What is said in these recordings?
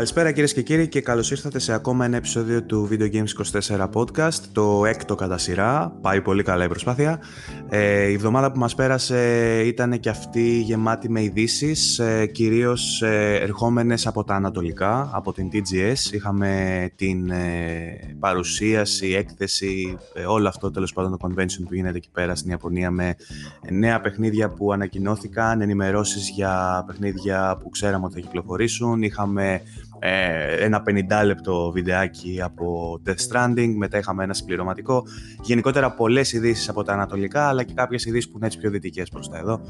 Καλησπέρα κυρίες και κύριοι και καλώς ήρθατε σε ακόμα ένα επεισόδιο του Video Games 24 Podcast, το έκτο κατά σειρά. Πάει πολύ καλά η προσπάθεια. Ε, η εβδομάδα που μας πέρασε ήταν και αυτή γεμάτη με ειδήσεις, ε, κυρίως ε, ερχόμενες από τα ανατολικά, από την TGS. Είχαμε την ε, παρουσίαση, έκθεση, ε, όλο αυτό τέλος πάντων το convention που γίνεται εκεί πέρα στην Ιαπωνία με νέα παιχνίδια που ανακοινώθηκαν, ενημερώσεις για παιχνίδια που ξέραμε ότι θα κυκλοφορήσουν. Είχαμε ε, ένα 50 λεπτό βιντεάκι από Death Stranding, μετά είχαμε ένα συμπληρωματικό. Γενικότερα πολλές ειδήσεις από τα ανατολικά, αλλά και κάποιες ειδήσεις που είναι έτσι πιο δυτικές προς τα εδώ.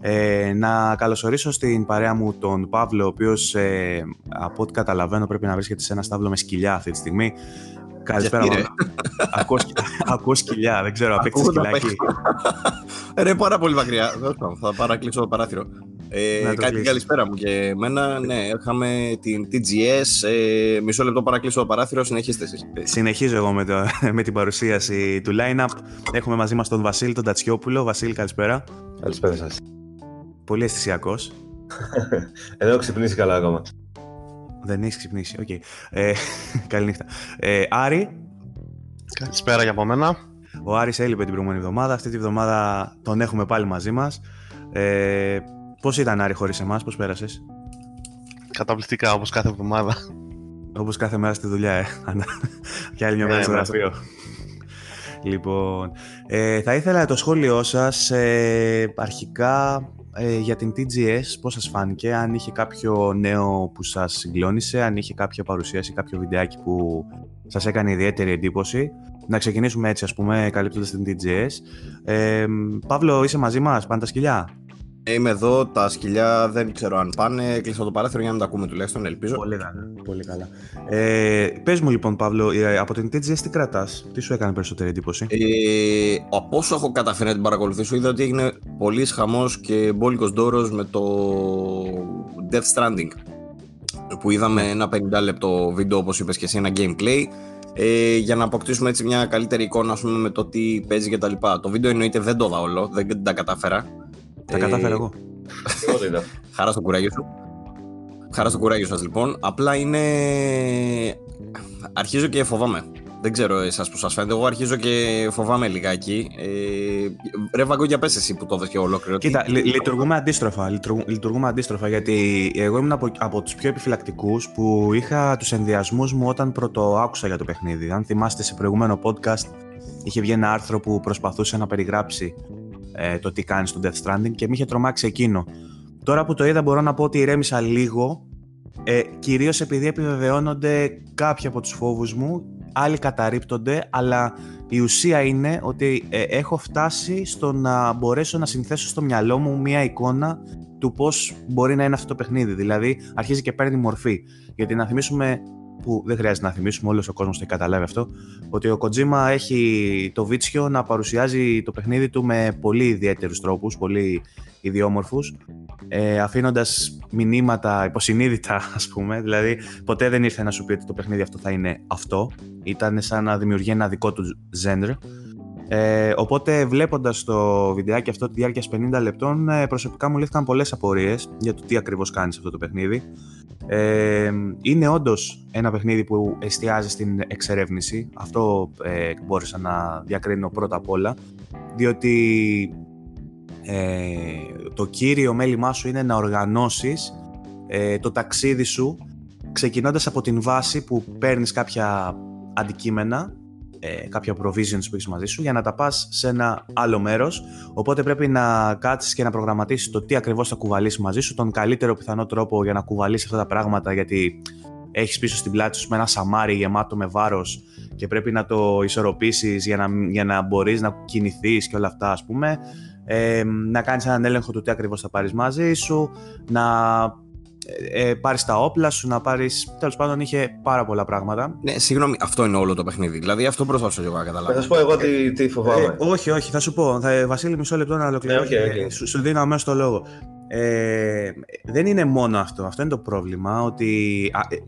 Ε, να καλωσορίσω στην παρέα μου τον Παύλο, ο οποίος ε, από ό,τι καταλαβαίνω πρέπει να βρίσκεται σε ένα στάβλο με σκυλιά αυτή τη στιγμή. Καλησπέρα, ακούω, ακούω σκυλιά, δεν ξέρω, απέκτησε σκυλάκι. Ρε, πάρα πολύ μακριά. Θα παρακλείσω το παράθυρο. Ε, κάτι καλησπέρα μου και εμένα. Ναι, είχαμε την TGS. Ε, μισό λεπτό παρά κλείσω το παράθυρο. Συνεχίστε εσείς. Ε, συνεχίζω εγώ με, το, με την παρουσίαση του line-up. Έχουμε μαζί μας τον Βασίλη τον Τατσιόπουλο. Βασίλη, καλησπέρα. Καλησπέρα σας. Πολύ αισθησιακός. Δεν έχω ξυπνήσει καλά ακόμα. Δεν έχεις ξυπνήσει, οκ. Okay. Ε, καληνύχτα. Ε, Άρη. Καλησπέρα για από μένα. Ο Άρης έλειπε την προηγούμενη εβδομάδα. Αυτή τη εβδομάδα τον έχουμε πάλι μαζί μας. Ε, Πώς ήταν Άρη χωρίς εμάς, πώς πέρασες; Καταπληκτικά, όπως κάθε εβδομάδα. Όπως κάθε μέρα στη δουλειά, ε. Και άλλη μια μέρα στο ναι, γραφείο. Λοιπόν, ε, θα ήθελα το σχόλιο σας ε, αρχικά ε, για την TGS, πώς σας φάνηκε, αν είχε κάποιο νέο που σας συγκλώνησε, αν είχε κάποια παρουσίαση, κάποιο βιντεάκι που σας έκανε ιδιαίτερη εντύπωση. Να ξεκινήσουμε έτσι, ας πούμε, καλύπτοντας την TGS. Ε, Παύλο, είσαι μαζί μας, πάνε τα σκυλιά; Είμαι εδώ, τα σκυλιά δεν ξέρω αν πάνε. Κλείσα το παράθυρο για να τα ακούμε τουλάχιστον, ελπίζω. Πολύ καλά. Πολύ καλά. Ε, Πες μου λοιπόν, Παύλο, ε, από την TGS τι κρατάς, τι σου έκανε περισσότερη εντύπωση; Ε, από όσο έχω καταφέρει να την παρακολουθήσω, είδα ότι έγινε πολύς χαμός και μπόλικος ντόρος με το Death Stranding. Που είδαμε ναι. ένα 50 λεπτό βίντεο, όπως είπες και εσύ, ένα gameplay. Ε, για να αποκτήσουμε έτσι μια καλύτερη εικόνα ας πούμε, με το τι παίζει και τα λοιπά. Το βίντεο εννοείται δεν το δα όλο, δεν τα κατάφερα. Τα κατάφερα εγώ. Χαρά στο κουράγιο σου. Χαρά στο κουράγιο σας λοιπόν. Απλά είναι... Αρχίζω και φοβάμαι. Δεν ξέρω εσάς που σας φαίνεται. Εγώ αρχίζω και φοβάμαι λιγάκι. Ε, ρε Βαγκό, για πες εσύ που το έδωσε ολόκληρο. Κοίτα, λειτουργούμε αντίστροφα. Λειτουργούμε αντίστροφα γιατί εγώ ήμουν από, από τους πιο επιφυλακτικούς που είχα τους ενδιασμούς μου όταν πρώτο άκουσα για το παιχνίδι. Αν θυμάστε σε προηγούμενο podcast, είχε βγει ένα άρθρο που προσπαθούσε να περιγράψει ε, το τι κάνεις στο Death Stranding και με είχε τρομάξει εκείνο. Τώρα που το είδα μπορώ να πω ότι ηρέμησα λίγο, ε, κυρίως επειδή επιβεβαιώνονται κάποιοι από τους φόβους μου, άλλοι καταρρύπτονται, αλλά η ουσία είναι ότι ε, έχω φτάσει στο να μπορέσω να συνθέσω στο μυαλό μου μία εικόνα του πώς μπορεί να είναι αυτό το παιχνίδι. Δηλαδή αρχίζει και παίρνει μορφή. Γιατί να θυμίσουμε που δεν χρειάζεται να θυμίσουμε, όλος ο κόσμος το έχει καταλάβει αυτό, ότι ο Kojima έχει το βίτσιο να παρουσιάζει το παιχνίδι του με πολύ ιδιαίτερους τρόπους, πολύ ιδιόμορφους, ε, αφήνοντας μηνύματα υποσυνείδητα, ας πούμε. Δηλαδή, ποτέ δεν ήρθε να σου πει ότι το παιχνίδι αυτό θα είναι αυτό. Ήταν σαν να δημιουργεί ένα δικό του genre. Ε, οπότε βλέποντας το βιντεάκι αυτό τη διάρκεια 50 λεπτών, ε, προσωπικά μου λύθηκαν πολλές απορίες για το τι ακριβώς κάνεις αυτό το παιχνίδι. Ε, είναι όντως ένα παιχνίδι που εστιάζει στην εξερεύνηση. Αυτό ε, μπόρεσα να διακρίνω πρώτα απ' όλα. Διότι ε, το κύριο μέλημά σου είναι να οργανώσεις ε, το ταξίδι σου ξεκινώντας από την βάση που παίρνεις κάποια αντικείμενα ε, κάποια provisions που έχεις μαζί σου για να τα πας σε ένα άλλο μέρος. Οπότε πρέπει να κάτσεις και να προγραμματίσεις το τι ακριβώς θα κουβαλήσεις μαζί σου, τον καλύτερο πιθανό τρόπο για να κουβαλήσεις αυτά τα πράγματα, γιατί έχεις πίσω στην πλάτη σου με ένα σαμάρι γεμάτο με βάρος και πρέπει να το ισορροπήσεις για να, για να μπορείς να κινηθείς και όλα αυτά, ας πούμε. Ε, να κάνεις έναν έλεγχο του τι ακριβώς θα πάρεις μαζί σου, να ε, πάρεις τα όπλα σου, να πάρεις. Τέλος πάντων, είχε πάρα πολλά πράγματα. Ναι, συγγνώμη, αυτό είναι όλο το παιχνίδι. Δηλαδή, αυτό προσπαθώ εγώ να καταλάβω. Θα σου πω εγώ τι, τι φοβάμαι. Ε, όχι, όχι, θα σου πω. Θα, Βασίλη, μισό λεπτό να ολοκληρώσω. Ναι, okay, okay. Σου, σου δίνω αμέσως το λόγο. Ε, δεν είναι μόνο αυτό. Αυτό είναι το πρόβλημα. Ότι ε, ε,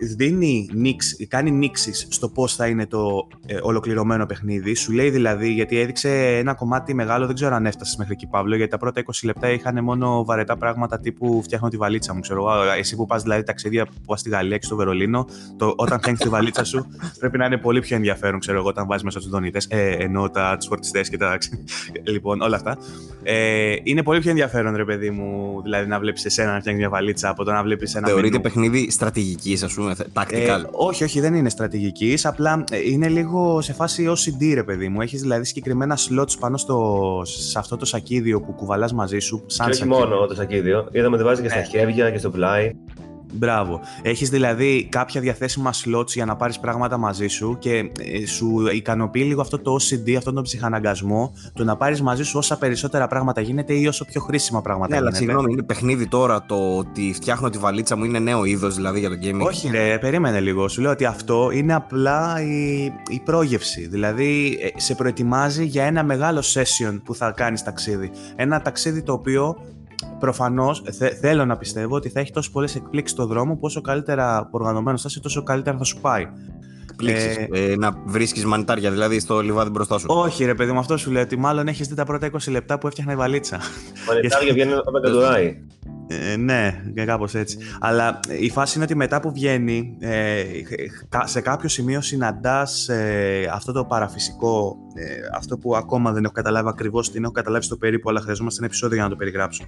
δίνει νίξ, κάνει νίξεις στο πώς θα είναι το ε, ολοκληρωμένο παιχνίδι. Σου λέει δηλαδή, γιατί έδειξε ένα κομμάτι μεγάλο, δεν ξέρω αν έφτασες μέχρι εκεί, Παύλο, γιατί τα πρώτα 20 λεπτά είχαν μόνο βαρετά πράγματα τύπου φτιάχνω τη βαλίτσα μου. Ξέρω, εγώ. εσύ που πας δηλαδή ταξίδια που πας στη Γαλλία και στο Βερολίνο, το, όταν φτιάχνεις τη βαλίτσα σου πρέπει να είναι πολύ πιο ενδιαφέρον, ξέρω εγώ, όταν βάζεις μέσα του δονητές. Ε, ενώ τα του φορτιστέ και τα. λοιπόν, όλα αυτά. Ε, είναι πολύ πιο ενδιαφέρον, ρε παιδί μου, δηλαδή να βλέπεις εσένα να φτιάχνεις μια βαλίτσα από το να βλέπεις ένα. Θεωρείται παιχνίδι στρατηγικής, ας πούμε, tactical. Ε, όχι, όχι, δεν είναι στρατηγικής. Απλά ε, είναι λίγο σε φάση OCD, ρε παιδί μου. Έχεις δηλαδή συγκεκριμένα slots πάνω στο, σε αυτό το σακίδιο που κουβαλάς μαζί σου. Σαν και όχι μόνο το σακίδιο. Είδαμε ότι βάζει και στα ε. χέρια και στο πλάι. Μπράβο. Έχεις δηλαδή κάποια διαθέσιμα slots για να πάρεις πράγματα μαζί σου και ε, σου ικανοποιεί λίγο αυτό το OCD, αυτόν τον ψυχαναγκασμό, το να πάρεις μαζί σου όσα περισσότερα πράγματα γίνεται ή όσο πιο χρήσιμα πράγματα ναι, γίνεται. αλλά συγγνώμη, είναι παιχνίδι τώρα το ότι φτιάχνω τη βαλίτσα μου είναι νέο είδος δηλαδή για το gaming. Όχι, ρε, περίμενε λίγο. Σου λέω ότι αυτό είναι απλά η, η πρόγευση. Δηλαδή ε, σε προετοιμάζει για ένα μεγάλο session που θα κάνεις ταξίδι. Ένα ταξίδι το οποίο Προφανώς θέλω να πιστεύω ότι θα έχει τόσο πολλές εκπλήξεις στο δρόμο που όσο καλύτερα οργανωμένος θα είσαι, τόσο καλύτερα θα σου πάει. Ε, ε, να βρίσκεις μανιτάρια δηλαδή στο λιβάδι μπροστά σου. Όχι, ρε παιδί μου, αυτό σου λέει ότι μάλλον έχεις δει τα πρώτα 20 λεπτά που έφτιαχνα η βαλίτσα. Μανιτάρια βγαίνουν από το ε, ναι, κάπως έτσι. Αλλά η φάση είναι ότι μετά που βγαίνει, ε, σε κάποιο σημείο συναντάς ε, αυτό το παραφυσικό, ε, αυτό που ακόμα δεν έχω καταλάβει ακριβώς τι έχω καταλάβει στο περίπου, αλλά χρειαζόμαστε ένα επεισόδιο για να το περιγράψω.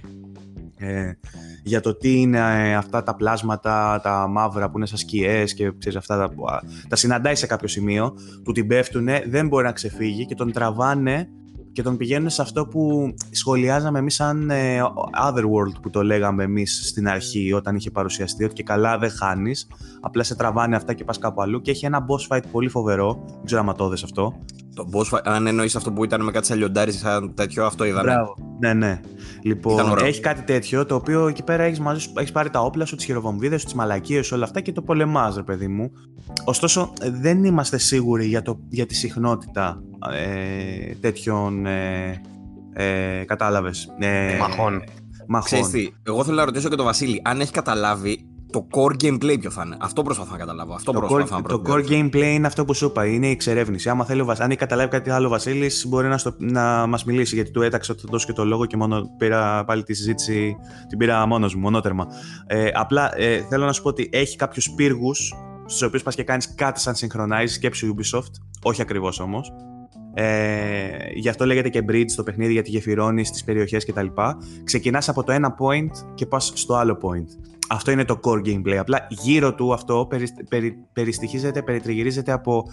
Ε, για το τι είναι ε, αυτά τα πλάσματα, τα μαύρα που είναι σαν σκιές και ξέρεις, αυτά τα, τα συναντάει σε κάποιο σημείο, του την πέφτουνε, δεν μπορεί να ξεφύγει και τον τραβάνε και τον πηγαίνουν σε αυτό που σχολιάζαμε εμείς σαν ε, Otherworld που το λέγαμε εμείς στην αρχή όταν είχε παρουσιαστεί ότι και καλά δεν χάνεις απλά σε τραβάνε αυτά και πας κάπου αλλού και έχει ένα boss fight πολύ φοβερό δεν ξέρω αν το δες αυτό το boss fight, αν εννοείς αυτό που ήταν με κάτι σαν σαν τέτοιο, αυτό είδαμε. Μπράβο. Ναι, ναι. Λοιπόν, έχει κάτι τέτοιο το οποίο εκεί πέρα έχεις μαζί έχεις πάρει τα όπλα σου, τις χειροβομβίδες σου, τις μαλακίες όλα αυτά και το πολεμάς, ρε παιδί μου. Ωστόσο, δεν είμαστε σίγουροι για, το, για τη συχνότητα ε, τέτοιων. Ε, ε, Κατάλαβες. Ε, μαχών. μαχών. τι, εγώ θέλω να ρωτήσω και τον Βασίλη, αν έχει καταλάβει το core gameplay ποιο θα είναι. Αυτό προσπαθώ να καταλάβω. Αυτό το, core, να το core gameplay είναι αυτό που σου είπα. Είναι η εξερεύνηση. Άμα θέλει, αν έχει καταλάβει κάτι άλλο ο Βασίλης, μπορεί να, στο, να μας μιλήσει. Γιατί του έταξε ότι θα δώσει και το λόγο και μόνο πήρα πάλι τη συζήτηση. Την πήρα μόνος μου, μονότερμα. Ε, απλά ε, θέλω να σου πω ότι έχει κάποιους πύργους στους οποίους πας και κάνεις κάτι σαν synchronize σκέψη Ubisoft. Όχι ακριβώς όμως. Ε, γι' αυτό λέγεται και bridge στο παιχνίδι γιατί γεφυρώνεις τις περιοχές κτλ. Ξεκινάς από το ένα point και πας στο άλλο point. Αυτό είναι το core gameplay. Απλά γύρω του αυτό περι, περι, περιστοιχίζεται, περιτριγυρίζεται από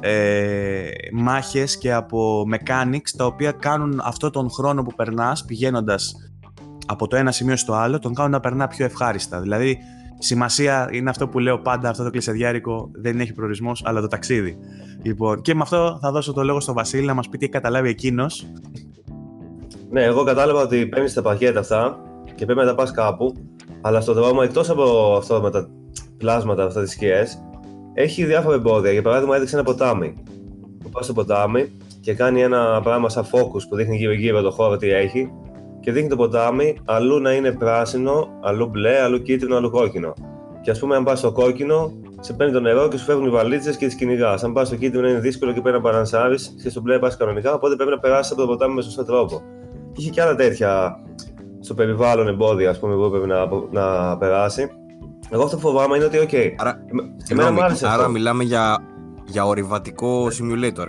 ε, μάχες και από mechanics τα οποία κάνουν αυτό τον χρόνο που περνάς πηγαίνοντας από το ένα σημείο στο άλλο τον κάνουν να περνά πιο ευχάριστα. Δηλαδή σημασία είναι αυτό που λέω πάντα, αυτό το κλεισεδιάρικο δεν έχει προορισμός, αλλά το ταξίδι. Λοιπόν, και με αυτό θα δώσω το λόγο στον Βασίλη να μας πει τι έχει καταλάβει εκείνος. Ναι, εγώ κατάλαβα ότι παίρνεις τα πακέτα αυτά και πρέπει να τα πας κάπου. Αλλά στο δρόμο, εκτός από αυτό με τα πλάσματα, αυτά τις σκιές, έχει διάφορα εμπόδια. Για παράδειγμα, έδειξε ένα ποτάμι. Που πας στο ποτάμι και κάνει ένα πράγμα σαν focus που δείχνει γύρω-γύρω το χώρο τι έχει και δείχνει το ποτάμι αλλού να είναι πράσινο, αλλού μπλε, αλλού κίτρινο, αλλού κόκκινο. Και ας πούμε, αν πας στο κόκκινο, σε παίρνει το νερό και σου φεύγουν οι βαλίτσες και τις κυνηγάς. Αν πας στο κίτρινο, είναι δύσκολο και πρέπει να παρανσάρεις και στο μπλε πας κανονικά, οπότε πρέπει να περάσεις από το ποτάμι με σωστό τρόπο. Και είχε και άλλα τέτοια στο περιβάλλον εμπόδια, ας πούμε, που έπρεπε να, να περάσει. Εγώ αυτό που φοβάμαι είναι ότι, OK. Άρα, εμένα άρα μιλάμε για, για ορειβατικό simulator.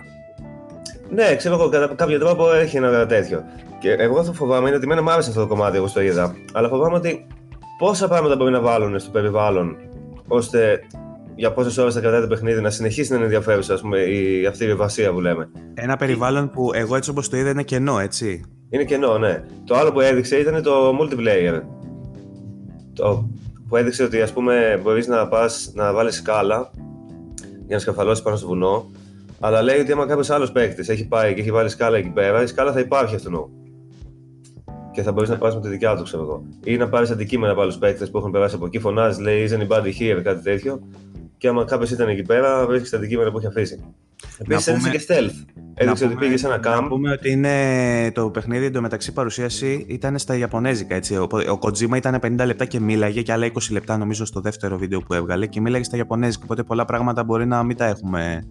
Ναι, ξέρω εγώ, κατά κάποιο τρόπο έχει ένα τέτοιο. Και εγώ αυτό που φοβάμαι είναι ότι εμένα μου άρεσε αυτό το κομμάτι, εγώ το είδα. Αλλά φοβάμαι ότι πόσα πράγματα μπορεί να βάλουν στο περιβάλλον, ώστε για πόσες ώρες θα κρατάει το παιχνίδι να συνεχίσει να είναι ενδιαφέρουσα ας πούμε, η, αυτή η βιβασία που λέμε. Ένα περιβάλλον που εγώ έτσι όπως το είδα είναι κενό, έτσι. Είναι κενό, ναι. Το άλλο που έδειξε ήταν το multiplayer. Το που έδειξε ότι ας πούμε μπορείς να πας να βάλεις σκάλα για να σκαφαλώσεις πάνω στο βουνό αλλά λέει ότι άμα κάποιος άλλος παίκτης έχει πάει και έχει βάλει σκάλα εκεί πέρα, η σκάλα θα υπάρχει αυτού και θα μπορείς να πάρει με τη δικιά του, ξέρω εγώ. Ή να πάρεις αντικείμενα από άλλους παίκτες που έχουν περάσει από εκεί, φωνάζει, λέει Isn't anybody here, κάτι τέτοιο. Και άμα κάποιος ήταν εκεί πέρα, βρίσκεις τα αντικείμενα που έχει αφήσει. Επίσης έδειξε πούμε- και stealth. Έδειξε ότι πούμε- πήγε σε ένα Να camp. πούμε ότι είναι το παιχνίδι εντωμεταξύ παρουσίαση ήταν στα Ιαπωνέζικα. Έτσι. Ο, ο Kojima ήταν 50 λεπτά και μίλαγε και άλλα 20 λεπτά νομίζω στο δεύτερο βίντεο που έβγαλε και μίλαγε στα Ιαπωνέζικα. Οπότε πολλά πράγματα μπορεί να μην τα έχουμε.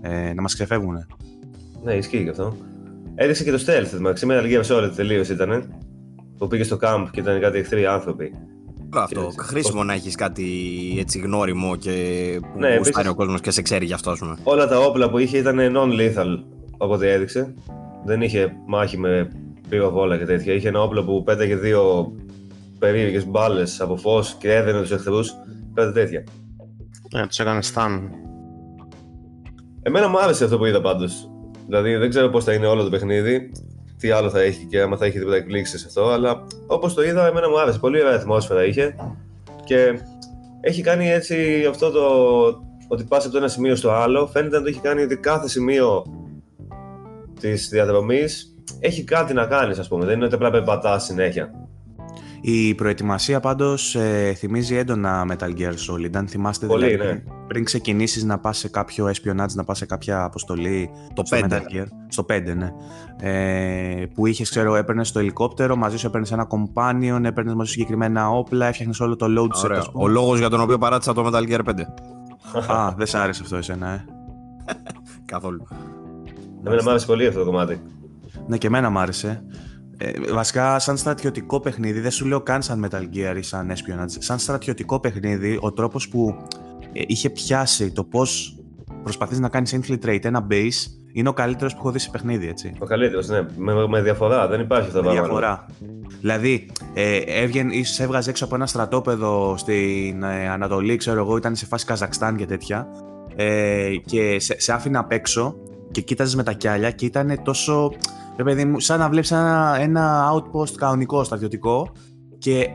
Ε, να μας ξεφεύγουν. Ναι, ισχύει και αυτό. Έδειξε και το stealth. Εντάξει, Metal Gear Solid τελείω ήταν. Που πήγε στο camp και ήταν κάτι εχθροί άνθρωποι. Όλο αυτό. έτσι. Χρήσιμο να έχεις κάτι έτσι γνώριμο και που Ναι, ναι, επίσης- ο κόσμος και σε ξέρει γι' αυτό, ας πούμε. Όλα τα όπλα που είχε ήταν non-lethal, όποτε έδειξε. Δεν είχε μάχη με πυροβόλα και τέτοια. Είχε ένα όπλο που πέταγε δύο περίεργες μπάλες από φως και έδαινε τους εχθρούς. Κάτι τέτοια. Ναι, τους έκανε stun. Εμένα μου άρεσε αυτό που είδα πάντως. Δηλαδή δεν ξέρω πώς θα είναι όλο το παιχνίδι, τι άλλο θα έχει και άμα θα έχει τίποτα εκπλήξεις σε αυτό, αλλά όπως το είδα, εμένα μου άρεσε. Πολύ ωραία ατμόσφαιρα είχε και έχει κάνει έτσι αυτό το ότι πας από το ένα σημείο στο άλλο. Φαίνεται να το έχει κάνει ότι κάθε σημείο της διαδρομής έχει κάτι να κάνεις, ας πούμε. Δεν είναι ότι απλά περπατάς συνέχεια. Η προετοιμασία πάντως ε, θυμίζει έντονα Metal Gear Solid. Αν θυμάστε Πολύ, δηλαδή, ναι. πριν ξεκινήσεις να πας σε κάποιο espionage, να πας σε κάποια αποστολή Το στο 5. Metal Gear, στο 5 ναι, ε, που είχες, ξέρω, έπαιρνες το ελικόπτερο, μαζί σου έπαιρνες ένα companion, έπαιρνες μαζί σου συγκεκριμένα όπλα, έφτιαχνες όλο το load set, Ωραία. ας Ο πούμε. λόγος για τον οποίο παράτησα το Metal Gear 5. Α, δεν σ' άρεσε αυτό εσένα, ε. Καθόλου. Εμένα μου άρεσε πολύ αυτό το κομμάτι. Ναι, και εμένα μ' άρεσε. Ε, βασικά, σαν στρατιωτικό παιχνίδι, δεν σου λέω καν σαν Metal Gear ή σαν Espionage. Σαν στρατιωτικό παιχνίδι, ο τρόπος που ε, είχε πιάσει το πώς προσπαθείς να κάνεις infiltrate ένα base είναι ο καλύτερος που έχω δει σε παιχνίδι, έτσι. Ο καλύτερος, ναι. Με, με διαφορά. Δεν υπάρχει αυτό το Με πράγμα. διαφορά. Δηλαδή, ε, έβγαινε, ίσως έβγαζε έξω από ένα στρατόπεδο στην ε, Ανατολή, ξέρω εγώ, ήταν σε φάση Καζακστάν και τέτοια. Ε, και σε, σε άφηνε απ' έξω και κοίταζες με τα κιάλια και ήταν τόσο. Ρε παιδί μου, σαν να βλέπεις ένα, ένα outpost κανονικό, στρατιωτικό και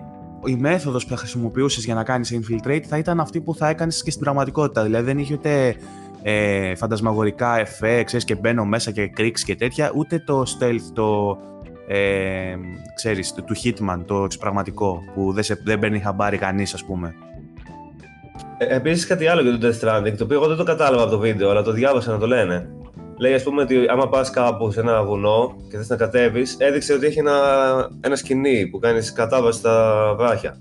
η μέθοδος που θα χρησιμοποιούσες για να κάνεις infiltrate θα ήταν αυτή που θα έκανες και στην πραγματικότητα. Δηλαδή δεν είχε ούτε ε, φαντασμαγορικά εφέ, ξέρεις, και μπαίνω μέσα και κρίξ και τέτοια, ούτε το stealth, το, ε, ξέρεις, το, του Hitman, το εξωπραγματικό, που δεν, σε, δεν παίρνει χαμπάρι κανείς, ας πούμε. Ε, Επίσης κάτι άλλο για το Death Stranding, το οποίο εγώ δεν το κατάλαβα από το βίντεο, αλλά το διάβασα να το λένε. Λέει, ας πούμε, ότι άμα πας κάπου σε ένα βουνό και θες να κατέβεις, έδειξε ότι έχει ένα, ένα σκηνή που κάνεις κατάβαση στα βράχια.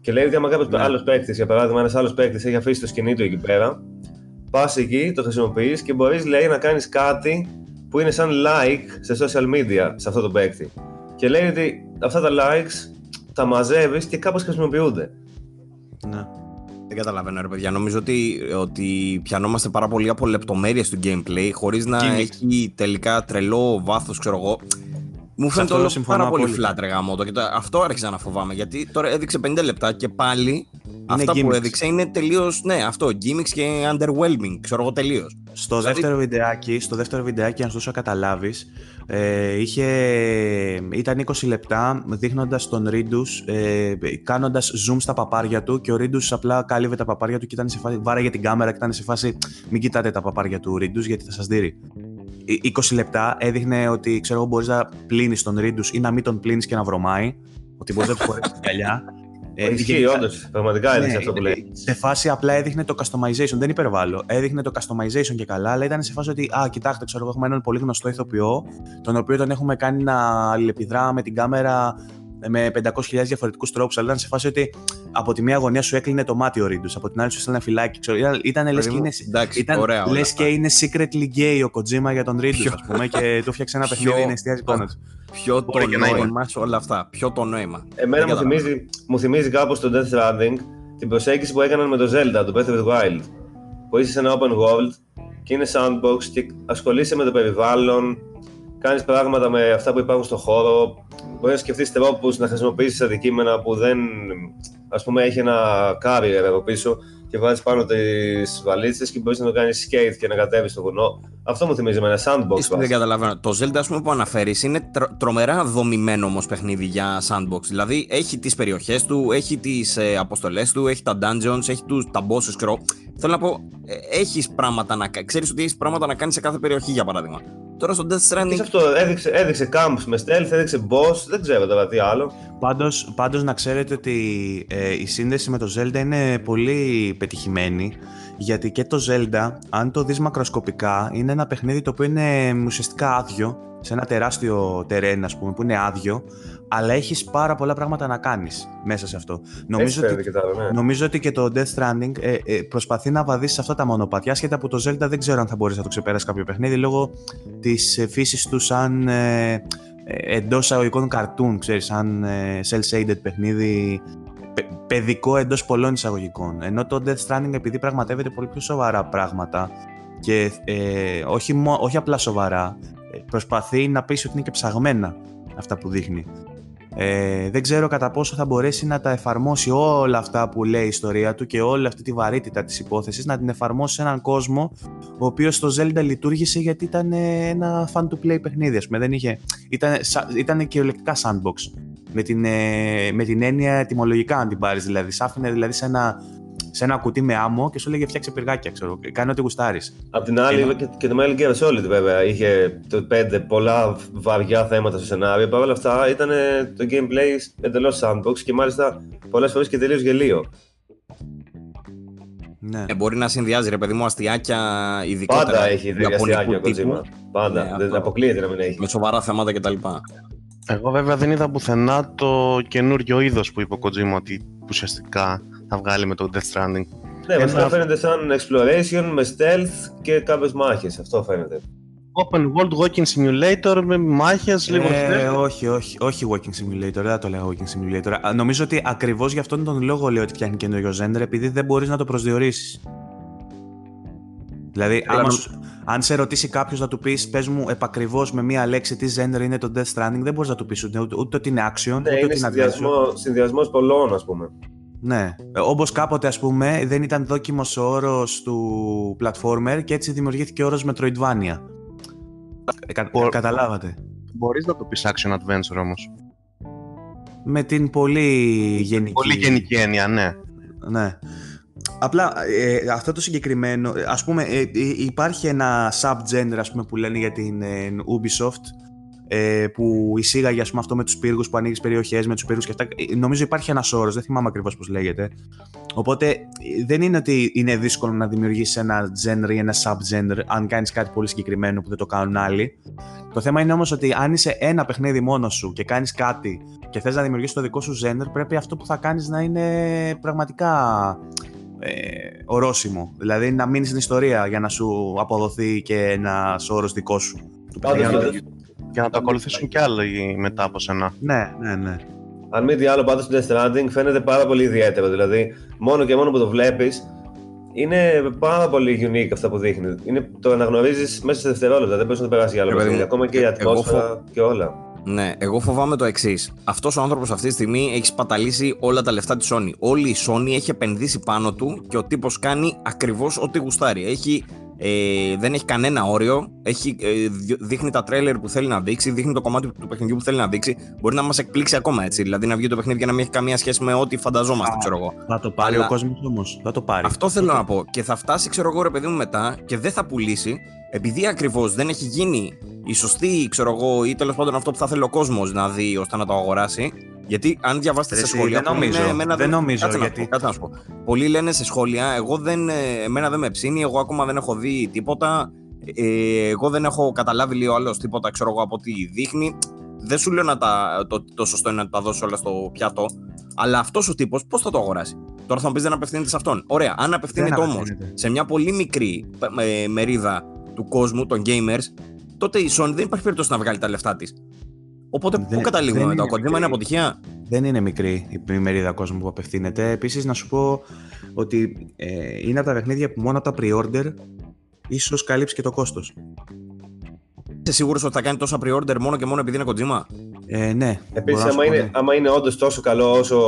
Και λέει ότι άμα κάποιος Ναι. άλλος παίκτης, για παράδειγμα, ένας άλλος παίκτης έχει αφήσει το σκηνή του εκεί πέρα, πας εκεί, το χρησιμοποιείς και μπορείς, λέει, να κάνεις κάτι που είναι σαν like σε social media σε αυτό το παίκτη. Και λέει ότι αυτά τα likes τα μαζεύεις και κάπως χρησιμοποιούνται. Ναι. Δεν καταλαβαίνω, ρε παιδιά. Νομίζω ότι, ότι πιανόμαστε πάρα πολύ από λεπτομέρειες του gameplay χωρίς να Gimmicks. έχει τελικά τρελό βάθος, ξέρω εγώ. Μου Σε φαίνεται αυτό όλο συμφωνώ πάρα πολύ απόλυτα. flat ρε γαμώτο και το- αυτό άρχισα να φοβάμαι γιατί τώρα έδειξε 50 λεπτά και πάλι αυτά που gimmicks. έδειξε είναι τελείως. Ναι, αυτό. Gimmicks και underwhelming, ξέρω εγώ τελείως. Στο, Δηλαδή- δεύτερο βιντεάκι, στο δεύτερο βιντεάκι, αν σου δώσω να καταλάβεις, ε, είχε, ήταν 20 λεπτά δείχνοντας τον Ρίντους, ε, κάνοντας zoom στα παπάρια του και ο Ρίντους απλά κάλυβε τα παπάρια του και ήταν σε φάση, βάραγε την κάμερα και ήταν σε φάση μην κοιτάτε τα παπάρια του Ρίντους γιατί θα σας δείρει. Ε, 20 λεπτά έδειχνε ότι ξέρω εγώ μπορείς να πλύνεις τον Ρίντους ή να μην τον πλύνεις και να βρωμάει, ότι μπορείς να του φορέσεις την γυαλιά. Ε, Ισχύει, γενικά- όντως. Πραγματικά έδειξε ναι, αυτό που είναι- λέει. Σε φάση απλά έδειχνε το customization, δεν υπερβάλλω. Έδειχνε το customization και καλά, αλλά ήταν σε φάση ότι, α, κοιτάξτε, ξέρω εγώ, έχουμε έναν πολύ γνωστό ηθοποιό, τον οποίο τον έχουμε κάνει να αλληλεπιδρά με την κάμερα με 500.000 διαφορετικούς τρόπους. Αλλά ήταν σε φάση ότι από τη μία γωνία σου έκλεινε το μάτι ο Ρίντους, από την άλλη σου έστελνε ένα φυλάκι. Ξέρω, ήταν, ήταν λες Παιδί και μου, είναι. εντάξει, Ήταν, ωραία όλα λες αυτά. και είναι secretly gay ο Kojima για τον Ρίντους, Ποιο- ας πούμε, και του φτιάξε ένα Ποιο- παιχνίδι να εστιάζει πάνω του. Ποιο το Μπορεί και να είναι. νόημα σε όλα αυτά. Ποιο το νόημα. Εμένα Δεν μου καταλαβαίνω. θυμίζει, μου θυμίζει κάπως το Death Stranding την προσέγγιση που έκαναν με το Zelda, το Breath of the Wild. Που είσαι σε ένα open world και είναι sandbox και ασχολείσαι με το περιβάλλον, κάνεις πράγματα με αυτά που υπάρχουν στον χώρο, μπορεί να σκεφτείς τρόπους να χρησιμοποιήσεις αντικείμενα που δεν, ας πούμε, έχει ένα carrier από πίσω και βάζεις πάνω τις βαλίτσες και μπορείς να το κάνεις skate και να κατέβεις στο βουνό. Αυτό μου θυμίζει με ένα sandbox. Ίσως δεν βάση. καταλαβαίνω. Το Zelda, ας πούμε, που αναφέρεις είναι τρο- τρομερά δομημένο όμως παιχνίδι για sandbox. Δηλαδή έχει τις περιοχές του, έχει τις ε, αποστολές του, έχει τα dungeons, έχει τους, τα bosses, ξέρω. Θέλω να πω, ε, έχεις πράγματα να κάνει. Ξέρεις ότι έχεις πράγματα να κάνεις σε κάθε περιοχή, για παράδειγμα. Τώρα στο Death Και Stranding. σε αυτό έδειξε, έδειξε camps με stealth, έδειξε boss, δεν ξέρω τώρα τι άλλο. Πάντως, πάντως να ξέρετε ότι ε, η σύνδεση με το Zelda είναι πολύ πετυχημένη γιατί και το Zelda, αν το δεις μακροσκοπικά, είναι ένα παιχνίδι το οποίο είναι ουσιαστικά άδειο σε ένα τεράστιο terrain ας πούμε που είναι άδειο αλλά έχεις πάρα πολλά πράγματα να κάνεις μέσα σε αυτό. Έτσι Νομίζω ότι, φαίνεται και τα άλλα, ναι. νομίζω ότι και το Death Stranding ε, ε, προσπαθεί να βαδίσει σε αυτά τα μονοπάτια σχετικά από το Zelda δεν ξέρω αν θα μπορείς να το ξεπεράσει κάποιο παιχνίδι λόγω της ε, φύσης του σαν ε, ε, εντός αγωγικών καρτούν, ξέρεις, σαν ε, cel-shaded παιχνίδι, παι- παιδικό εντός πολλών εισαγωγικών. Ενώ το Death Stranding επειδή πραγματεύεται πολύ πιο σοβαρά πράγματα και ε, όχι, μο- όχι απλά σοβαρά, ε, προσπαθεί να πείσει ότι είναι και ψαγμένα αυτά που δείχνει. Ε, δεν ξέρω κατά πόσο θα μπορέσει να τα εφαρμόσει όλα αυτά που λέει η ιστορία του και όλη αυτή τη βαρύτητα της υπόθεσης να την εφαρμόσει σε έναν κόσμο ο οποίος στο Zelda λειτουργήσε γιατί ήταν ε, ένα fan to play παιχνίδι ας πούμε. Δεν είχε, ήταν, σα- ήταν κυριολεκτικά sandbox με την, ε, με την έννοια ετοιμολογικά αν την πάρεις δηλαδή. Σ' άφηνε δηλαδή σε ένα, σε ένα κουτί με άμμο και σου έλεγε φτιάξε πυργάκια ξέρω. Κάνε ό,τι γουστάρεις. Απ' την άλλη, Ενώ- και, και το Metal Gear Solid βέβαια είχε το 5 πολλά βαριά θέματα στο σενάριο. Παρ' όλα αυτά ήταν το gameplay εντελώς sandbox και μάλιστα πολλές φορές και τελείως γελίο. Ναι. Ε, μπορεί να συνδυάζει ρε παιδί μου αστιάκια ειδικότερα. Πάντα έχει ιαπωνικού διαστιάκια ο τύπου, Kojima. Πάντα. Ναι, δεν αυτό. αποκλείεται να μην έχει. Με σοβαρά θέματα κτλ. Εγώ βέβαια δεν είδα πουθενά το καινούριο είδος που είπε ο Kojima ότι ουσιαστικά θα βγάλει με το Death Stranding. Ναι, Ένα- βασικά φαίνεται σαν exploration με stealth και κάποιες μάχες. Αυτό φαίνεται. Open World Walking Simulator με μάχες, λίγο Ε, stealth. όχι, όχι, όχι Walking Simulator, δεν θα το λέγα Walking Simulator. Α, Νομίζω ότι ακριβώς γι' αυτόν τον λόγο λέω ότι φτιάχνει καινούριο genre, επειδή δεν μπορείς να το προσδιορίσεις. Δηλαδή, άμα σου- αν σε ρωτήσει κάποιος να του πεις, πες μου επακριβώς με μία λέξη τι genre είναι το Death Stranding, δεν μπορείς να του πεις ούτε, ούτε, ούτε ότι είναι action, Ναι, ούτε είναι ότι είναι adventure. συνδυασμό, συνδυασμός πολλών, ας πούμε. Ναι. Όπως κάποτε, ας πούμε, δεν ήταν δόκιμος ο όρος του platformer και έτσι δημιουργήθηκε ο όρος Metroidvania. Ε, κα- Ο- Καταλάβατε. Μπορείς να το πεις action adventure όμως. Με την πολύ γενική. Πολύ γενική έννοια, ναι. Ναι. Απλά ε, αυτό το συγκεκριμένο, ε, ας πούμε ε, ε, υπάρχει ένα sub-genre ας πούμε, που λένε για την ε, Ubisoft ε, που εισήγαγε ας πούμε, αυτό με τους πύργους που ανοίγεις περιοχές με τους πύργους και αυτά. Ε, Νομίζω υπάρχει ένας όρος, δεν θυμάμαι ακριβώς πώς λέγεται. Οπότε ε, δεν είναι ότι είναι δύσκολο να δημιουργήσεις ένα genre ή ένα sub-genre αν κάνεις κάτι πολύ συγκεκριμένο που δεν το κάνουν άλλοι. Το θέμα είναι όμως ότι αν είσαι ένα παιχνίδι μόνος σου και κάνεις κάτι και θες να δημιουργήσεις το δικό σου genre, πρέπει αυτό που θα κάνεις να είναι πραγματικά ε, ορόσημο. Δηλαδή να μείνεις στην ιστορία για να σου αποδοθεί και ένας όρος δικός σου. του Πάντως, παιχνιδιού. πάντως, Για να το ακολουθήσουν κι άλλοι μετά από σένα. Ναι, ναι, ναι. αν μη τι άλλο, πάντως το Death Stranding φαίνεται πάρα πολύ ιδιαίτερο. Δηλαδή, μόνο και μόνο που το βλέπεις, είναι πάρα πολύ unique αυτά που δείχνει. Είναι, το αναγνωρίζεις μέσα σε δευτερόλεπτα. Δεν μπορεί να το περάσει για άλλο Ρε παιδί παιχνίδι. μου, Ακόμα και η ε- εγώ ατμόσφαιρα και όλα. Ναι, εγώ φοβάμαι το εξής. Αυτός ο άνθρωπος αυτή τη στιγμή έχει σπαταλήσει όλα τα λεφτά της Sony. Όλη η Sony έχει επενδύσει πάνω του και ο τύπος κάνει ακριβώς ό,τι γουστάρει. Έχει, ε, δεν έχει κανένα όριο. Έχει, ε, δι- δείχνει τα τρέλερ που θέλει να δείξει, δείχνει το κομμάτι του παιχνιδιού που θέλει να δείξει. Μπορεί να μας εκπλήξει ακόμα έτσι. Δηλαδή να βγει το παιχνίδι και να μην έχει καμία σχέση με ό,τι φανταζόμαστε, Α. ξέρω εγώ. Θα το πάρει Αλλά- ο κόσμος όμως. Θα το πάρει. Αυτό θέλω να πω. Και θα φτάσει, ξέρω εγώ, ρε παιδί μου, μετά και δεν θα πουλήσει, επειδή ακριβώς δεν έχει γίνει η σωστή, ξέρω εγώ, ή τέλος πάντων αυτό που θα θέλει ο κόσμος να δει ώστε να το αγοράσει. Γιατί αν διαβάσετε Ρε σε εσύ, σχόλια. δεν που είναι νομίζω. εμένα Δεν νομίζω, κάτσε να γιατί- σου πω, κάτσε να σου πω. Πολλοί λένε σε σχόλια, εγώ δεν, ε, εμένα δεν με ψήνει, εγώ ακόμα δεν έχω δει τίποτα. Ε, εγώ δεν έχω καταλάβει λίγο άλλος τίποτα, ξέρω εγώ, από τι δείχνει. Δεν σου λέω να τα, το, το σωστό είναι να τα δώσει όλα στο πιάτο. Αλλά αυτός ο τύπος πώς θα το αγοράσει; Τώρα θα μου πεις δεν απευθύνεται σε αυτόν. Ωραία, αν απευθύνεται Δεν όμως απευθύνεται. σε μια πολύ μικρή ε, μερίδα του κόσμου, των gamers, τότε η Sony δεν υπάρχει περίπτωση να βγάλει τα λεφτά της. Οπότε Δεν- πού καταλήγουμε δεν μετά, ο είναι Kojima είναι μικρή. αποτυχία; Δεν είναι μικρή η μερίδα κόσμου που απευθύνεται. Επίσης, να σου πω ότι ε, είναι από τα παιχνίδια που μόνο από τα pre-order ίσως καλύψει και το κόστος. Είσαι σίγουρος ότι θα κάνει τόσα pre-order μόνο και μόνο επειδή είναι Kojima. Ε, ναι. Επίσης, μπορώ να σου άμα πω, είναι, ναι. άμα είναι όντως τόσο καλό όσο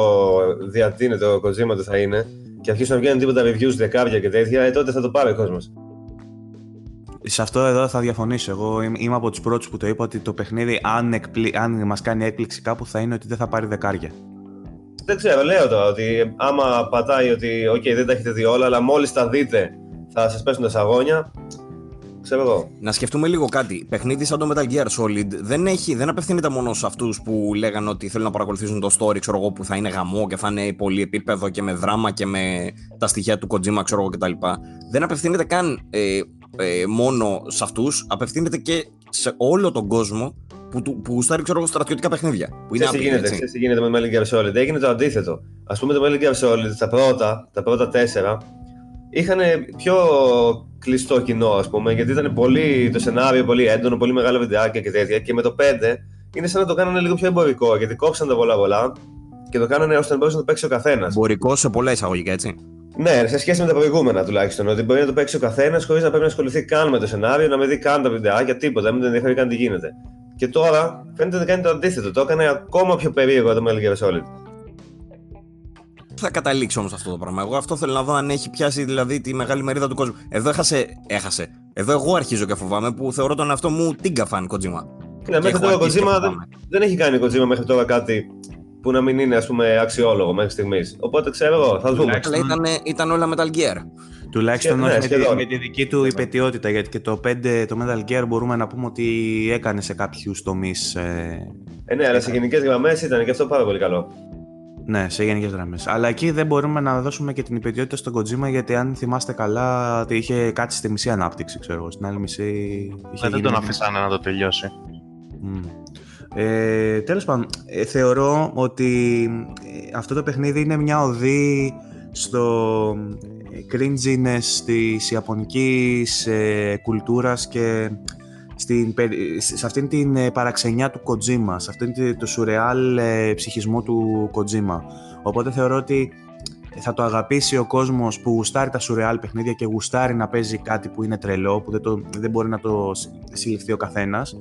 διατείνεται ο Kojima ότι θα είναι, και αρχίσουν να βγαίνουν τίποτα reviews δεκάρια και τέτοια, ε, τότε θα το πάρει ο κόσμος. Σε αυτό εδώ θα διαφωνήσω. Εγώ είμαι, είμαι από τους πρώτους που το είπα ότι το παιχνίδι, αν, εκπλη... αν μας κάνει έκπληξη κάπου, θα είναι ότι δεν θα πάρει δεκάρια. Δεν ξέρω, λέω τώρα ότι άμα πατάει ότι OK, δεν τα έχετε δει όλα, αλλά μόλις τα δείτε θα σας πέσουν τα σαγόνια. ξέρω εγώ. Να σκεφτούμε λίγο κάτι. Παιχνίδι σαν το Metal Gear Solid δεν, έχει, δεν απευθύνεται μόνο σε αυτούς που λέγανε ότι θέλουν να παρακολουθήσουν το story, ξέρω εγώ, που θα είναι γαμό και θα είναι πολύ επίπεδο και με δράμα και με τα στοιχεία του Kojima, ξέρω εγώ κτλ. Δεν απευθύνεται καν ε, ε, μόνο σε αυτούς, απευθύνεται και σε όλο τον κόσμο που, του- που γουστάρει ξέρω εγώ, στρατιωτικά παιχνίδια. Που είναι Ξέρεις τι άπειροι, γίνεται, έτσι. ξέρεις τι γίνεται με Metal Gear Solid; Έγινε το αντίθετο. Α πούμε το Metal Gear Solid, τα πρώτα, τα πρώτα τέσσερα, είχαν πιο κλειστό κοινό, ας πούμε, γιατί ήταν πολύ το σενάριο, πολύ έντονο, πολύ μεγάλα βιντεάκια και τέτοια. Και με το 5 είναι σαν να το κάνανε λίγο πιο εμπορικό, γιατί κόψαν τα πολλά πολλά και το κάνανε ώστε να μπορέσει να το παίξεις ο καθένας. Εμπορικό σε πολλά εισαγωγικά, έτσι. Ναι, σε σχέση με τα προηγούμενα τουλάχιστον. Ότι μπορεί να το παίξει ο καθένας χωρίς να πρέπει να ασχοληθεί καν με το σενάριο, να μην δει καν τα βιντεάκια, τίποτα, να μην τον ενδιαφέρει καν τι γίνεται. Και τώρα φαίνεται να κάνει το αντίθετο. Το έκανε ακόμα πιο περίεργο το Metal Gear Solid. θα καταλήξει όμως αυτό το πράγμα. Εγώ αυτό θέλω να δω αν έχει πιάσει δηλαδή τη μεγάλη μερίδα του κόσμου. Εδώ έχασε. έχασε. Εδώ εγώ αρχίζω και φοβάμαι που θεωρώ τον εαυτό μου τίγκα φαν Kojima. Ναι, μέχρι έχω τώρα ο αρχίσει και Kojima δεν, φοβάμαι. δεν έχει κάνει ο Kojima μέχρι τώρα κάτι που να μην είναι ας πούμε αξιόλογο μέχρι στιγμής. Οπότε ξέρω εγώ, θα δούμε. Τουλάχιστον- Αλλά ήταν, ήταν όλα Metal Gear. Τουλάχιστον Ναι, όχι με τη, σχεδόν. με τη δική του υπετιότητα, γιατί και το 5, το Metal Gear μπορούμε να πούμε ότι έκανε σε κάποιους τομείς, ε, Ε, ναι, αλλά σε γενικές γραμμές ήταν και αυτό πάρα πολύ καλό. ναι, σε γενικές γραμμές. Αλλά εκεί δεν μπορούμε να δώσουμε και την υπετιότητα στον Kojima, γιατί αν θυμάστε καλά, ότι είχε κάτσει στη μισή ανάπτυξη, ξέρω εγώ, στην άλλη μισή είχε Ε, δεν γίνει τον μια- αφήσανε να το τελειώσει. Μμ. Ε, τέλος πάντων, ε, θεωρώ ότι ε, αυτό το παιχνίδι είναι μια οδή στο ε, cringiness της ιαπωνικής ε, κουλτούρας και στην, περι- σε αυτήν την ε, παραξενιά του Kojima, σε αυτήν την- το σουρεάλ ε, ψυχισμό του Kojima. Οπότε θεωρώ ότι θα το αγαπήσει ο κόσμος που γουστάρει τα σουρεάλ παιχνίδια και γουστάρει να παίζει κάτι που είναι τρελό, που δεν, το, δεν μπορεί να το συ- συλληφθεί ο καθένας.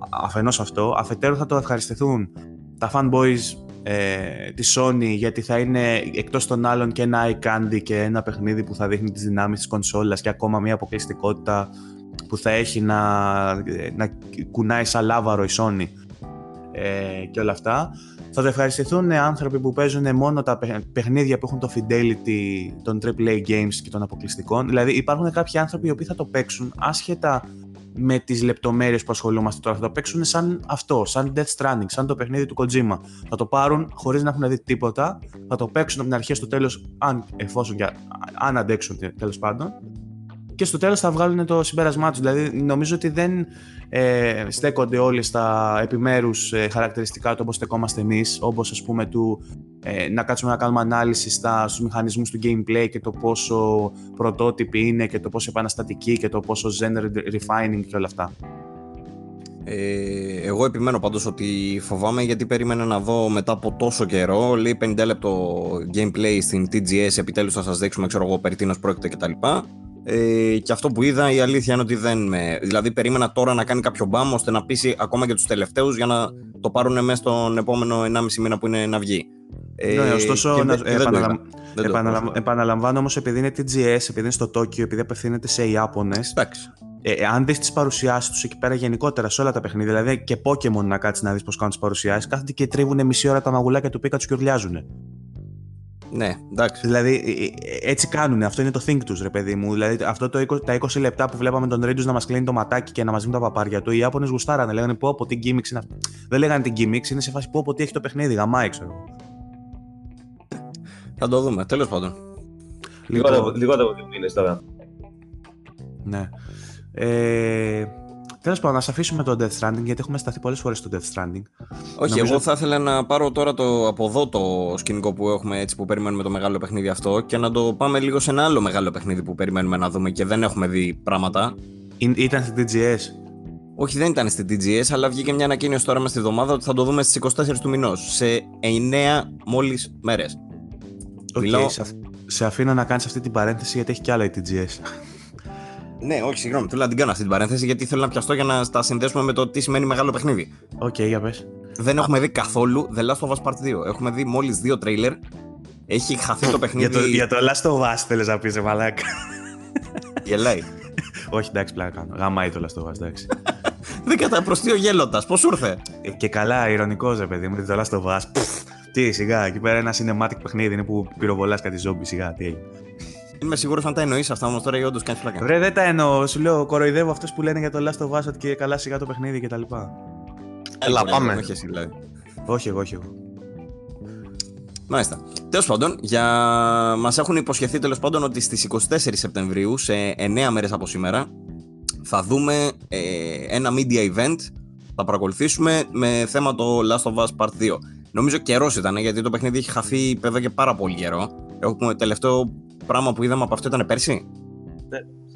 Α- Αφενός αυτό. Αφετέρου θα το ευχαριστηθούν τα fanboys ε, της Sony γιατί θα είναι εκτός των άλλων και ένα eye candy και ένα παιχνίδι που θα δείχνει τις δυνάμεις της κονσόλας και ακόμα μια αποκλειστικότητα που θα έχει να, να κουνάει σαν λάβαρο η Sony ε, και όλα αυτά. Θα το ευχαριστηθούν άνθρωποι που παίζουν μόνο τα παι- παιχνίδια που έχουν το fidelity των AAA games και των αποκλειστικών. Δηλαδή υπάρχουν κάποιοι άνθρωποι οι οποίοι θα το παίξουν άσχετα με τις λεπτομέρειες που ασχολούμαστε τώρα. Θα το παίξουν σαν αυτό, σαν Death Stranding, σαν το παιχνίδι του Kojima. Θα το πάρουν χωρίς να έχουν δει τίποτα, θα το παίξουν από την αρχή στο τέλος, αν, εφόσον και αν αντέξουν τέλος πάντων. Και στο τέλος θα βγάλουν το συμπέρασμά τους. Δηλαδή νομίζω ότι δεν ε, στέκονται όλοι στα επιμέρους ε, χαρακτηριστικά του όπως στεκόμαστε εμείς, όπως ας πούμε του ε, να κάτσουμε να κάνουμε ανάλυση στα, στους μηχανισμούς του gameplay και το πόσο πρωτότυποι είναι και το πόσο επαναστατικοί και το πόσο genre refining και όλα αυτά. Ε, εγώ επιμένω πάντως ότι φοβάμαι γιατί περίμενα να δω μετά από τόσο καιρό λέει 50 λεπτό gameplay στην TGS επιτέλους θα σας δείξουμε ξέρω εγώ περί τίνος πρόκειται κτλ. Ε, και αυτό που είδα η αλήθεια είναι ότι δεν με... Δηλαδή περίμενα τώρα να κάνει κάποιο μπαμ ώστε να πείσει ακόμα και τους τελευταίους για να το πάρουν μέσα στον επόμενο 1,5 μήνα που είναι να βγει. Ε, ναι, ωστόσο, και να, δεν- και δεν το επαναλαμ- είδα. Δεν το επαναλαμ- είδα. επαναλαμβάνω όμως επειδή είναι TGS, επειδή είναι στο Τόκιο, επειδή απευθύνεται σε Ιάπωνες, Εντάξει. ε, ε, αν δεις τις παρουσιάσεις τους εκεί πέρα γενικότερα σε όλα τα παιχνίδια, δηλαδή και Pokemon να κάτσεις να δεις πώς κάνουν τις παρουσιάσεις, κάθονται και τρίβουν μισή ώρα τα μαγουλάκια του Pikachu και ουρλιάζουν. Ναι, εντάξει. Δηλαδή ε, ε, έτσι κάνουν, αυτό είναι το think τους ρε παιδί μου. Δηλαδή αυτό το 20, τα 20 λεπτά που βλέπαμε τον Ρίντους να μας κλείνει το ματάκι και να μας δίνουν τα παπάρια του, οι Ιάπωνες γουστάρανε, λέγανε πω πω τι gimmicks είναι αυτό. Δεν λέγανε την gimmicks, είναι σε φάση πω πω τι έχει το παιχνίδι, γαμάει ξέρω. Θα το δούμε. Τέλος πάντων. Λιγότερο, Λοιπόν, λιγότερο από δύο μήνες τώρα. Ναι. Ε, Τέλος πάντων, να αφήσουμε το Death Stranding γιατί έχουμε σταθεί πολλές φορές στο Death Stranding. Όχι, Νομίζω- εγώ θα ήθελα να πάρω τώρα το, από εδώ το σκηνικό που έχουμε έτσι που περιμένουμε το μεγάλο παιχνίδι αυτό και να το πάμε λίγο σε ένα άλλο μεγάλο παιχνίδι που περιμένουμε να δούμε και δεν έχουμε δει πράγματα. Ή- Ήταν στην TGS. Όχι, δεν ήταν στην TGS, αλλά βγήκε μια ανακοίνωση τώρα μέσα στη εβδομάδα ότι θα το δούμε στις 24 του μηνός. Σε 9 μόλις μέρες. Οκ, Μιλάω- σε, αφ- σε αφήνω να κάνεις αυτή την παρένθεση γιατί έχει κι άλλα η TGS. Ναι, όχι, συγγνώμη, θέλω να την κάνω αυτή την παρένθεση γιατί θέλω να πιαστώ για να τα συνδέσουμε με το τι σημαίνει μεγάλο παιχνίδι. Οκ, για πες. Δεν έχουμε δει καθόλου The Last of Us Part 2. Έχουμε δει μόλις δύο τρέιλερ. Έχει χαθεί το παιχνίδι. Για το, για το Last of Us θέλεις να πεις, ρε μαλάκα. Γελάει. Όχι, εντάξει, πλάκα κάνω. Γαμάει το Last of Us, εντάξει. Δεν κατά προς τι ο γέλοντας, πώς ήρθε; Ε, και καλά, ηρωνικός ρε παιδί μου, το Last of Us. Πφ, Τι, σιγά, εκεί πέρα ένα cinematic παιχνίδι είναι που πυροβολάς κάτι ζόμπι, σιγά, τι έγινε. Είμαι σίγουρος αν τα εννοείς αυτά όμως τώρα ή όντως κάνεις φλάκα. Βρε, δεν τα εννοώ. Σου λέω, κοροϊδεύω αυτούς που λένε για το Last of Us ότι και καλά σιγά το παιχνίδι κτλ. Έλα, πάμε. Όχι εσύ δηλαδή. Όχι εγώ, όχι εγώ. Μάλιστα. Τέλος πάντων, για... μας έχουν υποσχεθεί τέλος πάντων ότι στις 24 Σεπτεμβρίου, σε 9 μέρες από σήμερα, θα δούμε ε, ένα media event. Θα παρακολουθήσουμε με θέμα το Last of Us Part 2. Νομίζω καιρός ήταν γιατί το παιχνίδι έχει χαθεί εδώ και πάρα πολύ καιρό. Έχουμε τελευταίο πράγμα που είδαμε από αυτό ήταν πέρσι;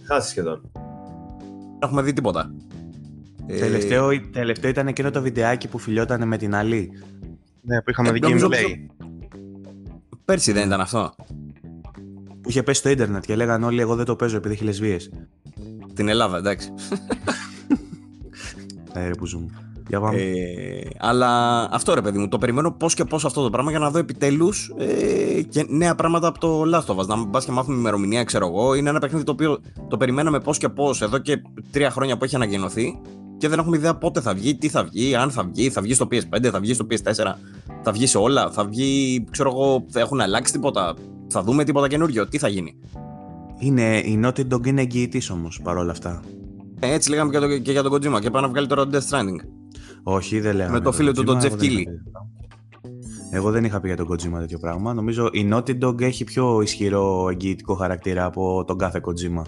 Χάσει σχεδόν. Δεν έχουμε δει τίποτα. Ε, Τελευταίο, τελευταίο ήταν εκείνο το βιντεάκι που φιλιόταν με την άλλη. Ναι, που είχαμε Ε, δει νομίζω gameplay. Πέρσι δεν ήταν αυτό. Που είχε πέσει στο ίντερνετ και λέγανε όλοι: Εγώ δεν το παίζω επειδή έχει λεσβείε. Την Ελλάδα, εντάξει. Ε, ρε που ζούμε. Για πάμε. Ε, αλλά αυτό ρε παιδί μου, το περιμένω πώς και πώς αυτό το πράγμα για να δω επιτέλους ε, και νέα πράγματα από το Last of Us. Να πα και μάθουμε ημερομηνία, ξέρω εγώ. Είναι ένα παιχνίδι το οποίο το περιμέναμε πώς και πώς εδώ και τρία χρόνια που έχει ανακοινωθεί και δεν έχουμε ιδέα πότε θα βγει, τι θα βγει, αν θα βγει, θα βγει στο PS5, θα βγει στο PS4, θα βγει σε όλα, θα βγει, ξέρω εγώ, θα έχουν αλλάξει τίποτα, θα δούμε τίποτα καινούριο, τι θα γίνει. Είναι, η Naughty Dog είναι εγγυητής όμως παρόλα αυτά. Ε, έτσι λέγαμε και, το, και για τον Kojima και πάει να βγάλει τώρα το Death Stranding. Όχι, δεν λέγαμε. Με το για φίλο του, τον Kojima, Jeff εγώ δεν Keighley. είχα πει τέτοιο πράγμα. Εγώ δεν είχα πει για τον Kojima τέτοιο πράγμα. Νομίζω η Naughty Dog έχει πιο ισχυρό εγγυητικό χαρακτήρα από τον κάθε Kojima.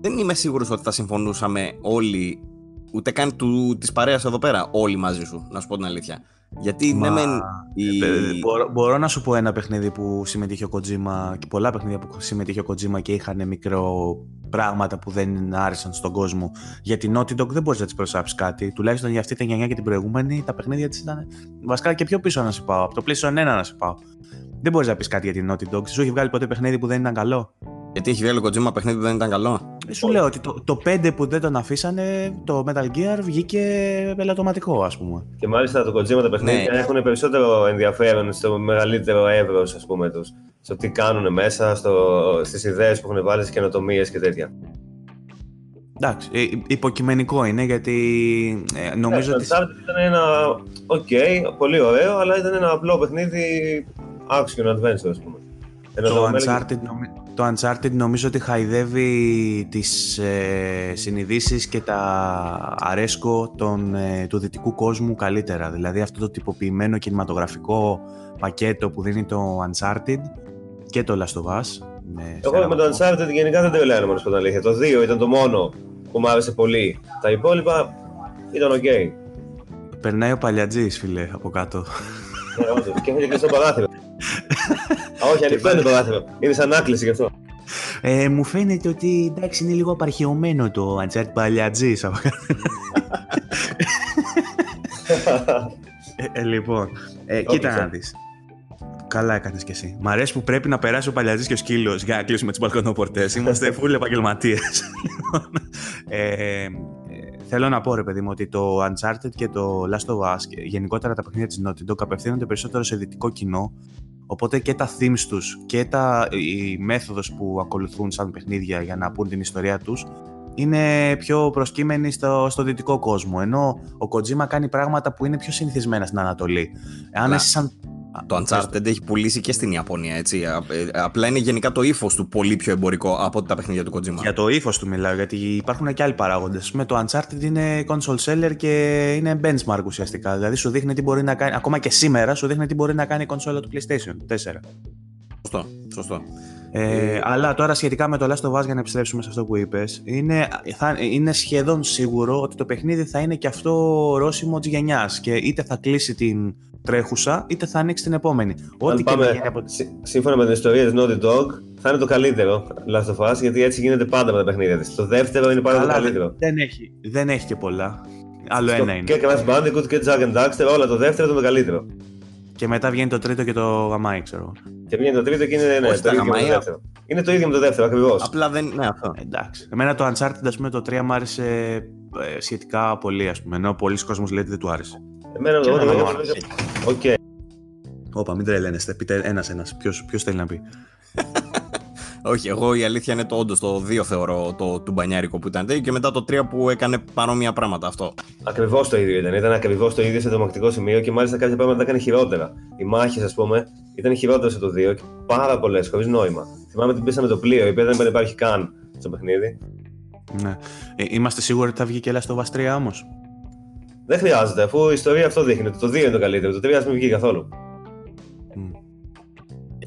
δεν είμαι σίγουρος ότι θα συμφωνούσαμε όλοι, ούτε καν του, της παρέας εδώ πέρα, όλοι μαζί σου, να σου πω την αλήθεια. Γιατί Μα- ναι μεν η... Ε, μπορώ, μπορώ να σου πω ένα παιχνίδι που συμμετείχε ο Kojima και πολλά παιχνίδια που συμμετείχε ο Kojima και είχαν μικρό πράγματα που δεν άρεσαν στον κόσμο. Για την Naughty Dog δεν μπορείς να της προσάψεις κάτι. Τουλάχιστον για αυτή την γενιά και την προηγούμενη, τα παιχνίδια της ήταν. Βασικά και πιο πίσω να σε πάω. Από το PlayStation 1 να σε πάω. Δεν μπορείς να πεις κάτι για την Naughty Dog. Σου έχει βγάλει ποτέ παιχνίδι που δεν ήταν καλό; Γιατί έχει βγάλει ο Kojima παιχνίδι που δεν ήταν καλό. Ε, Σου λέω ότι το, το 5 που δεν τον αφήσανε, το Metal Gear βγήκε πελατωματικό, ας πούμε. Και μάλιστα το Kojima τα παιχνίδια Ναι. έχουν περισσότερο ενδιαφέρον στο μεγαλύτερο εύρος, ας πούμε, τους. Στο τι κάνουν μέσα, στο, στις ιδέες που έχουν βάλει, στις καινοτομίες και τέτοια. Εντάξει, ε, υποκειμενικό είναι γιατί ε, νομίζω Ναι, ότι. Το Uncharted ήταν ένα, οκ, πολύ ωραίο, αλλά ήταν ένα απλό παιχνίδι action adventure, ας πούμε. Ενώ Το Metal Gear- Uncharted, νομι- το Uncharted νομίζω ότι χαϊδεύει τις ε, συνειδήσεις και τα αρέσκω των, ε, του δυτικού κόσμου καλύτερα. Δηλαδή αυτό το τυποποιημένο κινηματογραφικό πακέτο που δίνει το Uncharted και το Last of Us. Με Εγώ με το Uncharted γενικά δεν τρελαίνω να σου πω την αλήθεια. Το 2 ήταν το μόνο που μου άρεσε πολύ. Τα υπόλοιπα ήταν οκ. Ναι, Περνάει ο Παλιατζής, φίλε, από κάτω. όντως. και έχω και κλειστό παράθυρο. Α, όχι, ανοιχτό είναι το παράθυρο. Είναι σαν άκληση γι' αυτό. Ε, μου φαίνεται ότι εντάξει είναι λίγο απαρχαιωμένο το Uncharted Παλιατζής. από κάτω. Ε, ε, λοιπόν, ε, κοίτα Όπλησα. να δεις. Καλά έκανες κι εσύ. Μ' αρέσει που πρέπει να περάσει ο Παλιατζής και ο σκύλος για να κλείσουμε τις μπαλκονοπορτές. Είμαστε full επαγγελματίες. ε, ε, θέλω να πω ρε παιδί μου ότι το Uncharted και το Last of Us και γενικότερα τα παιχνίδια της Naughty Dog απευθύνονται περισσότερο σε δυτικό κοινό Οπότε και τα themes τους και τα, η μέθοδος που ακολουθούν σαν παιχνίδια για να πούν την ιστορία τους είναι πιο προσκύμενοι στο, στο δυτικό κόσμο. Ενώ ο Kojima κάνει πράγματα που είναι πιο συνηθισμένα στην Ανατολή. Αν Αλλά εσύ σαν... Το Uncharted έχει πουλήσει και στην Ιαπωνία, έτσι. Α- ε, Απλά είναι γενικά το ύφος του πολύ πιο εμπορικό από ότι τα παιχνίδια του Kojima. Για το ύφος του μιλάω, γιατί υπάρχουν και άλλοι παράγοντες. Με το Uncharted είναι console seller και είναι benchmark ουσιαστικά. Δηλαδή σου δείχνει τι μπορεί να κάνει, ακόμα και σήμερα σου δείχνει τι μπορεί να κάνει η κονσόλα του PlayStation 4. Σωστό. Σωστό. Ε, αλλά τώρα σχετικά με το Last of Us για να επιστρέψουμε σε αυτό που είπες είναι, θα, είναι σχεδόν σίγουρο ότι το παιχνίδι θα είναι και αυτό ορόσημο της γενιάς και είτε θα κλείσει την τρέχουσα είτε θα ανοίξει την επόμενη. Ό,τι Αν και πάμε να γίνει από... σύ- σύμφωνα με την ιστορία της Naughty Dog, θα είναι το καλύτερο Last of Us, γιατί έτσι γίνεται πάντα με τα παιχνίδια της. Το δεύτερο είναι πάντα το Καλά, καλύτερο. δεν, έχει, δεν έχει και πολλά. Άλλο Στο- ένα είναι. Και Crash Bandicoot και Jak and Daxter, όλα το δεύτερο είναι το καλύτερο. Και μετά βγαίνει το τρίτο και το γαμάει, ξέρω. Και βγαίνει το τρίτο και είναι ναι, Όχι, το τα ίδιο με το γαμάει. δεύτερο. Είναι το ίδιο με το δεύτερο, ακριβώς. Απλά δεν. Ναι, αυτό. Εντάξει. Εμένα το Uncharted, ας πούμε, το 3 μου άρεσε ε, σχετικά πολύ, ας πούμε. Ενώ πολλοί κόσμος λέει ότι δεν του άρεσε. Εμένα Και το εμένα μου δεύτερο. άρεσε. Οκ. Όπα, μην τρελαίνεστε. Πείτε ένας-ένας. Ποιος, ποιος θέλει να πει; Όχι, εγώ η αλήθεια είναι το όντως το 2 θεωρώ το του μπανιάρικο που ήταν τέτοιο και μετά το 3 που έκανε παρόμοια πράγματα αυτό. Ακριβώς το ίδιο ήταν. Ήταν ακριβώς το ίδιο σε τρομακτικό σημείο και μάλιστα κάποια πράγματα τα έκανε χειρότερα. Οι μάχες, ας πούμε, ήταν χειρότερες από το 2 και πάρα πολλές, χωρίς νόημα. Θυμάμαι την πίσαμε το πλοίο, η οποία δεν υπάρχει καν στο παιχνίδι. Ναι. Ε, είμαστε σίγουροι ότι θα βγει και Last of Us 3 όμως; Δεν χρειάζεται, αφού η ιστορία αυτό δείχνει. Το 2 είναι το καλύτερο. Το 3 ας μην βγει καθόλου.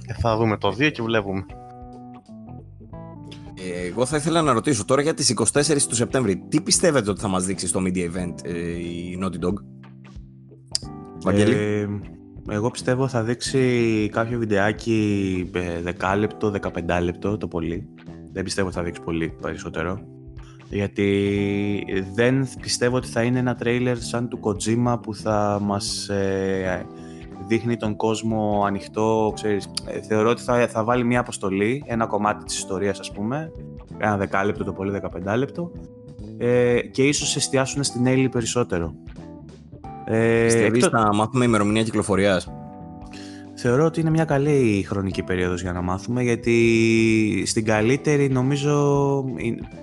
Ε, θα δούμε το 2 και βλέπουμε. Ε, εγώ θα ήθελα να ρωτήσω τώρα για τις 24 του Σεπτέμβρη. Τι πιστεύετε ότι θα μας δείξει στο Media Event ε, η Naughty Dog? Βαγγέλη; Ε, εγώ πιστεύω θα δείξει κάποιο βιντεάκι ε, δεκάλεπτο, 15 λεπτό το πολύ. Δεν πιστεύω θα δείξει πολύ περισσότερο. Γιατί δεν πιστεύω ότι θα είναι ένα τρέιλερ σαν του Kojima που θα μας ε, δείχνει τον κόσμο ανοιχτό, ξέρεις. Ε, θεωρώ ότι θα, θα βάλει μια αποστολή, ένα κομμάτι της ιστορίας ας πούμε, ένα δεκάλεπτο το πολύ 15 λεπτό ε, και ίσως εστιάσουν στην Έλλη περισσότερο. Ε, Πιστεύεις εκτός... θα μάθουμε ημερομηνία κυκλοφορίας; Θεωρώ ότι είναι μια καλή χρονική περίοδος για να μάθουμε γιατί στην καλύτερη νομίζω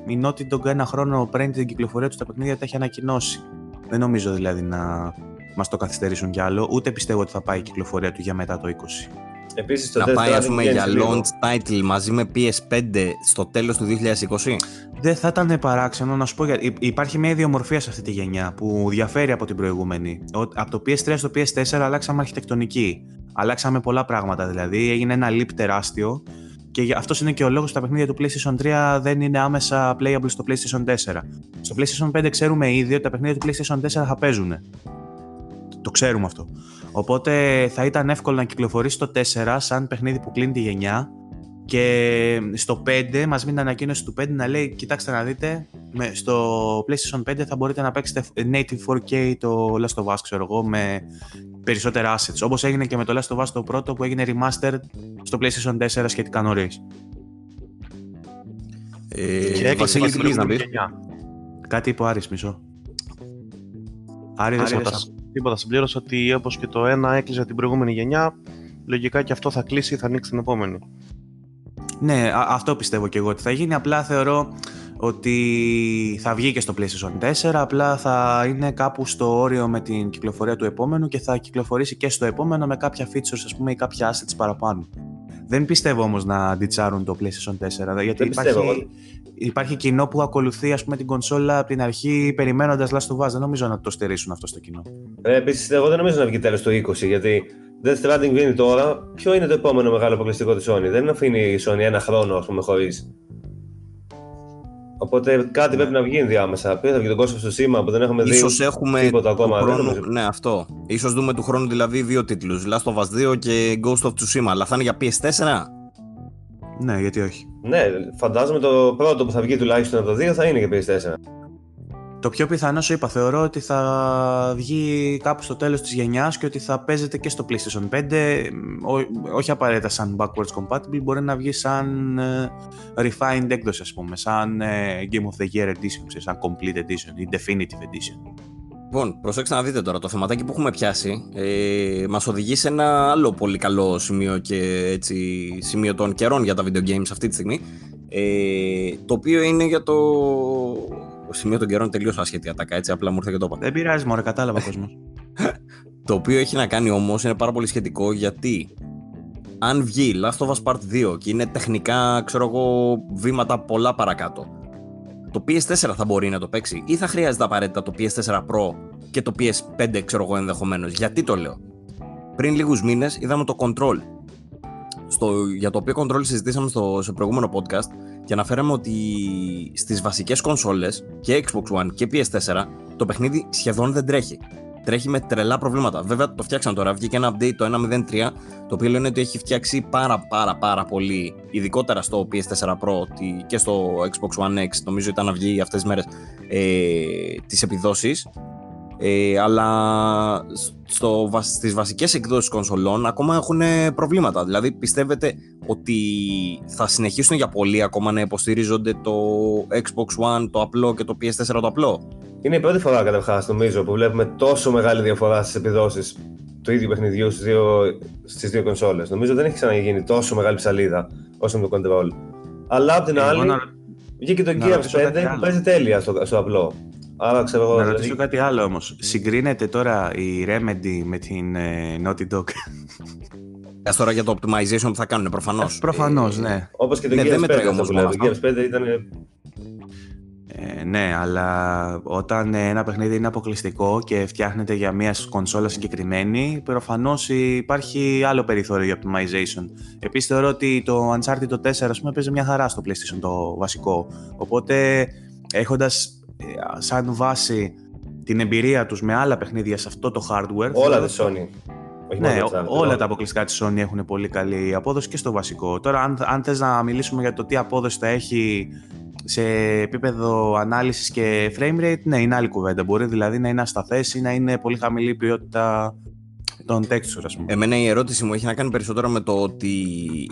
η Naughty Dog ένα χρόνο πριν την κυκλοφορία του τα παιχνίδια τα έχει ανακοινώσει. Δεν νομίζω δηλαδή να μας το καθυστερήσουν κι άλλο, ούτε πιστεύω ότι θα πάει η κυκλοφορία του για μετά το 20. Επίσης, το να πάει ας πούμε για launch title μαζί με PS5 στο τέλος του 2020. Δεν θα ήταν παράξενο να σου πω γιατί υπάρχει μια ιδιομορφία σε αυτή τη γενιά που διαφέρει από την προηγούμενη. Από το PS3 στο PS4 αλλάξαμε αρχιτεκτονική. Αλλάξαμε πολλά πράγματα δηλαδή. Έγινε ένα leap τεράστιο και αυτός είναι και ο λόγος που τα παιχνίδια του PlayStation 3 δεν είναι άμεσα playable στο PlayStation 4. Στο PlayStation 5 ξέρουμε ήδη ότι τα παιχνίδια του PlayStation 4 θα παίζουν. Το ξέρουμε αυτό. Οπότε θα ήταν εύκολο να κυκλοφορήσει το 4 σαν παιχνίδι που κλείνει τη γενιά και στο 5 μας μείνει ανακοίνωση του 5 να λέει κοιτάξτε να δείτε στο PlayStation 5 θα μπορείτε να παίξετε native 4K το Last of Us ξέρω εγώ με περισσότερα assets όπως έγινε και με το Last of Us το πρώτο που έγινε remastered στο PlayStation 4 σχετικά νωρίς. Ε, και Βασίλη τι να πεις. Κάτι είπε ο Άρης μισό. Άρη δεν Τίποτα. Συμπλήρωσα ότι όπως και το ένα έκλεισε την προηγούμενη γενιά, λογικά και αυτό θα κλείσει ή θα ανοίξει την επόμενη. Ναι, αυτό πιστεύω και εγώ ότι θα γίνει. Απλά θεωρώ ότι θα βγει και στο PlayStation 4, απλά θα είναι κάπου στο όριο με την κυκλοφορία του επόμενου και θα κυκλοφορήσει και στο επόμενο με κάποια features ας πούμε ή κάποια assets παραπάνω. Δεν πιστεύω όμως να αντιτσάρουν το PlayStation 4, γιατί υπάρχει, υπάρχει κοινό που ακολουθεί ας πούμε, την κονσόλα από την αρχή περιμένοντας Last of Us. Δεν νομίζω να το στερήσουν αυτό στο κοινό. Ε, Επίσης, εγώ δεν νομίζω να βγει τέλος το 20, γιατί Death Stranding βγαίνει τώρα. Ποιο είναι το επόμενο μεγάλο αποκλειστικό της Sony; Δεν αφήνει η Sony ένα χρόνο, ας πούμε, χωρίς. Οπότε κάτι πρέπει να βγει διάμεσα. Ποιο θα βγει τον κόσμο στο σήμα που δεν έχουμε δει Ίσως έχουμε τίποτα ακόμα. Χρόνο, ναι, αυτό. Ίσως δούμε του χρόνου δηλαδή δύο τίτλους. Last of Us 2 και Ghost of Tsushima. Αλλά θα είναι για PS4. Ναι, γιατί όχι. Ναι, φαντάζομαι το πρώτο που θα βγει τουλάχιστον από το 2 θα είναι για PS4. Το πιο πιθανό σου είπα, θεωρώ ότι θα βγει κάπου στο τέλος της γενιάς και ότι θα παίζεται και στο PlayStation 5, όχι απαραίτητα σαν backwards compatible, μπορεί να βγει σαν ε, refined έκδοση ας πούμε, σαν ε, Game of the Year Edition, σαν Complete Edition ή Definitive Edition. Λοιπόν, προσέξτε να δείτε τώρα, το θεματάκι που έχουμε πιάσει ε, μας οδηγεί σε ένα άλλο πολύ καλό σημείο και έτσι, σημείο των καιρών για τα video games αυτή τη στιγμή, ε, το οποίο είναι για το σημείο των καιρών τελείω άσχετη ατάκα, έτσι απλά μου ήρθε και το είπα. Δεν πειράζει, μωρέ, κατάλαβα κόσμος. το οποίο έχει να κάνει όμως είναι πάρα πολύ σχετικό γιατί αν βγει Last of Us Part 2 και είναι τεχνικά, ξέρω εγώ, βήματα πολλά παρακάτω, το PS4 θα μπορεί να το παίξει ή θα χρειάζεται απαραίτητα το PS4 Pro και το PS5, ξέρω εγώ ενδεχομένως. Γιατί το λέω; Πριν λίγους μήνες είδαμε το Control. Στο, για το οποίο Control συζητήσαμε στο, στο προηγούμενο podcast και αναφέραμε ότι στις βασικές κονσόλες και Xbox One και PS4 το παιχνίδι σχεδόν δεν τρέχει. Τρέχει με τρελά προβλήματα. Βέβαια το φτιάξαν τώρα. Βγήκε ένα update το 1.03 το οποίο λένε ότι έχει φτιάξει πάρα πάρα πάρα πολύ ειδικότερα στο PS4 Pro και στο Xbox One X νομίζω ήταν να βγει αυτές τις μέρες ε, τις επιδόσεις ε, αλλά στο, στις βασικές εκδόσεις κονσολών ακόμα έχουν προβλήματα. Δηλαδή πιστεύετε ότι θα συνεχίσουν για πολύ ακόμα να υποστηρίζονται το Xbox One το απλό και το PS4 το απλό; Είναι η πρώτη φορά καταρχάς νομίζω που βλέπουμε τόσο μεγάλη διαφορά στις επιδόσεις του ίδιου παιχνιδιού στις δύο, στις δύο κονσόλες. Νομίζω δεν έχει ξαναγίνει τόσο μεγάλη ψαλίδα όσο με το Control. Αλλά απ' την ε, άλλη, να... βγήκε το Gears 5 που παίζει τέλεια στο, στο απλό. Άρα ξέρω εγώ. Να δηλαδή- ρωτήσω κάτι άλλο όμως. Συγκρίνεται τώρα η Remedy με την ε, Naughty Dog; τώρα για το optimization που θα κάνουν, προφανώς. Ε, προφανώς, ναι. Όπως και το Ναι, δεν Gears 5 μετράει αυτό όμως που λέμε. μόνο Το αυτό. Gears 5 ήταν. Ε, ναι, αλλά όταν ε, ένα παιχνίδι είναι αποκλειστικό και φτιάχνεται για μια κονσόλα συγκεκριμένη, προφανώς υπάρχει άλλο περιθώριο για optimization. Επίσης, θεωρώ ότι το Uncharted το 4 ας πούμε, παίζει μια χαρά στο PlayStation το βασικό. Οπότε, έχοντας σαν βάση την εμπειρία τους με άλλα παιχνίδια σε αυτό το hardware. Όλα θεωρώ τη ότι- Sony. Όχι Ναι, μόνο ό- τα Uncharted, όλα τα αποκλειστικά της Sony έχουν πολύ καλή απόδοση και στο βασικό. Τώρα, αν, αν θες να μιλήσουμε για το τι απόδοση θα έχει σε επίπεδο ανάλυσης και frame rate, ναι, είναι άλλη κουβέντα. Μπορεί δηλαδή να είναι ασταθές ή να είναι πολύ χαμηλή η ποιότητα των texture, ας πούμε. Εμένα η ερώτηση μου έχει να κάνει περισσότερο με το ότι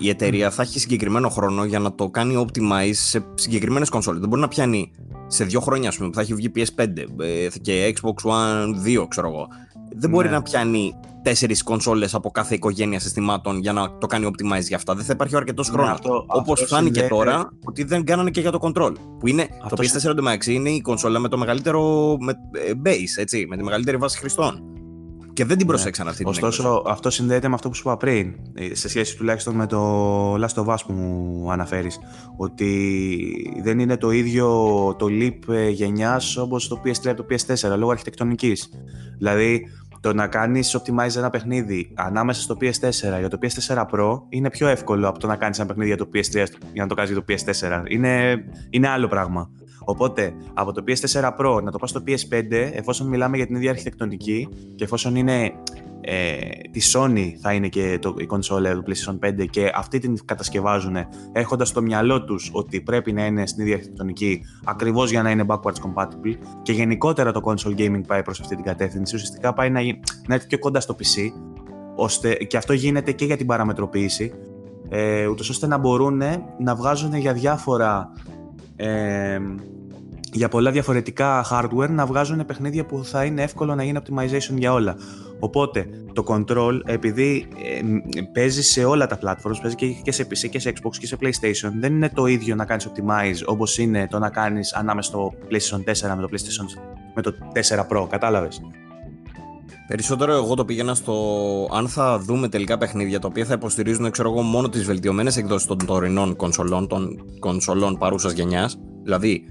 η εταιρεία θα έχει συγκεκριμένο χρόνο για να το κάνει optimize σε συγκεκριμένες κονσόλες. Δεν μπορεί να πιάνει σε δύο χρόνια, ας πούμε, που θα έχει βγει PS5 ες, και Xbox One 2, ξέρω εγώ. Δεν μπορεί Ναι. να πιάνει τέσσερις κονσόλες από κάθε οικογένεια συστημάτων για να το κάνει optimize για αυτά. Δεν θα υπάρχει αρκετός Ναι, χρόνος. αυτό- Όπως αυτό φάνηκε συνδέεται- τώρα ότι δεν κάνανε και για το control. Που είναι Αυτό το PS4 εντωμεταξύ είναι η κονσόλα με το μεγαλύτερο με, ε, base, έτσι, με τη μεγαλύτερη βάση χρηστών. Και δεν την προσέξαν αυτή την έκδοση. Ναι. Ωστόσο, αυτό συνδέεται με αυτό που σου είπα πριν, ε, σε σχέση τουλάχιστον με το Last of Us που μου αναφέρεις, ότι δεν είναι το ίδιο το leap ε, γενιάς όπως το PS3 από το PS4, λόγω αρχιτεκτονικής. Δηλαδή, το να κάνεις optimize ένα παιχνίδι ανάμεσα στο PS4 για το PS4 Pro είναι πιο εύκολο από το να κάνεις ένα παιχνίδι για το PS3 για να το κάνεις για το PS4. Είναι, είναι άλλο πράγμα. Οπότε, από το PS4 Pro να το πας στο PS5, εφόσον μιλάμε για την ίδια αρχιτεκτονική και εφόσον είναι ε, τη Sony θα είναι και το, η κονσόλα του PlayStation 5 και αυτή την κατασκευάζουν έχοντας στο μυαλό τους ότι πρέπει να είναι στην ίδια αρχιτεκτονική ακριβώς για να είναι backwards compatible και γενικότερα το console gaming πάει προς αυτή την κατεύθυνση ουσιαστικά πάει να, γι- να έρθει πιο κοντά στο PC ώστε, και αυτό γίνεται και για την παραμετροποίηση ε, ούτως ώστε να μπορούν να βγάζουν για διάφορα ε, για πολλά διαφορετικά hardware να βγάζουν παιχνίδια που θα είναι εύκολο να γίνει optimization για όλα. Οπότε το control, επειδή ε, παίζει σε όλα τα platforms, παίζει και, και σε PC και σε Xbox και σε PlayStation, δεν είναι το ίδιο να κάνεις optimize όπως είναι το να κάνεις ανάμεσα στο PlayStation 4 με το PlayStation με το 4 Pro, κατάλαβες; Περισσότερο εγώ το πήγαινα στο αν θα δούμε τελικά παιχνίδια τα οποία θα υποστηρίζουν ξέρω εγώ, μόνο τις βελτιωμένες εκδόσεις των τωρινών κονσολών, των κονσολών παρούσας γενιάς. Δηλαδή,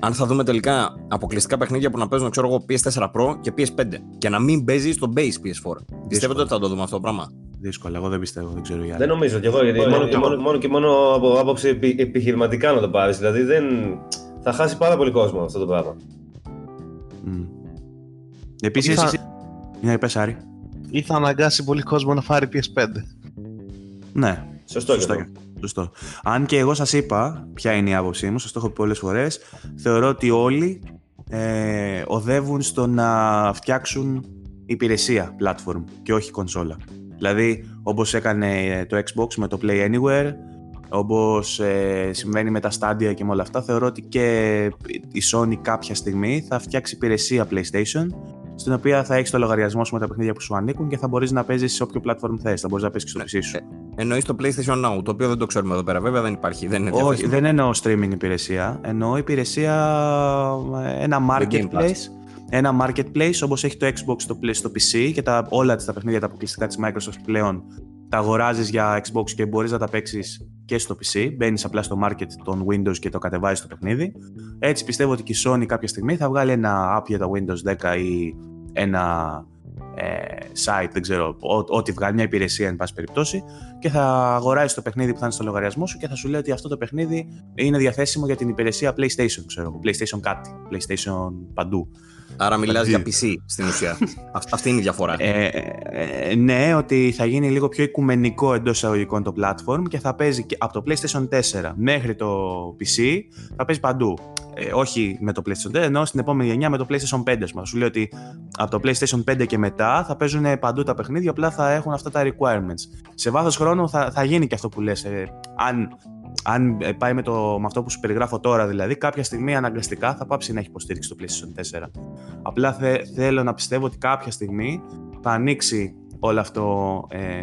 αν θα δούμε τελικά αποκλειστικά παιχνίδια που να παίζουν ξέρω εγώ, PS4 Pro και PS5 και να μην παίζει στο base PS4. Πιστεύετε ότι θα το δούμε αυτό το πράγμα; Δύσκολα, εγώ δεν πιστεύω, δεν ξέρω οι άλλοι. Δεν νομίζω κι εγώ, γιατί Όχι, μόνο, όχι. και μόνο, μόνο και μόνο από άποψη επι, επιχειρηματικά να το πάρεις. Δηλαδή δεν. Θα χάσει πάρα πολύ κόσμο αυτό το πράγμα. Μμ. Επίσης, Θα- εσύ... Ναι, πες Άρη. Ή θα αναγκάσει πολύ κόσμο να φάρει PS5. Ναι, Σωστό, Σωστό. και αυτό. Σωστό. Αν και εγώ σας είπα ποια είναι η άποψή μου, σας το έχω πει πολλές φορές, θεωρώ ότι όλοι ε, οδεύουν στο να φτιάξουν υπηρεσία platform και όχι κονσόλα. Δηλαδή, όπως έκανε ε, το Xbox με το Play Anywhere, όπως ε, συμβαίνει με τα Stadia και με όλα αυτά, θεωρώ ότι και η Sony κάποια στιγμή θα φτιάξει υπηρεσία PlayStation, στην οποία θα έχεις το λογαριασμό σου με τα παιχνίδια που σου ανήκουν και θα μπορείς να παίζεις σε όποιο platform θες. Θα μπορείς να παίζεις και στο PC σου. Εννοείς το PlayStation Now, το οποίο δεν το ξέρουμε εδώ πέρα. Βέβαια δεν υπάρχει. Δεν είναι Όχι, διαθέσιμο. δεν εννοώ streaming υπηρεσία. Εννοώ υπηρεσία, ε, ένα Game marketplace. Ένα marketplace όπως έχει το Xbox στο, play- στο PC και τα, όλα τα παιχνίδια τα αποκλειστικά της Microsoft πλέον τα αγοράζεις για Xbox και μπορείς να τα παίξεις και στο PC. Μπαίνεις απλά στο market των Windows και το κατεβάζεις το παιχνίδι. Έτσι πιστεύω ότι και η Sony κάποια στιγμή θα βγάλει ένα app για τα Windows 10 ή ένα ε, site, δεν ξέρω, ό- ό,τι βγάλει, μια υπηρεσία εν πάση περιπτώσει και θα αγοράσει το παιχνίδι που θα είναι στο λογαριασμό σου και θα σου λέει ότι αυτό το παιχνίδι είναι διαθέσιμο για την υπηρεσία PlayStation, ξέρω εγώ. PlayStation κάτι, PlayStation παντού. Άρα μιλάς Αντί. για PC στην ουσία. Αυ- Αυτή είναι η διαφορά. Ε, ε, ναι, ότι θα γίνει λίγο πιο οικουμενικό εντός εισαγωγικών το platform και θα παίζει και από το PlayStation 4 μέχρι το PC, θα παίζει παντού. Ε, όχι με το PlayStation 4, ενώ στην επόμενη γενιά με το PlayStation 5. ας πούμε. Θα σου λέει ότι από το PlayStation 5 και μετά θα παίζουν παντού τα παιχνίδια, απλά θα έχουν αυτά τα requirements. Σε βάθος χρόνου θα, θα γίνει και αυτό που λες. Ε, αν αν ε, πάει με, το, με αυτό που σου περιγράφω τώρα, δηλαδή, κάποια στιγμή αναγκαστικά θα πάψει να έχει υποστήριξη το PlayStation 4. Απλά θε- θέλω να πιστεύω ότι κάποια στιγμή θα ανοίξει όλο αυτό ε,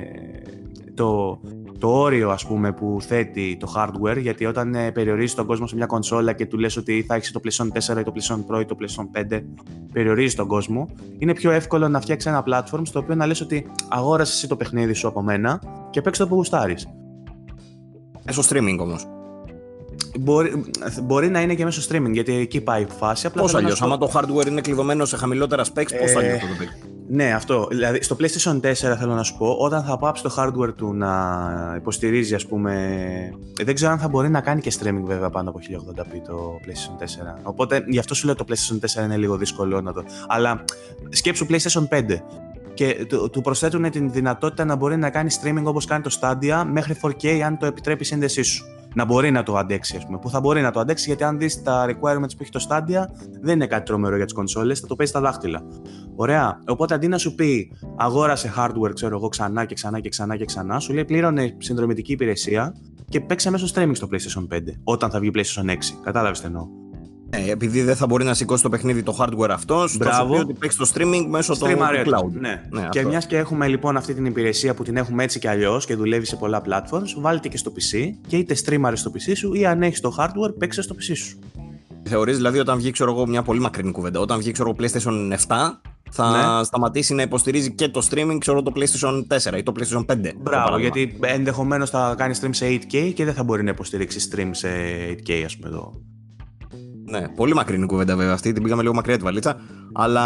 το, το όριο ας πούμε που θέτει το hardware γιατί όταν ε, περιορίζει τον κόσμο σε μια κονσόλα και του λες ότι θα έχεις το PlayStation 4 ή το PlayStation Pro ή το PlayStation 5 περιορίζει τον κόσμο είναι πιο εύκολο να φτιάξει ένα platform στο οποίο να λες ότι αγόρασε εσύ το παιχνίδι σου από μένα και παίξε το που γουστάρεις. Μέσω streaming όμως. Μπορεί, μπορεί να είναι και μέσω streaming, γιατί εκεί πάει η φάση. Απλά Πώς θέλω να αλλιώς, σου πω- άμα το hardware είναι κλειδωμένο σε χαμηλότερα specs, πώς Ε, αλλιώ θα το παίξει. Ναι, αυτό. Δηλαδή, στο PlayStation 4 θέλω να σου πω, όταν θα πάψει το hardware του να υποστηρίζει, ας πούμε. ε, Δεν ξέρω αν θα μπορεί να κάνει και streaming βέβαια πάνω από 1080p το PlayStation 4. Οπότε γι' αυτό σου λέω το PlayStation 4 είναι λίγο δύσκολο να το. Αλλά σκέψου PlayStation 5. Και του, του προσθέτουν την δυνατότητα να μπορεί να κάνει streaming όπως κάνει το Stadia μέχρι 4K αν το επιτρέπει η σύνδεσή σου. Να μπορεί να το αντέξει, ας πούμε. Που θα μπορεί να το αντέξει γιατί αν δεις τα requirements που έχει το Stadia, δεν είναι κάτι τρομερό για τις κονσόλες, θα το παίζει στα δάχτυλα. Ωραία. Οπότε αντί να σου πει αγόρασε hardware, ξέρω εγώ, ξανά και ξανά και ξανά και ξανά, σου λέει πλήρωνε συνδρομητική υπηρεσία και παίξε μέσω streaming στο PlayStation 5 όταν θα βγει PlayStation 6. Κατάλαβες τι εννοώ. Ε, επειδή δεν θα μπορεί να σηκώσει το παιχνίδι το hardware αυτός, θα σου Μπράβο. πει ότι παίξει το streaming μέσω του Streamer του cloud. Ναι. Ναι, και αυτό. μιας και έχουμε λοιπόν αυτή την υπηρεσία που την έχουμε έτσι κι αλλιώς και δουλεύει σε πολλά platforms, βάλτε και στο PC και είτε streamer στο PC σου ή αν έχεις το hardware, παίξε στο PC σου. Θεωρείς δηλαδή όταν βγει ξέρω εγώ, μια πολύ μακρινή κουβέντα, όταν βγει ξέρω, εγώ, PlayStation 7 θα Ναι. σταματήσει να υποστηρίζει και το streaming ξέρω, το PlayStation 4 ή το PlayStation 5. για Μπράβο, παράδειγμα. γιατί ενδεχομένως θα κάνει stream σε 8K και δεν θα μπορεί να υποστηρίξει stream σε 8K, ας πούμε εδώ. Ναι, πολύ μακρινή κουβέντα βέβαια αυτή, την πήγαμε λίγο μακριά τη βαλίτσα, αλλά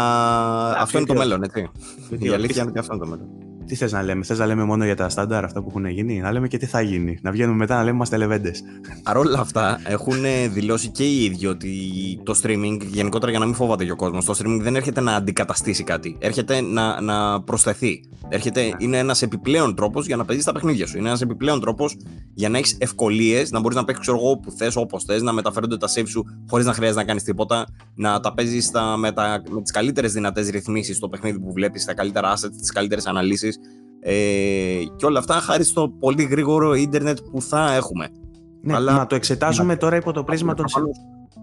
αυτό είναι το τι- μέλλον, έτσι. τι- Η αλήθεια είναι ότι αυτό είναι το μέλλον. Τι θες να λέμε, θες να λέμε μόνο για τα στάνταρ αυτά που έχουν γίνει, να λέμε και τι θα γίνει. Να βγαίνουμε μετά να λέμε είμαστε λεβέντες. Παρ' όλα αυτά, έχουν δηλώσει και οι ίδιοι ότι το streaming, γενικότερα για να μην φοβάται και ο κόσμος, το streaming δεν έρχεται να αντικαταστήσει κάτι. Έρχεται να, να προσθεθεί. Έρχεται, Είναι ένας επιπλέον τρόπος για να παίζεις τα παιχνίδια σου. Είναι ένας επιπλέον τρόπος για να έχεις ευκολίες, να μπορείς να παίξεις ξέρω εγώ όπου θες, όπως θες, να μεταφέρονται τα save σου χωρίς να χρειάζεται να κάνεις τίποτα, να τα παίζεις με, τα- με τις καλύτερες δυνατές ρυθμίσεις στο παιχνίδι που βλέπεις, τα καλύτερα assets, τις καλύτερες αναλύσεις. Ε, και όλα αυτά χάρη στο πολύ γρήγορο ίντερνετ που θα έχουμε. Ναι, Αλλά- μα το εξετάζουμε τώρα υπό το πρίσμα των. Προφανώς.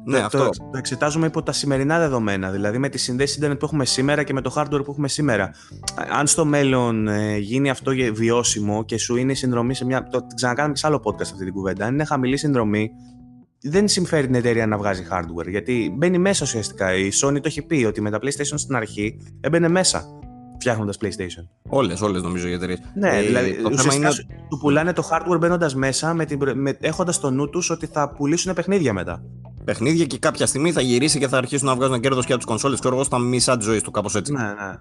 Ναι, το, αυτό. Το, το εξετάζουμε υπό τα σημερινά δεδομένα, δηλαδή με τις συνδέσεις ίντερνετ που έχουμε σήμερα και με το hardware που έχουμε σήμερα. Αν στο μέλλον ε, γίνει αυτό γε- βιώσιμο και σου είναι η συνδρομή σε μια. Το ξανακάνουμε και σε άλλο podcast αυτή την κουβέντα. Αν είναι χαμηλή συνδρομή, δεν συμφέρει την εταιρεία να βγάζει hardware. Γιατί μπαίνει μέσα ουσιαστικά. Η Sony το έχει πει ότι με τα PlayStation στην αρχή έμπαινε μέσα φτιάχνοντας PlayStation. Όλες, όλες νομίζω οι εταιρείες. Ναι, δηλαδή το θέμα ουσιαστικά είναι. σου, σου πουλάνε το hardware μπαίνοντας μέσα με την, προ- με, έχοντας στο νου τους ότι θα πουλήσουν παιχνίδια μετά. παιχνίδια και κάποια στιγμή θα γυρίσει και θα αρχίσουν να βγάζουν κέρδος και από τις κονσόλες. Ξέρω εγώ στα μισά της ζωής του, κάπως έτσι. Ναι, ναι.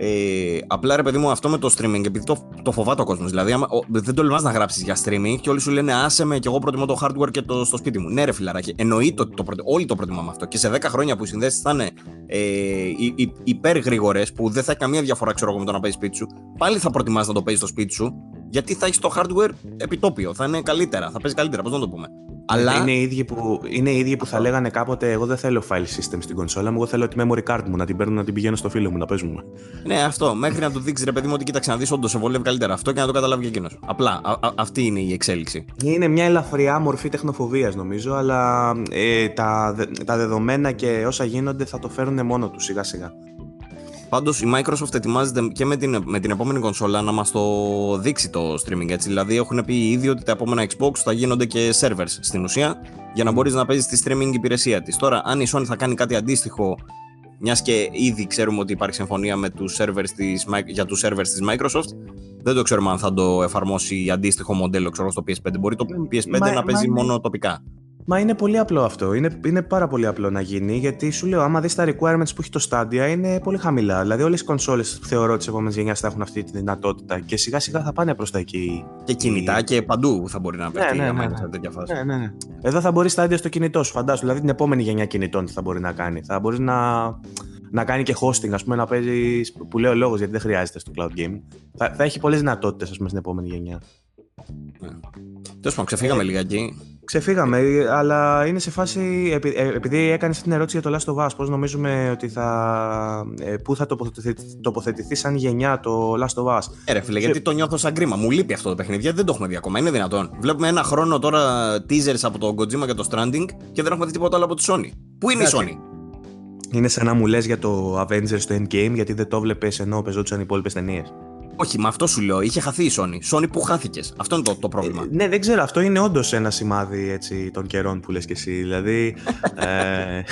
Ε, απλά ρε παιδί μου, αυτό με το streaming, επειδή το, το φοβάται ο κόσμος. Δηλαδή, άμα, ο, δεν τολμάς να γράψεις για streaming και όλοι σου λένε Άσε με και εγώ προτιμώ το hardware και το στο σπίτι μου. Ναι, ρε φιλαράκι, εννοείται ότι το, προτι- όλοι το προτιμάμε αυτό. Και σε 10 χρόνια που οι συνδέσεις θα είναι ε, υ- υ- υπεργρήγορες, που δεν θα έχει καμία διαφορά ξέρω εγώ, με το να παίζεις σπίτι σου, πάλι θα προτιμάς να το παίζεις στο σπίτι σου, γιατί θα έχεις το hardware επιτόπιο. Θα είναι καλύτερα, θα παίζει καλύτερα, πώς να το πούμε. Αλλά Είναι οι, ίδιοι που, είναι οι ίδιοι που θα λέγανε κάποτε: Εγώ δεν θέλω file system στην κονσόλα μου. Εγώ θέλω τη memory card μου να την παίρνω να την πηγαίνω στο φίλο μου να παίζουμε. Ναι, αυτό. Μέχρι να του δείξει ρε παιδί μου ότι κοίταξε να δεις, όντως σε βολεύει καλύτερα αυτό και να το καταλάβει και εκείνος. Απλά α, α- αυτή είναι η εξέλιξη. Είναι μια ελαφριά μορφή τεχνοφοβίας νομίζω, αλλά ε, τα, δε- τα δεδομένα και όσα γίνονται θα το φέρουν μόνο τους σιγά σιγά. Πάντως η Microsoft ετοιμάζεται και με την, με την επόμενη κονσόλα να μας το δείξει το streaming έτσι. Δηλαδή έχουν πει ήδη ότι τα επόμενα Xbox θα γίνονται και servers στην ουσία για να μπορείς να παίζεις τη streaming υπηρεσία της. Τώρα, αν η Sony θα κάνει κάτι αντίστοιχο, μιας και ήδη ξέρουμε ότι υπάρχει συμφωνία με τους servers της, Mi- για τους servers της Microsoft, δεν το ξέρουμε αν θα το εφαρμόσει αντίστοιχο μοντέλο ξέρω, στο PS5. Μπορεί το PS5 Μα- να παίζει μα είναι- μόνο τοπικά. Μα είναι πολύ απλό αυτό. Είναι, είναι πάρα πολύ απλό να γίνει γιατί σου λέω, άμα δεις τα requirements που έχει το Stadia είναι πολύ χαμηλά. Δηλαδή, όλες οι κονσόλες θεωρώ της επόμενης γενιάς θα έχουν αυτή τη δυνατότητα και σιγά σιγά θα πάνε προς τα εκεί. Και κινητά και παντού θα μπορεί να παίξει ναι, άμα ναι, είναι ναι. σε τέτοια φάση. Ναι, ναι, ναι. Εδώ θα μπορεί Stadia στο κινητό σου, φαντάσου. Δηλαδή, την επόμενη γενιά κινητών τι θα μπορεί να κάνει. Θα μπορείς να, να κάνει και hosting, ας πούμε, να παίζεις. που λέει ο λόγος γιατί δεν χρειάζεται στο cloud gaming. Θα, θα έχει πολλές δυνατότητες, ας πούμε, στην επόμενη γενιά. Ναι. Τέλος πάντων, ξεφύγαμε λιγάκι. Ξεφύγαμε, αλλά είναι σε φάση. επει- ε, επειδή έκανε αυτή την ερώτηση για το Last of Us, πώς νομίζουμε ότι θα. ε, πού θα τοποθετηθεί, τοποθετηθεί σαν γενιά το Last of Us; Ε, ρε φίλε, γιατί το νιώθω σαν κρίμα. Μου λείπει αυτό το παιχνίδι, γιατί δεν το έχουμε δει ακόμα. Είναι δυνατόν. Βλέπουμε ένα χρόνο τώρα teasers από το Kojima και το Stranding και δεν έχουμε δει τίποτα άλλο από τη Sony. Πού είναι η Εντάξει. Sony; Είναι σαν να μου λες για το Avengers στο Endgame, γιατί δεν το βλέπει ενώ πεζόντουσαν οι υπόλοιπες ταινίες. Όχι, με αυτό σου λέω. Είχε χαθεί η Sony. Sony που χάθηκες. Αυτό είναι το, το πρόβλημα. ναι, δεν ξέρω. Αυτό είναι όντως ένα σημάδι έτσι, των καιρών που λες και εσύ. Δηλαδή, ε,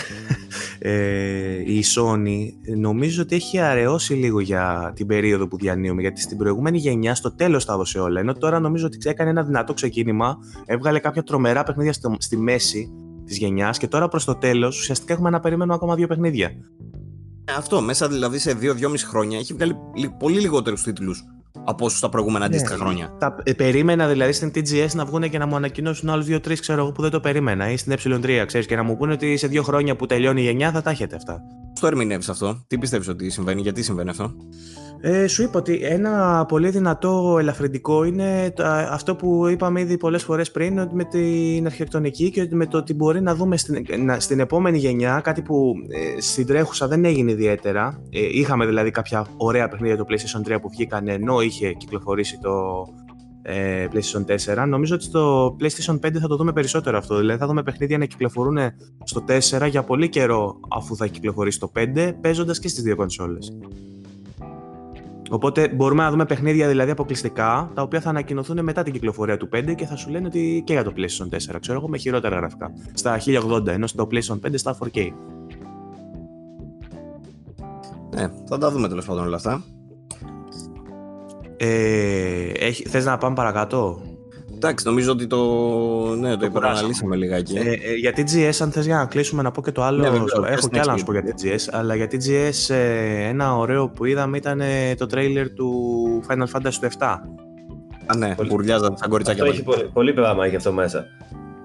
ε, η Sony νομίζω ότι έχει αραιώσει λίγο για την περίοδο που διανύουμε γιατί στην προηγούμενη γενιά στο τέλος τα έδωσε όλα ενώ τώρα νομίζω ότι έκανε ένα δυνατό ξεκίνημα έβγαλε κάποια τρομερά παιχνίδια στο, στη μέση της γενιάς και τώρα προς το τέλος ουσιαστικά έχουμε να περιμένουμε ακόμα δύο παιχνίδια Ε, Αυτό, μέσα δηλαδή σε 2-2,5 χρόνια έχει βγάλει λι- πολύ λιγότερους τίτλους από όσους τα προηγούμενα αντίστοιχα χρόνια. τα, ε, περίμενα δηλαδή στην TGS να βγουν και να μου ανακοινώσουν άλλους 2-3 ξέρω εγώ που δεν το περίμενα ή στην ε3 ξέρεις και να μου πούνε ότι σε δύο χρόνια που τελειώνει η γενιά θα τα έχετε αυτά Πώς το ερμηνεύεις αυτό, τι πιστεύεις ότι συμβαίνει, γιατί συμβαίνει αυτό; Ε, σου είπα ότι ένα πολύ δυνατό ελαφρυντικό είναι το- α, αυτό που είπαμε ήδη πολλές φορές πριν ότι με την αρχιτεκτονική και ότι με το ότι μπορεί να δούμε στην, να- στην επόμενη γενιά κάτι που ε, στην τρέχουσα δεν έγινε ιδιαίτερα. Ε, είχαμε δηλαδή κάποια ωραία παιχνίδια το PlayStation 3 που βγήκαν ενώ είχε κυκλοφορήσει το ε, PlayStation 4. Νομίζω ότι στο PlayStation 5 θα το δούμε περισσότερο αυτό. Δηλαδή θα δούμε παιχνίδια να κυκλοφορούν στο 4 για πολύ καιρό αφού θα κυκλοφορήσει το 5 παίζοντας και στις δύο κονσόλες. Οπότε μπορούμε να δούμε παιχνίδια δηλαδή αποκλειστικά, τα οποία θα ανακοινωθούν μετά την κυκλοφορία του 5 και θα σου λένε ότι και για το PlayStation 4, ξέρω εγώ, με χειρότερα γραφικά. Στα 1080, ενώ στο PlayStation 5 στα 4K. Ναι, θα τα δούμε τέλος πάντων όλα αυτά. Ε, έχει, θες να πάμε παρακάτω; Εντάξει, νομίζω ότι το, ναι, το, υπεραναλύσαμε λιγάκι. Ε, ε, για TGS, αν θες για να κλείσουμε να πω και το άλλο, Ναι, βεβαίως, πες έχω την κι άλλα να σου πω εξήγηση. για TGS, αλλά για TGS ε, ένα ωραίο που είδαμε ήταν ε, το τρέιλερ του Final Fantasy του 7. Α, ναι, Πολύ- μπουρλιάζαν σαν κοριτσάκια. Αυτό έχει πάλι. πολύ, πολύ πράγμα έχει αυτό μέσα.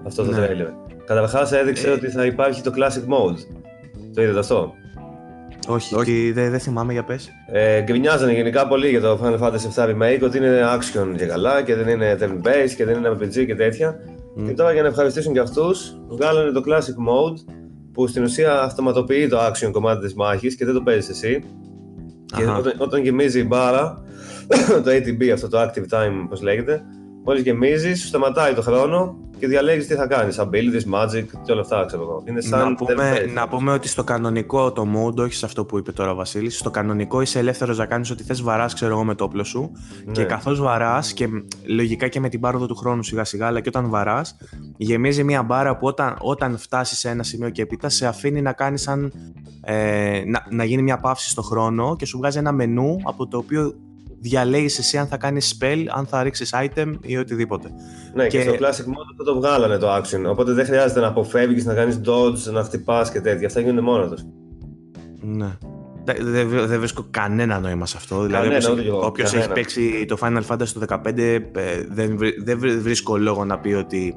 Αυτό το Ναι. τρέλερ. Καταρχάς έδειξε Ε. ότι θα υπάρχει το Classic Mode. Το είδατε αυτό; Όχι, Όχι. τι- δεν δεν θυμάμαι για πες. Ε, γκρινιάζανε γενικά πολύ για το Final Fantasy VII Remake ότι είναι action και καλά και δεν είναι turn based και δεν είναι RPG και τέτοια. Μμ. Και τώρα για να ευχαριστήσουν και αυτούς, βγάλανε το Classic Mode που στην ουσία αυτοματοποιεί το action κομμάτι της μάχης και δεν το παίζεις εσύ. Και Αχα. όταν, όταν γεμίζει η μπάρα, το ATB, αυτό το Active Time, όπως λέγεται, μόλις γεμίζει, σου σταματάει το χρόνο και διαλέγεις τι θα κάνεις. Abilities, magic και όλα αυτά, ξέρω εγώ. Είναι σαν Να πούμε, turn-based. να πούμε ότι στο κανονικό το mode, όχι σε αυτό που είπε τώρα ο Βασίλης, στο κανονικό είσαι ελεύθερος να κάνεις ό,τι θες, βαράς ξέρω εγώ με το όπλο σου Ναι. και καθώς βαράς και μ, λογικά και με την πάροδο του χρόνου σιγά σιγά, αλλά και όταν βαράς, γεμίζει μια μπάρα που όταν, όταν φτάσεις σε ένα σημείο και έπειτα σε αφήνει να κάνεις σαν, ε, να, να γίνει μια παύση στο χρόνο και σου βγάζει ένα μενού από το οποίο διαλέγεις εσύ αν θα κάνεις spell, αν θα ρίξεις item ή οτιδήποτε. Ναι, και... Και- στο Classic Mode αυτό το βγάλανε το action. Οπότε δεν χρειάζεται να αποφεύγεις, να κάνεις dodge, να χτυπάς και τέτοια. Αυτά γίνονται μόνο τους. Ναι. Δεν δε, δεν βρίσκω κανένα νόημα σε αυτό. Δηλαδή, Κανένα, όποιος, ούτε κι εγώ. όποιος έχει Κανένα. παίξει το Final Fantasy το 15, ε, δεν, βρι- δεν βρι- βρίσκω λόγο να πει ότι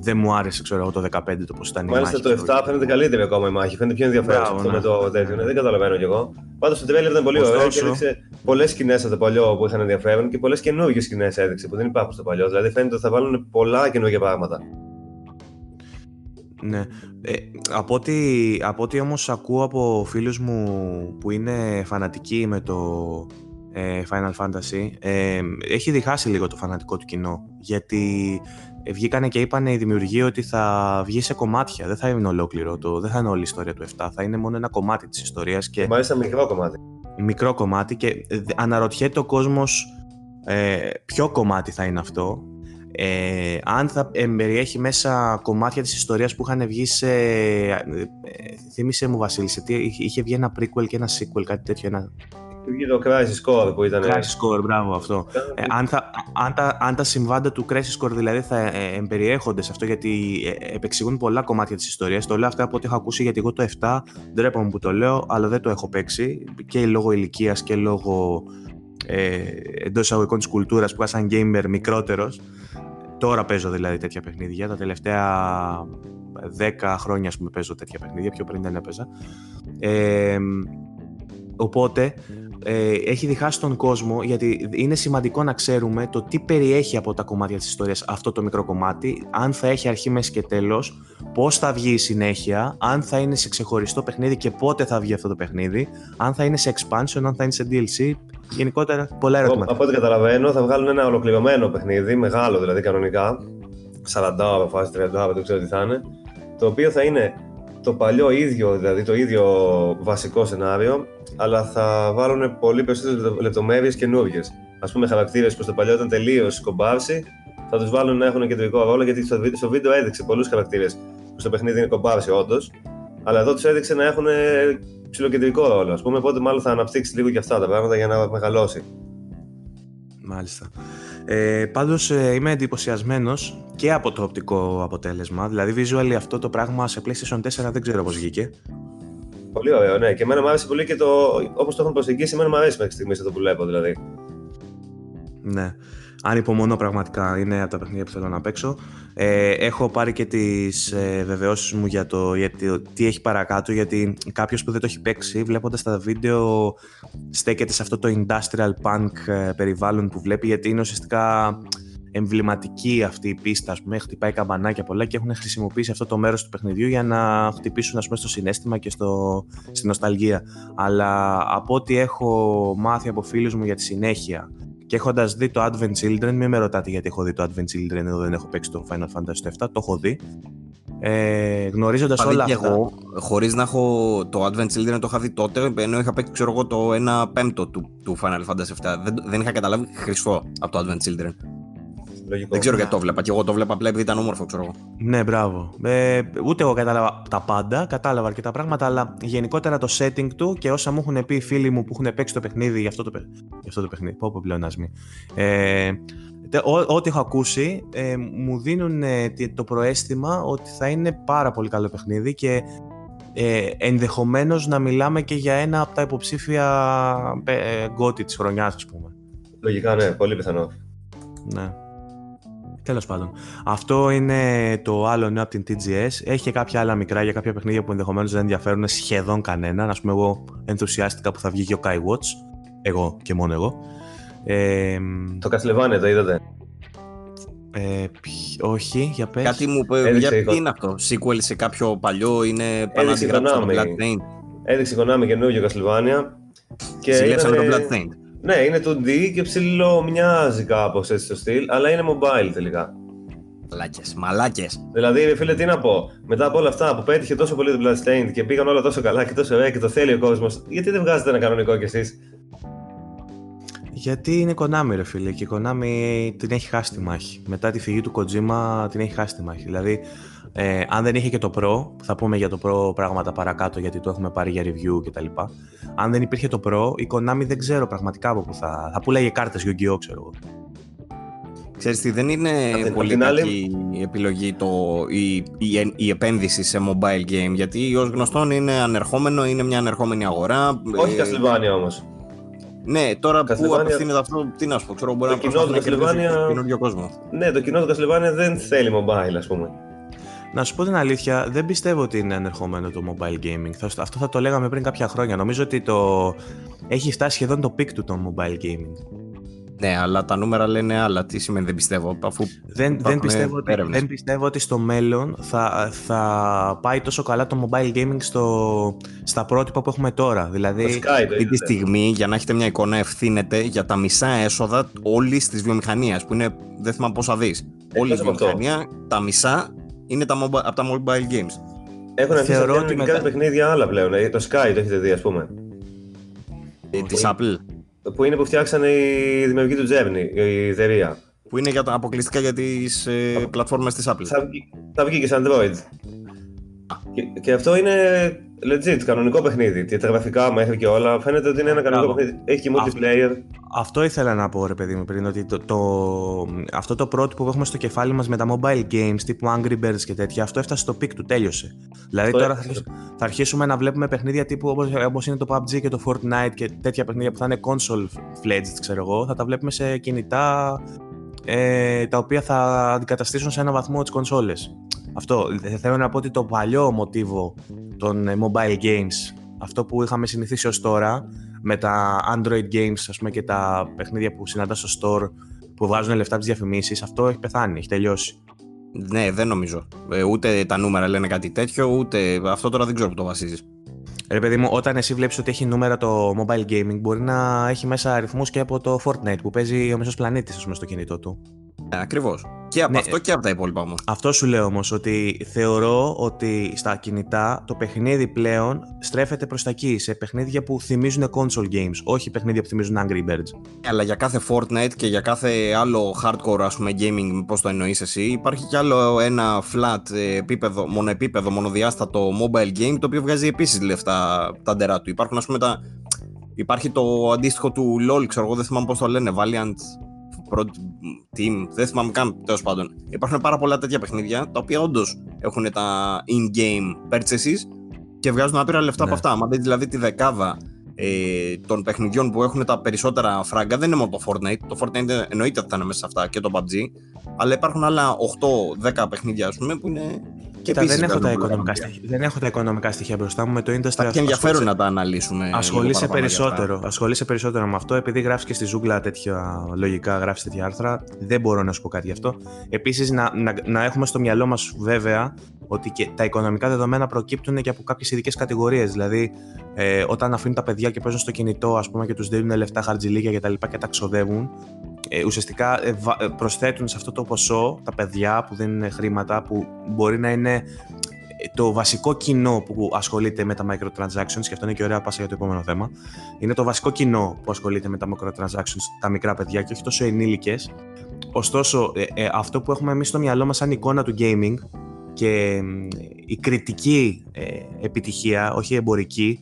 δεν μου άρεσε ξέρω, εγώ, το 15 το πώς ήταν η Μάλιστα μάχη. το 7 φαίνεται καλύτερη ακόμα η μάχη. Φαίνεται πιο ενδιαφέρον Μπράβο, αυτό ναι. με το τέτοιο. Ναι, δεν καταλαβαίνω κι εγώ. Πάντως το trailer ήταν πολύ ωραίο και Ωστόσο- έδειξε πολλές σκηνές από το παλιό που είχαν ενδιαφέρον και πολλές καινούργιες σκηνές έδειξε που δεν υπάρχουν στο παλιό. Δηλαδή φαίνεται ότι θα βάλουν πολλά καινούργια πράγματα. Ναι. Ε, από, ό,τι, από ό,τι όμως ακούω από φίλους μου που είναι φανατικοί με το ε, Final Fantasy, ε, έχει διχάσει λίγο το φανατικό του κοινό. Γιατί ε, βγήκανε και είπανε οι δημιουργοί ότι θα βγει σε κομμάτια. Δεν θα είναι ολόκληρο, το, δεν θα είναι όλη η ιστορία του 7. Θα είναι μόνο ένα κομμάτι της ιστορίας και Και μάλιστα μικρό κομμάτι. μικρό κομμάτι και ε, δε- αναρωτιέται ο κόσμος ε, ποιο κομμάτι θα είναι αυτό ε, αν θα εμπεριέχει μέσα κομμάτια της ιστορίας που είχαν βγει σε ε, ε, θύμισε μου Βασίλη σε τι είχε, είχε βγει ένα prequel και ένα sequel κάτι τέτοιο ένα Βγήκε το Crisis Core που ήταν. Crisis Core μπράβο αυτό ε, αν, θα, αν, τα, αν τα συμβάντα του Crisis Core δηλαδή θα ε, εμπεριέχονται σε αυτό γιατί ε, επεξηγούν πολλά κομμάτια της ιστορίας το λέω αυτά από ό,τι έχω ακούσει γιατί εγώ το 7 ντρέπομαι που το λέω αλλά δεν το έχω παίξει και λόγω ηλικίας και λόγω ε, εντός εισαγωγικών της κουλτούρας που είχα σαν gamer μικρότερος. Τώρα παίζω δηλαδή τέτοια παιχνίδια. Τα τελευταία 10 χρόνια, ας πούμε, παίζω τέτοια παιχνίδια. Πιο πριν δεν έπαιζα. Ε, οπότε ε, έχει διχάσει τον κόσμο γιατί είναι σημαντικό να ξέρουμε το τι περιέχει από τα κομμάτια της ιστορίας αυτό το μικρό κομμάτι, αν θα έχει αρχή, μέση και τέλος, πώς θα βγει η συνέχεια, αν θα είναι σε ξεχωριστό παιχνίδι και πότε θα βγει αυτό το παιχνίδι, αν θα είναι σε expansion, αν θα είναι σε DLC, γενικότερα πολλά Εγώ, ερωτήματα. από ό,τι καταλαβαίνω, θα βγάλουν ένα ολοκληρωμένο παιχνίδι, μεγάλο δηλαδή κανονικά. 40 ώρα, φάση 30 ώρα, δεν ξέρω τι θα είναι. Το οποίο θα είναι το παλιό ίδιο, δηλαδή το ίδιο βασικό σενάριο, αλλά θα βάλουν πολύ περισσότερες λεπτομέρειες καινούργιες. Α πούμε, χαρακτήρες που στο παλιό ήταν τελείως κομπάρσι, θα τους βάλουν να έχουν κεντρικό ρόλο, γιατί στο βίντεο, στο βίντεο έδειξε πολλούς χαρακτήρες που στο παιχνίδι είναι κομπάρσι, όντως. Αλλά εδώ τους έδειξε να έχουν ψηλοκεντρικό ρόλο. Α πούμε, οπότε μάλλον θα αναπτύξει λίγο και αυτά τα πράγματα για να μεγαλώσει. Μάλιστα. Ε, Πάντως ε, είμαι εντυπωσιασμένος και από το οπτικό αποτέλεσμα. Δηλαδή, visually αυτό το πράγμα σε PlayStation 4 δεν ξέρω πώς βγήκε. Πολύ ωραίο, ναι. Και εμένα μου άρεσε πολύ και το. Όπως το έχουν προσεγγίσει, εμένα μου αρέσει μέχρι στιγμής αυτό που βλέπω δηλαδή. Ναι. Αν υπομονώ πραγματικά, είναι από τα παιχνίδια που θέλω να παίξω. Ε, έχω πάρει και τις ε, βεβαιώσεις μου για το γιατί, τι έχει παρακάτω, γιατί κάποιος που δεν το έχει παίξει, βλέποντας τα βίντεο, στέκεται σε αυτό το industrial punk ε, περιβάλλον που βλέπει, γιατί είναι ουσιαστικά εμβληματική αυτή η πίστα, ας πούμε, χτυπάει καμπανάκια πολλά και έχουν χρησιμοποιήσει αυτό το μέρος του παιχνιδιού για να χτυπήσουν ας πούμε, στο συνέστημα και στο, στη νοσταλγία. Αλλά από ό,τι έχω μάθει από φίλους μου για τη συνέχεια και έχοντας δει το Advent Children, μην με ρωτάτε γιατί έχω δει το Advent Children εδώ δεν έχω παίξει το Final Fantasy 7, το έχω δει. Ε, Γνωρίζοντας όλα και αυτά. εγώ, χωρίς να έχω το Advent Children, το είχα δει τότε, ενώ είχα παίξει ξέρω εγώ, το 1 πέμπτο του, του Final Fantasy 7. Δεν, δεν είχα καταλάβει χρυσό από το Advent Children. Λογικό. Δεν ξέρω γιατί το βλέπα. Και εγώ το βλέπα απλά επειδή ήταν όμορφο, ξέρω εγώ. Ναι, μπράβο. Ε, ούτε εγώ κατάλαβα τα πάντα, κατάλαβα αρκετά πράγματα, αλλά γενικότερα το setting του και όσα μου έχουν πει οι φίλοι μου που έχουν παίξει το παιχνίδι για αυτό το, παι- για αυτό το παιχνίδι. Πω, πω πλεονάσμη. Ε, τε- ό- ό,τι έχω ακούσει ε, μου δίνουν ε, τι- το προαίσθημα ότι θα είναι πάρα πολύ καλό παιχνίδι και ε, ενδεχομένως να μιλάμε και για ένα από τα υποψήφια ε, γκότι της χρονιάς, ας πούμε. Λογικά, ναι, πολύ πιθανό. Ναι. Τέλος πάντων. Αυτό είναι το άλλο νέο από την TGS. Έχει και κάποια άλλα μικρά για κάποια παιχνίδια που ενδεχομένως δεν ενδιαφέρουν σχεδόν κανέναν. Ας πούμε εγώ ενθουσιάστηκα που θα βγει και ο Kai Watch. Εγώ και μόνο εγώ. Ε, Το Castlevania το είδατε. ε, πι- όχι, για πες. Κάτι μου είπε, Έδειξε για εικόνα. τι είναι αυτό. Sequel σε κάποιο παλιό, είναι πάνω να Έδειξε γράψει το Konami. Bloodstained; Έδειξε η Konami καινούργιο Castlevania. Και Συλλέξανε το ήτανε- Bloodstained. Ναι, είναι 2D και ψηλό μοιάζει κάπως έτσι το στυλ, αλλά είναι mobile τελικά. Μαλάκες, μαλάκες. Δηλαδή, ρε φίλε, τι να πω. Μετά από όλα αυτά που πέτυχε τόσο πολύ το Bloodstained και πήγαν όλα τόσο καλά και τόσο ωραία και το θέλει ο κόσμος, γιατί δεν βγάζετε ένα κανονικό κι εσείς; Γιατί είναι Konami ρε φίλε και η Konami την έχει χάσει τη μάχη. Μετά τη φυγή του Kojima την έχει χάσει τη μάχη. Δηλαδή, ε, αν δεν είχε και το Pro, θα πούμε για το Pro πράγματα παρακάτω γιατί το έχουμε πάρει για review κτλ. Αν δεν υπήρχε το Pro, η Konami δεν ξέρω πραγματικά από πού θα, θα πουλάγε κάρτες Yu-Gi-Oh! ξέρω εγώ. Ξέρεις τι, δεν είναι Απ' την- πολύ απ' την άλλη- κακή η επιλογή το, η, η, η επένδυση σε mobile game, γιατί ως γνωστόν είναι ανερχόμενο, είναι μια ανερχόμενη αγορά. Όχι Ε, Castlevania όμως. Ναι, τώρα που Castlevania- απευθύνεται αυτό, τι να σου πω, ξέρω, μπορεί Το να κοινό προσπαθεί του να κερδίσει Castlevania- καινούριο κόσμο. Ναι, το κοινό του Castlevania δεν θέλει mobile, ας πούμε. Να σου πω την αλήθεια, δεν πιστεύω ότι είναι ανερχόμενο το mobile gaming. Θα, αυτό θα το λέγαμε πριν κάποια χρόνια. Νομίζω ότι το έχει φτάσει σχεδόν το peak του το mobile gaming. Ναι, αλλά τα νούμερα λένε άλλα. Τι σημαίνει δεν πιστεύω, αφού Δεν, δεν, Υπάρχουν πιστεύω ότι, έρευνες. δεν πιστεύω ότι στο μέλλον θα, θα πάει τόσο καλά το mobile gaming στο, στα πρότυπα που έχουμε τώρα. Το Δηλαδή, Sky το αυτή τη είδατε. στιγμή, για να έχετε μια εικόνα, ευθύνεται για τα μισά έσοδα όλης της βιομηχανίας, που είναι δεν θυμάμαι πόσα δει. Όλη η από αυτό. βιομηχανία, τα μισά είναι τα mobile, από τα mobile games. Έχουν αρχίσει να Θεωρώ κάνουν ότι και μετά- κάτι παιχνίδια άλλα πλέον. ε, Το Sky το έχετε δει, ας πούμε. Ε, Της Apple. Που είναι που φτιάξανε οι δημιουργοί του Journey, η εταιρεία. Που είναι για, τα- αποκλειστικά για τις ε, πλατφόρμες της Apple. Θα βγει, θα βγει και σε Android. Και, και αυτό είναι legit, κανονικό παιχνίδι. Και τα γραφικά μέχρι και όλα. Φαίνεται ότι είναι ένα κανονικό Μπράβο. παιχνίδι. Έχει και Αυτό- multiplayer. αυτό ήθελα να πω ρε παιδί μου πριν, ότι το, το, αυτό το πρότυπο που έχουμε στο κεφάλι μας με τα mobile games τύπου Angry Birds και τέτοια, αυτό έφτασε στο peak του, τέλειωσε. Δηλαδή Αυτό τώρα θα, έφτασε. αρχίσ- θα αρχίσουμε να βλέπουμε παιχνίδια τύπου όπως, όπως είναι το PUBG και το Fortnite και τέτοια παιχνίδια που θα είναι console fledged, ξέρω εγώ, θα τα βλέπουμε σε κινητά ε, τα οποία θα αντικαταστήσουν σε ένα βαθμό τις κονσόλες. Αυτό. Ε, Θέλω να πω ότι το παλιό μοτίβο των ε, mobile games, αυτό που είχαμε συνηθίσει ως τώρα, με τα Android games ας πούμε, και τα παιχνίδια που συναντά στο store που βγάζουν λεφτά από τις διαφημίσεις, αυτό έχει πεθάνει, έχει τελειώσει. Ναι, δεν νομίζω. Ε, ούτε τα νούμερα λένε κάτι τέτοιο, ούτε. Αυτό τώρα δεν ξέρω που το βασίζεις. Ρε παιδί μου, όταν εσύ βλέπεις ότι έχει νούμερα το mobile gaming, μπορεί να έχει μέσα αριθμούς και από το Fortnite που παίζει ο μισός πλανήτης ας πούμε, στο κινητό του. Ε, Ακριβώς. Και από Ναι, αυτό και από τα υπόλοιπα όμως. Αυτό σου λέω όμως, ότι θεωρώ ότι στα κινητά το παιχνίδι πλέον στρέφεται προς τα εκεί, σε παιχνίδια που θυμίζουν console games, όχι παιχνίδια που θυμίζουν Angry Birds. Αλλά για κάθε Fortnite και για κάθε άλλο hardcore ας πούμε gaming, πώς το εννοείς εσύ, υπάρχει κι άλλο ένα flat ε, επίπεδο, μονοεπίπεδο, μονοδιάστατο mobile game το οποίο βγάζει επίσης λεφτά τα ντερά του. Υπάρχουν ας πούμε τα... Υπάρχει το αντίστοιχο του LOL, ξέρω εγώ, δεν θυμάμαι πώς το λένε, Valiant Pro Team, δεν θυμάμαι καν τέλος πάντων. Υπάρχουν πάρα πολλά τέτοια παιχνίδια τα οποία όντως έχουν τα in-game purchases και βγάζουν άπειρα λεφτά Ναι. από αυτά. Αν δείτε δηλαδή τη δεκάδα ε, των παιχνιδιών που έχουν τα περισσότερα φράγκα, δεν είναι μόνο το Fortnite. Το Fortnite εννοείται ότι θα είναι μέσα σε αυτά και το PUBG. Αλλά υπάρχουν άλλα 8-10 παιχνίδια, ας πούμε, που είναι. Κοίτα, επίσης δεν έχω, τα βγάζουν πολλά οικονομικά παιχνίδια. στοιχεία, δεν έχω τα οικονομικά στοιχεία μπροστά μου. Με το industry Θα έχει αυτό ενδιαφέρον ασχολείσαι- να τα αναλύσουμε. λίγο Ασχολείσαι παραπάνω για αυτά. περισσότερο, ασχολείσαι περισσότερο με αυτό. Επειδή γράφεις και στη ζούγκλα τέτοια λογικά, γράφεις τέτοια άρθρα, δεν μπορώ να σου πω κάτι γι' αυτό. Επίσης, να, να, να έχουμε στο μυαλό μας βέβαια ότι και τα οικονομικά δεδομένα προκύπτουν και από κάποιες ειδικές κατηγορίες. Δηλαδή, ε, όταν αφήνουν τα παιδιά και παίζουν στο κινητό, ας πούμε, και τους δίνουν λεφτά χαρτζηλίκια κτλ. Και, και τα ξοδεύουν, ε, ουσιαστικά ε, βα- ε, προσθέτουν σε αυτό το ποσό τα παιδιά που δίνουν χρήματα που μπορεί να είναι ε, το βασικό κοινό που ασχολείται με τα microtransactions, και αυτό είναι και ωραία πάσα για το επόμενο θέμα, είναι το βασικό κοινό που ασχολείται με τα microtransactions, τα μικρά παιδιά και όχι τόσο ενήλικες. Ωστόσο, ε, ε, αυτό που έχουμε εμείς στο μυαλό μας σαν εικόνα του gaming και μ, η κριτική ε, επιτυχία, όχι η εμπορική,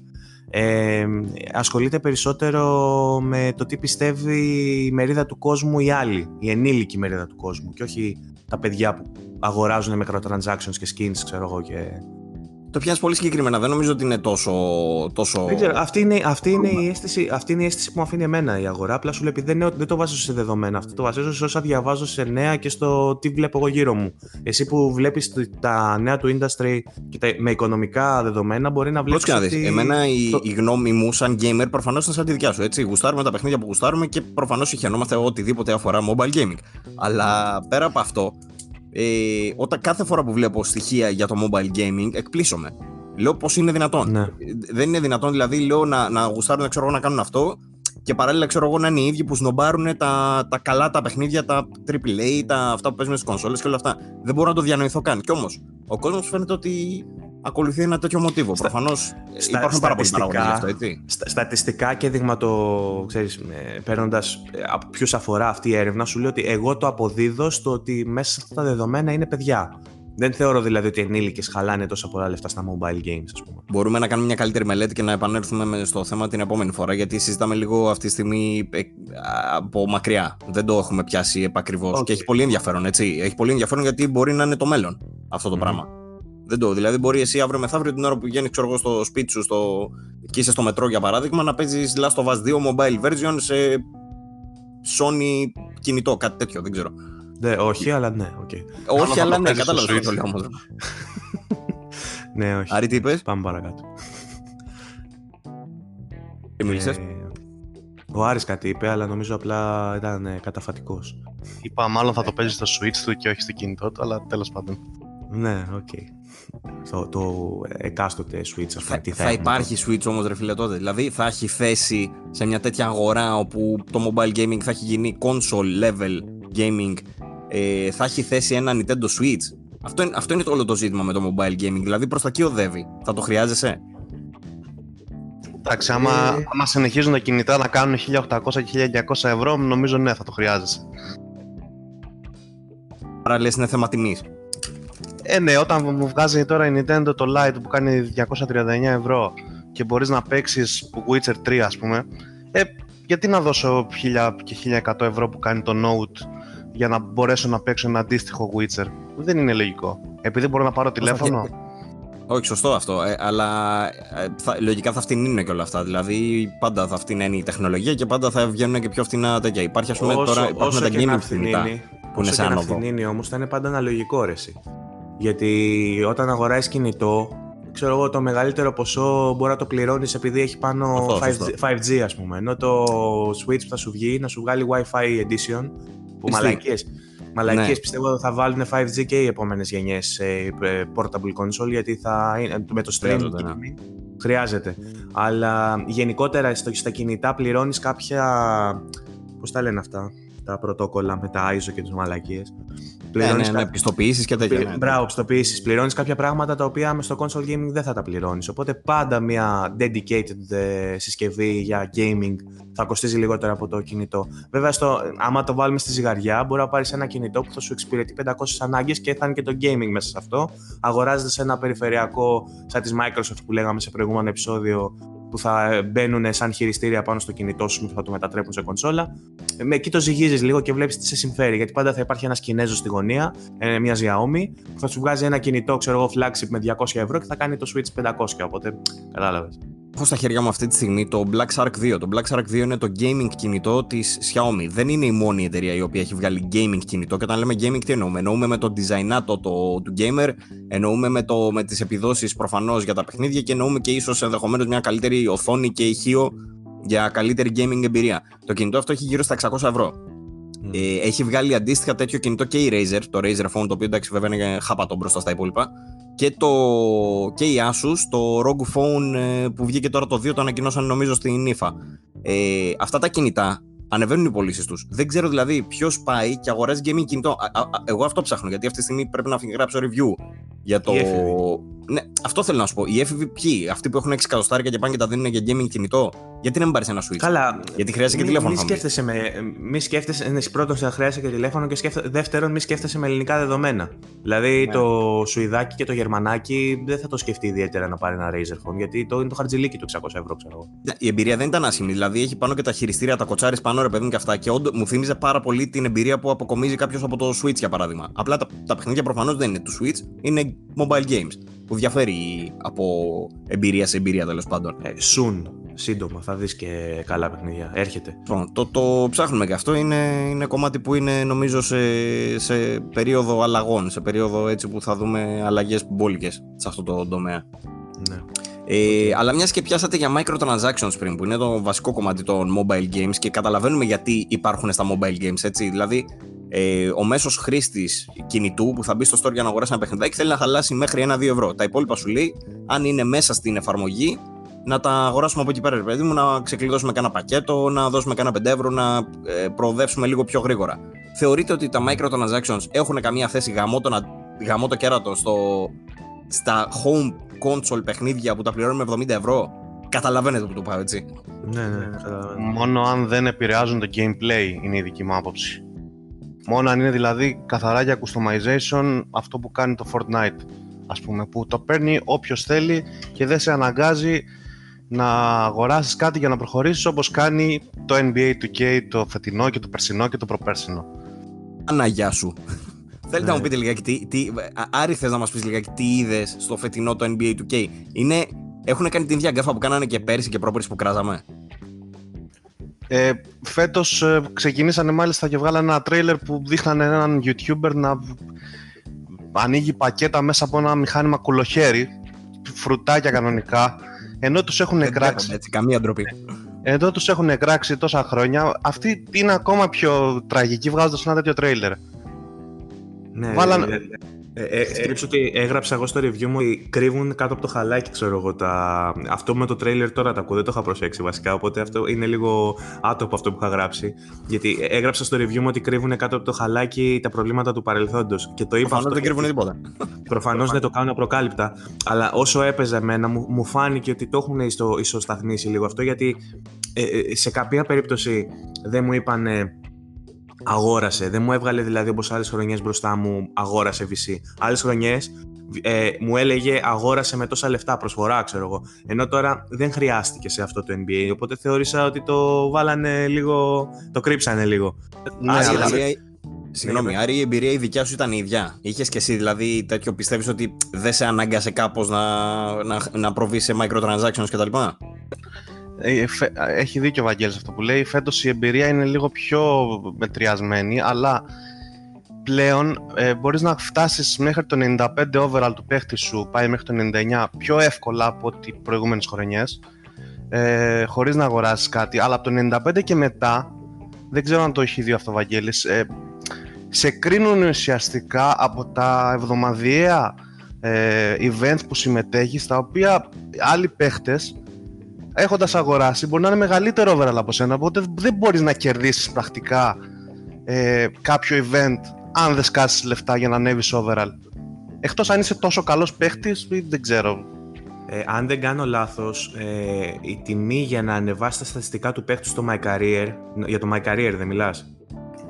ε, ασχολείται περισσότερο με το τι πιστεύει η μερίδα του κόσμου η άλλη, η ενήλικη μερίδα του κόσμου και όχι τα παιδιά που αγοράζουν microtransactions και skins, ξέρω εγώ. Και... Το πιάνεις πολύ συγκεκριμένα. Δεν νομίζω ότι είναι τόσο. τόσο... Δεν ξέρω, αυτή είναι, αυτή, είναι η αίσθηση, αυτή είναι η αίσθηση που μου αφήνει εμένα η αγορά. Απλά σου λέει επειδή δεν, είναι- δεν το βάζω σε δεδομένα. Αυτό το βασίζω σε όσα διαβάζω σε νέα και στο τι βλέπω εγώ γύρω μου. Εσύ που βλέπεις τα νέα του industry και τα, με οικονομικά δεδομένα μπορεί να βλέπεις. Πρόσεχε να δεις. Εμένα η, το- η γνώμη μου σαν gamer προφανώς είναι σαν τη δικιά σου. Έτσι. Γουστάρουμε τα παιχνίδια που γουστάρουμε και προφανώς συχαινόμαστε οτιδήποτε αφορά mobile gaming. Αλλά πέρα από αυτό, ε, όταν κάθε φορά που βλέπω στοιχεία για το mobile gaming, εκπλήσωμαι. Λέω πώς είναι δυνατόν. Ναι. Ε, Δεν είναι δυνατόν, δηλαδή, λέω να, να γουστάρουν ξέρω, εγώ, να κάνουν αυτό και παράλληλα ξέρω εγώ να είναι οι ίδιοι που σνομπάρουν τα, τα καλά τα παιχνίδια, τα AAA, τα, αυτά που παίζουμε στις κονσόλες και όλα αυτά. Δεν μπορώ να το διανοηθώ καν. Κι όμως, ο κόσμος φαίνεται ότι ακολουθεί ένα τέτοιο μοτίβο. Στα- Προφανώς στα- υπάρχουν πάρα πολλοί στατιστικά- παράγοντε γι' αυτό, έτσι. Στα- στατιστικά και δειγματο, ξέρεις, παίρνοντας από ποιους αφορά αυτή η έρευνα, σου λέει ότι εγώ το αποδίδω στο ότι μέσα σε αυτά τα δεδομένα είναι παιδιά. Δεν θεωρώ δηλαδή ότι ενήλικες χαλάνε τόσα πολλά λεφτά στα mobile games, ας πούμε. Μπορούμε να κάνουμε μια καλύτερη μελέτη και να επανέλθουμε με- στο θέμα την επόμενη φορά, γιατί συζητάμε λίγο αυτή τη στιγμή ε, από μακριά. Δεν το έχουμε πιάσει επακριβώς. Οκ. Και έχει πολύ ενδιαφέρον, έτσι. Έχει πολύ ενδιαφέρον γιατί μπορεί να είναι το μέλλον αυτό το Μμμ. πράγμα. Δεν το. Δηλαδή, μπορεί εσύ αύριο μεθαύριο την ώρα που βγαίνει ξέρω εγώ, στο σπίτι σου στο... και είσαι στο μετρό για παράδειγμα να παίζεις Last of Us 2 mobile version σε Sony κινητό, κάτι τέτοιο, δεν ξέρω. Ναι, όχι, αλλά ναι, οκ. Όχι, θα αλλά το ναι, παίζεις στο κατάλαβα Switch. το λέω όμως. Ναι, όχι. Άρη, τι είπες, Πάμε παρακάτω. τι μίλησε. Ε, ο Άρης κάτι είπε, αλλά νομίζω απλά ήταν ε, καταφατικός. Είπα μάλλον θα το παίζεις στο Switch του και όχι στο κινητό του, αλλά τέλος πάντων. Ναι, οκ. Το, το εκάστοτε Switch, ας πούμε, Θα, τι θα έχουμε. υπάρχει Switch όμως ρε φίλε τότε. Δηλαδή θα έχει θέση σε μια τέτοια αγορά όπου το mobile gaming θα έχει γίνει console level gaming. Ε, θα έχει θέση ένα Nintendo Switch. Αυτό είναι, αυτό είναι το όλο το ζήτημα με το mobile gaming. Δηλαδή προς τα εκεί οδεύει. Θα το χρειάζεσαι; Εντάξει, άμα, άμα συνεχίζουν τα κινητά να κάνουν 1800 και 1900 ευρώ, νομίζω ναι, θα το χρειάζεσαι. Άρα λες είναι θέμα τιμής. Ε, ναι, όταν μου βγάζει τώρα η Nintendo το Lite που κάνει 239 ευρώ και μπορείς να παίξεις Witcher 3 ας πούμε, ε, γιατί να δώσω 1000 και 1100 ευρώ που κάνει το Note για να μπορέσω να παίξω ένα αντίστοιχο Witcher. Δεν είναι λογικό. Επειδή μπορώ να πάρω τηλέφωνο. Όχι, σωστό αυτό. Ε, αλλά ε, θα, λογικά θα φτηνίνουν και όλα αυτά. Δηλαδή πάντα θα φτηνένει η τεχνολογία και πάντα θα βγαίνουν και πιο φτηνά τέτοια. Υπάρχει, ας πούμε, τώρα υπάρχουν τα και να gaming κινητά. φθηνίνει, που είναι όσο σε και να άνοδο. φθηνίνει όμως θα είναι πάντα αναλογικό ρε εσύ. Γιατί όταν αγοράεις κινητό, ξέρω εγώ το μεγαλύτερο ποσό μπορεί να το πληρώνεις επειδή έχει πάνω Σωστό, 5G, σωστό. 5G ας πούμε. Ενώ το Switch που θα σου βγει να σου βγάλει Wi-Fi edition που Ισχύει. μαλακίες. Μαλακίες Ναι. πιστεύω θα βάλουν 5G και οι επόμενες γενιές σε ε, portable console γιατί θα είναι, με το stream Χρειάζονται, ναι. gaming χρειάζεται. Αλλά γενικότερα στο, στα κινητά πληρώνεις κάποια, πώς τα λένε αυτά, τα πρωτόκολλα με τα ISO και τις μαλακίες. Ναι, ναι, ναι, πιστοποιήσεις και τέτοια. Πλη... Ναι. Μπράβο, πιστοποιήσεις. Πληρώνεις κάποια πράγματα τα οποία με στο console gaming δεν θα τα πληρώνεις. Οπότε πάντα μια dedicated ε, συσκευή για gaming θα κοστίζει λιγότερο από το κινητό. Βέβαια, στο, άμα το βάλουμε στη ζυγαριά, μπορεί να πάρεις ένα κινητό που θα σου εξυπηρετεί 500 ανάγκες και θα είναι και το gaming μέσα σε αυτό. Αγοράζεται ένα περιφερειακό σαν της Microsoft που λέγαμε σε προηγούμενο επεισόδιο που θα μπαίνουν σαν χειριστήρια πάνω στο κινητό σου και θα το μετατρέπουν σε κονσόλα. Με εκεί το ζυγίζεις λίγο και βλέπεις τι σε συμφέρει. Γιατί πάντα θα υπάρχει ένας Κινέζος στη γωνία, ε, μιας Xiaomi, που θα σου βγάζει ένα κινητό, ξέρω εγώ, flagship με 200 ευρώ και θα κάνει το Switch 500. Οπότε κατάλαβες. Έχω στα χέρια μου αυτή τη στιγμή το Black Shark 2. Το Black Shark 2 είναι το gaming κινητό της Xiaomi. Δεν είναι η μόνη εταιρεία η οποία έχει βγάλει gaming κινητό. Και όταν λέμε gaming, τι εννοούμε; Εννοούμε με το design το, το, του gamer, εννοούμε με, το, με τις επιδόσεις προφανώς για τα παιχνίδια και εννοούμε και ίσως ενδεχομένως μια καλύτερη οθόνη και ηχείο για καλύτερη gaming εμπειρία. Το κινητό αυτό έχει γύρω στα 600 ευρώ. Mm. Ε, έχει βγάλει αντίστοιχα τέτοιο κινητό και η Razer, το Razer Phone, το οποίο εντάξει βέβαια είναι χάπατο μπροστά στα υπόλοιπα. Και, το, και η Asus, το ROG Phone ε, που βγήκε τώρα το 2, το ανακοινώσαν νομίζω στην IFA. Ε, αυτά τα κινητά ανεβαίνουν οι πωλήσεις τους. Δεν ξέρω δηλαδή ποιος πάει και αγοράζει gaming κινητό. Α, α, εγώ αυτό ψάχνω, γιατί αυτή τη στιγμή πρέπει να γράψω review για το. Ναι, αυτό θέλω να σου πω. Οι έφηβοι ποιοι, αυτοί που έχουν 6 εκατοστάρια και πάνε και τα δίνουν για gaming κινητό, γιατί να μην πάρεις ένα Switch; Καλά. Γιατί χρειάζεται και τηλέφωνο. Μη σκέφτεσαι με. Μη σκέφτεσαι. Ναι, πρώτον, θα χρειάζεται και τηλέφωνο και σκέφτε, δεύτερον, μη σκέφτεσαι με ελληνικά δεδομένα. Δηλαδή ναι. το Σουηδάκι και το Γερμανάκι δεν θα το σκεφτεί ιδιαίτερα να πάρει ένα Razer Phone, γιατί το είναι το χαρτζιλίκι του 600 ευρώ, ξέρω εγώ. Ναι, η εμπειρία δεν ήταν άσχημη. Δηλαδή έχει πάνω και τα χειριστήρια, τα κοτσάρι πάνω, ρε παιδί μου και αυτά. Και όντω μου θύμιζε πάρα πολύ την εμπειρία που αποκομίζει κάποιος από το Switch για παράδειγμα. Απλά τα, τα παιχνίδια προφανώς δεν είναι του Switch, είναι mobile games. Που διαφέρει από εμπειρία σε εμπειρία τέλος πάντων. Ε, soon, σύντομα, θα δεις και καλά παιχνίδια. Έρχεται. Το, το, το ψάχνουμε και αυτό. Είναι, είναι κομμάτι που είναι νομίζω σε, σε περίοδο αλλαγών. Σε περίοδο έτσι που θα δούμε αλλαγές μπόλικες σε αυτό το τομέα. Ναι. Ε, αλλά μιας και πιάσατε για microtransactions πριν, που είναι το βασικό κομμάτι των mobile games και καταλαβαίνουμε γιατί υπάρχουν στα mobile games, έτσι. Δηλαδή, ε, ο μέσος χρήστης κινητού που θα μπει στο store για να αγοράσει ένα παιχνιδάκι θέλει να χαλάσει μέχρι 1-2 ευρώ. Τα υπόλοιπα σου λέει, αν είναι μέσα στην εφαρμογή, να τα αγοράσουμε από εκεί πέρα, παιδί μου, να ξεκλειδώσουμε κάνα πακέτο, να δώσουμε κάνα 5 ευρώ, να ε, προοδεύσουμε λίγο πιο γρήγορα. Θεωρείτε ότι τα microtransactions έχουν καμία θέση γαμό το, γαμό το κέρατο στο, στα home console παιχνίδια που τα πληρώνουμε 70 ευρώ; Καταλαβαίνετε που το πάω, έτσι. Ναι, ναι, καταλαβαίνω. Μόνο αν δεν επηρεάζουν το gameplay είναι η δική μου άποψη. Μόνο αν είναι δηλαδή καθαρά για customization αυτό που κάνει το Fortnite, ας πούμε, που το παίρνει όποιος θέλει και δεν σε αναγκάζει να αγοράσεις κάτι για να προχωρήσεις όπως κάνει το NBA 2K το φετινό και το περσινό και το προπέρσινο. Αναγιά σου. Θέλετε να μου πείτε λιγάκι τι, τι Άρη θες να μας πεις λιγάκι τι είδες στο φετινό το NBA 2K. Είναι, έχουν κάνει την ίδια γκάφα που κάνανε και πέρσι και πρόπερσι που κράζαμε; Ε, φέτος ε, ξεκινήσανε μάλιστα και βγάλανε ένα τρέιλερ που δείχνανε έναν YouTuber να ανοίγει πακέτα μέσα από ένα μηχάνημα κουλοχέρι, φρουτάκια κανονικά, ενώ τους έχουν εκράξει. Έτσι, καμία ντροπή. Εδώ τους έχουν εκράξει τόσα χρόνια. Αυτή είναι ακόμα πιο τραγική βγάζοντας ένα τέτοιο τρέιλερ. Ναι, Βάλαν... ε, ε, ε, ότι έγραψα εγώ στο review μου ότι κρύβουν κάτω από το χαλάκι, ξέρω εγώ. Τα... Αυτό με το trailer τώρα τα ακούω, δεν το είχα προσέξει βασικά. Οπότε αυτό είναι λίγο άτομο αυτό που είχα γράψει. Γιατί έγραψα στο review μου ότι κρύβουν κάτω από το χαλάκι τα προβλήματα του παρελθόντος. Και το είπα. Προφανώς δεν κρύβουν τίποτα. Προφανώς δεν το κάνουν απροκάλυπτα. Αλλά όσο έπαιζε εμένα, μου, μου φάνηκε ότι το έχουν ιστο, ισοσταθμίσει λίγο αυτό. Γιατί ε, σε κάποια περίπτωση δεν μου είπαν αγόρασε. Δεν μου έβγαλε δηλαδή όπως άλλες χρονιές μπροστά μου αγόρασε VC. Άλλες χρονιές ε, μου έλεγε αγόρασε με τόσα λεφτά προσφορά, ξέρω εγώ. Ενώ τώρα δεν χρειάστηκε σε αυτό το NBA. Οπότε θεώρησα ότι το βάλανε λίγο. το κρύψανε λίγο. Ναι, Άρα, αλλά... δηλαδή, Συγγνώμη, ναι, Άρη, η εμπειρία η δικιά σου ήταν η ίδια. Είχες και εσύ δηλαδή τέτοιο πιστεύεις ότι δεν σε ανάγκασε κάπως να, να, να προβείς σε microtransactions κτλ. Ε, έχει δίκιο ο Βαγγέλης αυτό που λέει. Φέτος η εμπειρία είναι λίγο πιο μετριασμένη, αλλά πλέον ε, μπορείς να φτάσεις μέχρι το 95 overall του παίχτη σου, πάει μέχρι το 99 πιο εύκολα από ό,τι προηγούμενες χρονιές, ε, χωρίς να αγοράσεις κάτι. Αλλά από το 95 και μετά, δεν ξέρω αν το έχει δει αυτό ο Βαγγέλης, ε, σε κρίνουν ουσιαστικά από τα εβδομαδιαία ε, events που συμμετέχεις, στα οποία άλλοι παίχτες έχοντας αγοράσει, μπορεί να είναι μεγαλύτερο overall από σένα. Οπότε δεν μπορείς να κερδίσεις πρακτικά ε, κάποιο event αν δεν σκάσεις λεφτά για να ανέβεις overall. Εκτός αν είσαι τόσο καλός παίχτης, δεν ξέρω. Ε, αν δεν κάνω λάθος, ε, η τιμή για να ανεβάσει τα στατιστικά του παίχτου στο My Career, για το My Career δεν μιλάς,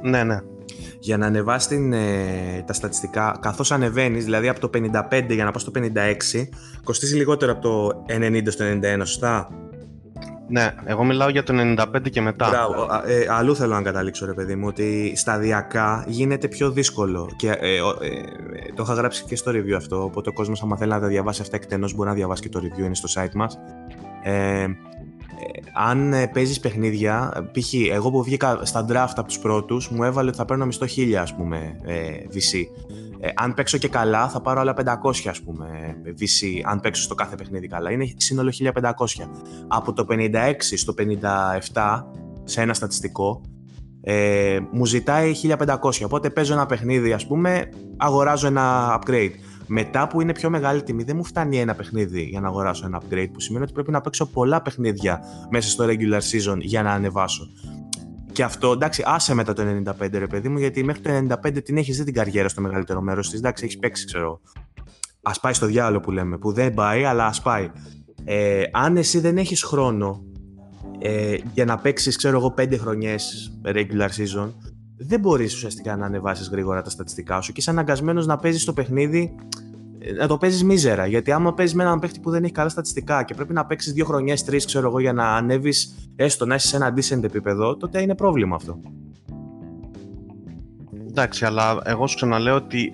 Ναι, ναι. για να ανεβάσει την, ε, τα στατιστικά, καθώς ανεβαίνεις, δηλαδή από το 55 για να πας στο 56, κοστίζει λιγότερο από το 90 στο 91, σωστά; Ναι, εγώ μιλάω για το 95 και μετά. Μπράβο. Α, ε, αλλού θέλω να καταλήξω, ρε παιδί μου, ότι σταδιακά γίνεται πιο δύσκολο. Και ε, ο- ε, ε, το είχα γράψει και στο review αυτό. Οπότε ο κόσμος, άμα θέλει να τα διαβάσει αυτά εκτενώς, μπορεί να διαβάσει και το review, είναι στο site μας. Ε, ε, αν ε, παίζεις παιχνίδια, ε, π.χ. εγώ που βγήκα στα draft από τους πρώτους, μου έβαλε ότι θα παίρνω μισθό 1000 ας πούμε ε, VC. Ε, αν παίξω και καλά, θα πάρω άλλα 500 ας πούμε VC, αν παίξω στο κάθε παιχνίδι καλά. Είναι σύνολο 1500. Από το 56 στο 57 σε ένα στατιστικό, ε, μου ζητάει 1500. Οπότε παίζω ένα παιχνίδι, ας πούμε, αγοράζω ένα upgrade. Μετά που είναι πιο μεγάλη τιμή, δεν μου φτάνει ένα παιχνίδι για να αγοράσω ένα upgrade, που σημαίνει ότι πρέπει να παίξω πολλά παιχνίδια μέσα στο regular season για να ανεβάσω. Και αυτό, εντάξει, άσε μετά το 95, ρε παιδί μου, γιατί μέχρι το 95 την έχεις δει την καριέρα στο μεγαλύτερο μέρος της. Εντάξει, έχεις παίξει, ξέρω. Α πάει στο διάλογο που λέμε, που δεν πάει, αλλά ας πάει. Ε, αν εσύ δεν έχεις χρόνο ε, για να παίξεις, ξέρω εγώ, 5 χρονιές regular season, δεν μπορείς ουσιαστικά να ανεβάσεις γρήγορα τα στατιστικά σου και είσαι αναγκασμένος να παίζεις το παιχνίδι ε, να το παίζεις μίζερα. Γιατί άμα παίζεις με έναν παίχτη που δεν έχει καλά στατιστικά και πρέπει να παίξεις δύο χρονιές, τρεις, ξέρω εγώ, για να ανέβεις έστω να είσαι σε ένα decent επίπεδο, τότε είναι πρόβλημα αυτό. Εντάξει, αλλά εγώ σου ξαναλέω ότι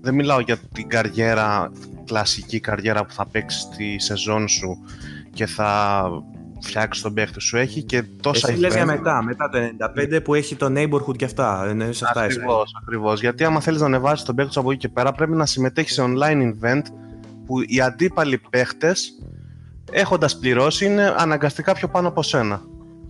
δεν μιλάω για την καριέρα, κλασική καριέρα που θα παίξεις τη σεζόν σου και θα φτιάξεις τον παίχτη σου. Έχει και τόσα Εσύ λες για event. μετά, μετά το 95 που έχει το neighborhood και αυτά. Εννοείς αυτά εσύ. Ακριβώς, ακριβώς. Γιατί άμα θέλεις να ανεβάσεις τον παίχτη σου από εκεί και πέρα πρέπει να συμμετέχεις σε online event που οι αντίπαλοι παίχτες έχοντας πληρώσει είναι αναγκαστικά πιο πάνω από σένα.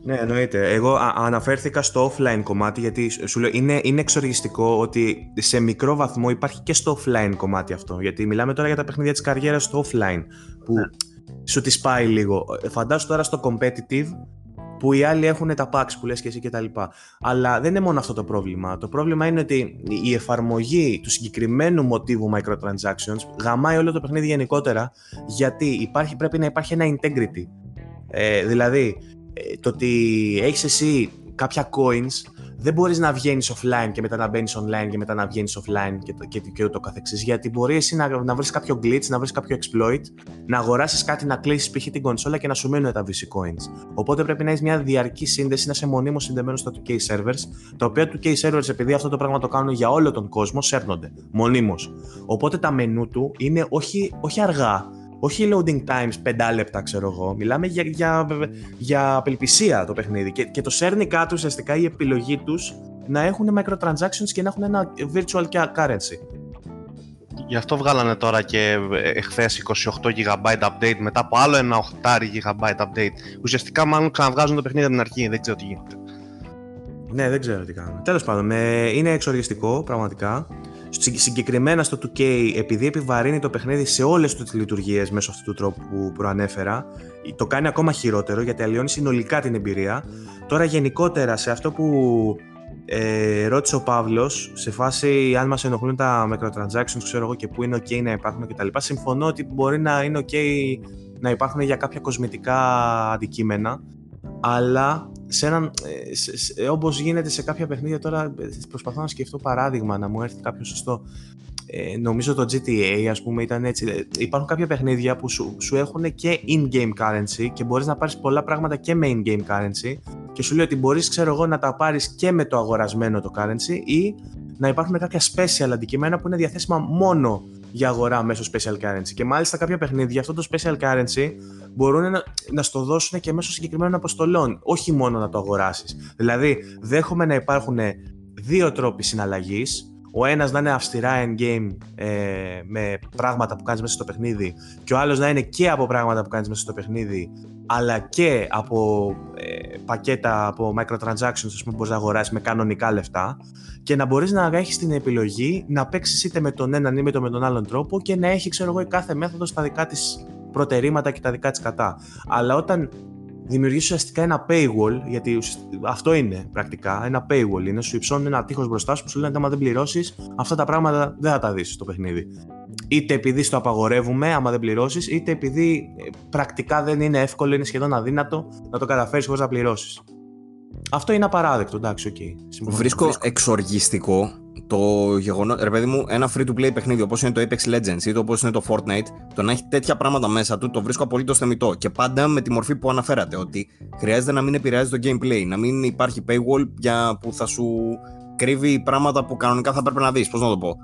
Ναι, εννοείται. Εγώ α- αναφέρθηκα στο offline κομμάτι γιατί σου- σου λέω είναι, είναι εξοργιστικό ότι σε μικρό βαθμό υπάρχει και στο offline κομμάτι αυτό. Γιατί μιλάμε τώρα για τα παιχνίδια της καριέρας στο offline που σου τη πάει λίγο. Ε, Φαντάσου τώρα στο competitive που οι άλλοι έχουν τα packs που λες και εσύ και τα λοιπά. Αλλά δεν είναι μόνο αυτό το πρόβλημα. Το πρόβλημα είναι ότι η εφαρμογή του συγκεκριμένου μοτίβου microtransactions γαμάει όλο το παιχνίδι γενικότερα γιατί υπάρχει, πρέπει να υπάρχει ένα integrity. Ε, δηλαδή, ε, το ότι έχεις εσύ κάποια coins δεν μπορείς να βγαίνεις offline και μετά να μπαίνεις online και μετά να βγαίνεις offline και, το- και, και ούτω καθεξής. Γιατί μπορεί εσύ να, να βρεις κάποιο glitch, να βρεις κάποιο exploit να αγοράσεις κάτι, να κλείσεις π.χ. την κονσόλα και να σου μείνουν τα VC coins. Οπότε πρέπει να έχεις μια διαρκή σύνδεση, να είσαι μονίμως συνδεμένος στα 2K servers τα οποία 2K servers επειδή αυτό το πράγμα το κάνουν για όλο τον κόσμο σέρνονται μονίμως. Οπότε τα μενού του είναι όχι, όχι αργά όχι loading times 5 λεπτά, ξέρω εγώ. Μιλάμε για, για, για απελπισία το παιχνίδι. Και, και το σέρνει κάτω ουσιαστικά η επιλογή τους να έχουν microtransactions και να έχουν ένα virtual currency. Γι' αυτό βγάλανε τώρα και εχθές 28 GB update μετά από άλλο ένα 8 GB update. Ουσιαστικά μάλλον ξαναβγάζουν το παιχνίδι από την αρχή, δεν ξέρω τι γίνεται. Ναι, δεν ξέρω τι κάνουν. Τέλος πάντων, ε, είναι εξοργιστικό πραγματικά. Συ- Συγκεκριμένα στο 2K, επειδή επιβαρύνει το παιχνίδι σε όλες τις λειτουργίες μέσω αυτού του τρόπου που προανέφερα, το κάνει ακόμα χειρότερο γιατί αλλοιώνει συνολικά την εμπειρία. Τώρα, γενικότερα, σε αυτό που ε, ρώτησε ο Παύλος, σε φάση αν μας ενοχλούν τα microtransactions, ξέρω εγώ και πού είναι OK να υπάρχουν κτλ. Συμφωνώ ότι μπορεί να είναι OK να υπάρχουν για κάποια κοσμητικά αντικείμενα, αλλά σε έναν, ε, σε, σε, όπως γίνεται σε κάποια παιχνίδια τώρα ε, προσπαθώ να σκεφτώ παράδειγμα να μου έρθει κάποιος σωστό. Ε, νομίζω το GTA ας πούμε ήταν έτσι Ε, υπάρχουν κάποια παιχνίδια που σου, σου έχουν και in-game currency και μπορείς να πάρεις πολλά πράγματα και με in-game currency και σου λέει ότι μπορείς ξέρω εγώ να τα πάρεις και με το αγορασμένο το currency ή να υπάρχουν κάποια special αντικείμενα που είναι διαθέσιμα μόνο για αγορά μέσω special currency και μάλιστα κάποια παιχνίδια αυτό το special currency μπορούν να, να στο δώσουν και μέσω συγκεκριμένων αποστολών, όχι μόνο να το αγοράσεις. Δηλαδή, δέχομαι να υπάρχουν δύο τρόποι συναλλαγής, ο ένας να είναι αυστηρά endgame ε, με πράγματα που κάνεις μέσα στο παιχνίδι και ο άλλος να είναι και από πράγματα που κάνεις μέσα στο παιχνίδι αλλά και από ε, πακέτα από microtransactions που μπορείς να αγοράσεις με κανονικά λεφτά και να μπορείς να έχεις την επιλογή να παίξεις είτε με τον έναν ή με τον, με τον άλλον τρόπο και να έχει ξέρω εγώ η κάθε μέθοδος τα δικά της προτερήματα και τα δικά της κατά. Αλλά όταν δημιουργήσει ουσιαστικά ένα paywall, γιατί αυτό είναι πρακτικά, ένα paywall είναι, σου υψώνουν ένα τείχος μπροστά σου που σου λένε άμα δεν πληρώσεις, αυτά τα πράγματα δεν θα τα δεις στο παιχνίδι. Είτε επειδή στο απαγορεύουμε άμα δεν πληρώσεις, είτε επειδή ε, πρακτικά δεν είναι εύκολο, είναι σχεδόν αδύνατο να το καταφέρεις χωρίς να πληρώσεις. Αυτό είναι απαράδεκτο, εντάξει, ok. Okay. Βρίσκω εξοργιστικό το γεγονό, ρε παιδί μου, ένα free to play παιχνίδι όπως είναι το Apex Legends ή το όπως είναι το Fortnite, το να έχει τέτοια πράγματα μέσα του, το βρίσκω απολύτως θεμιτό. Και πάντα με τη μορφή που αναφέρατε, ότι χρειάζεται να μην επηρεάζει το gameplay, να μην υπάρχει paywall για που θα σου κρύβει πράγματα που κανονικά θα πρέπει να δεις. Πώς να το πω.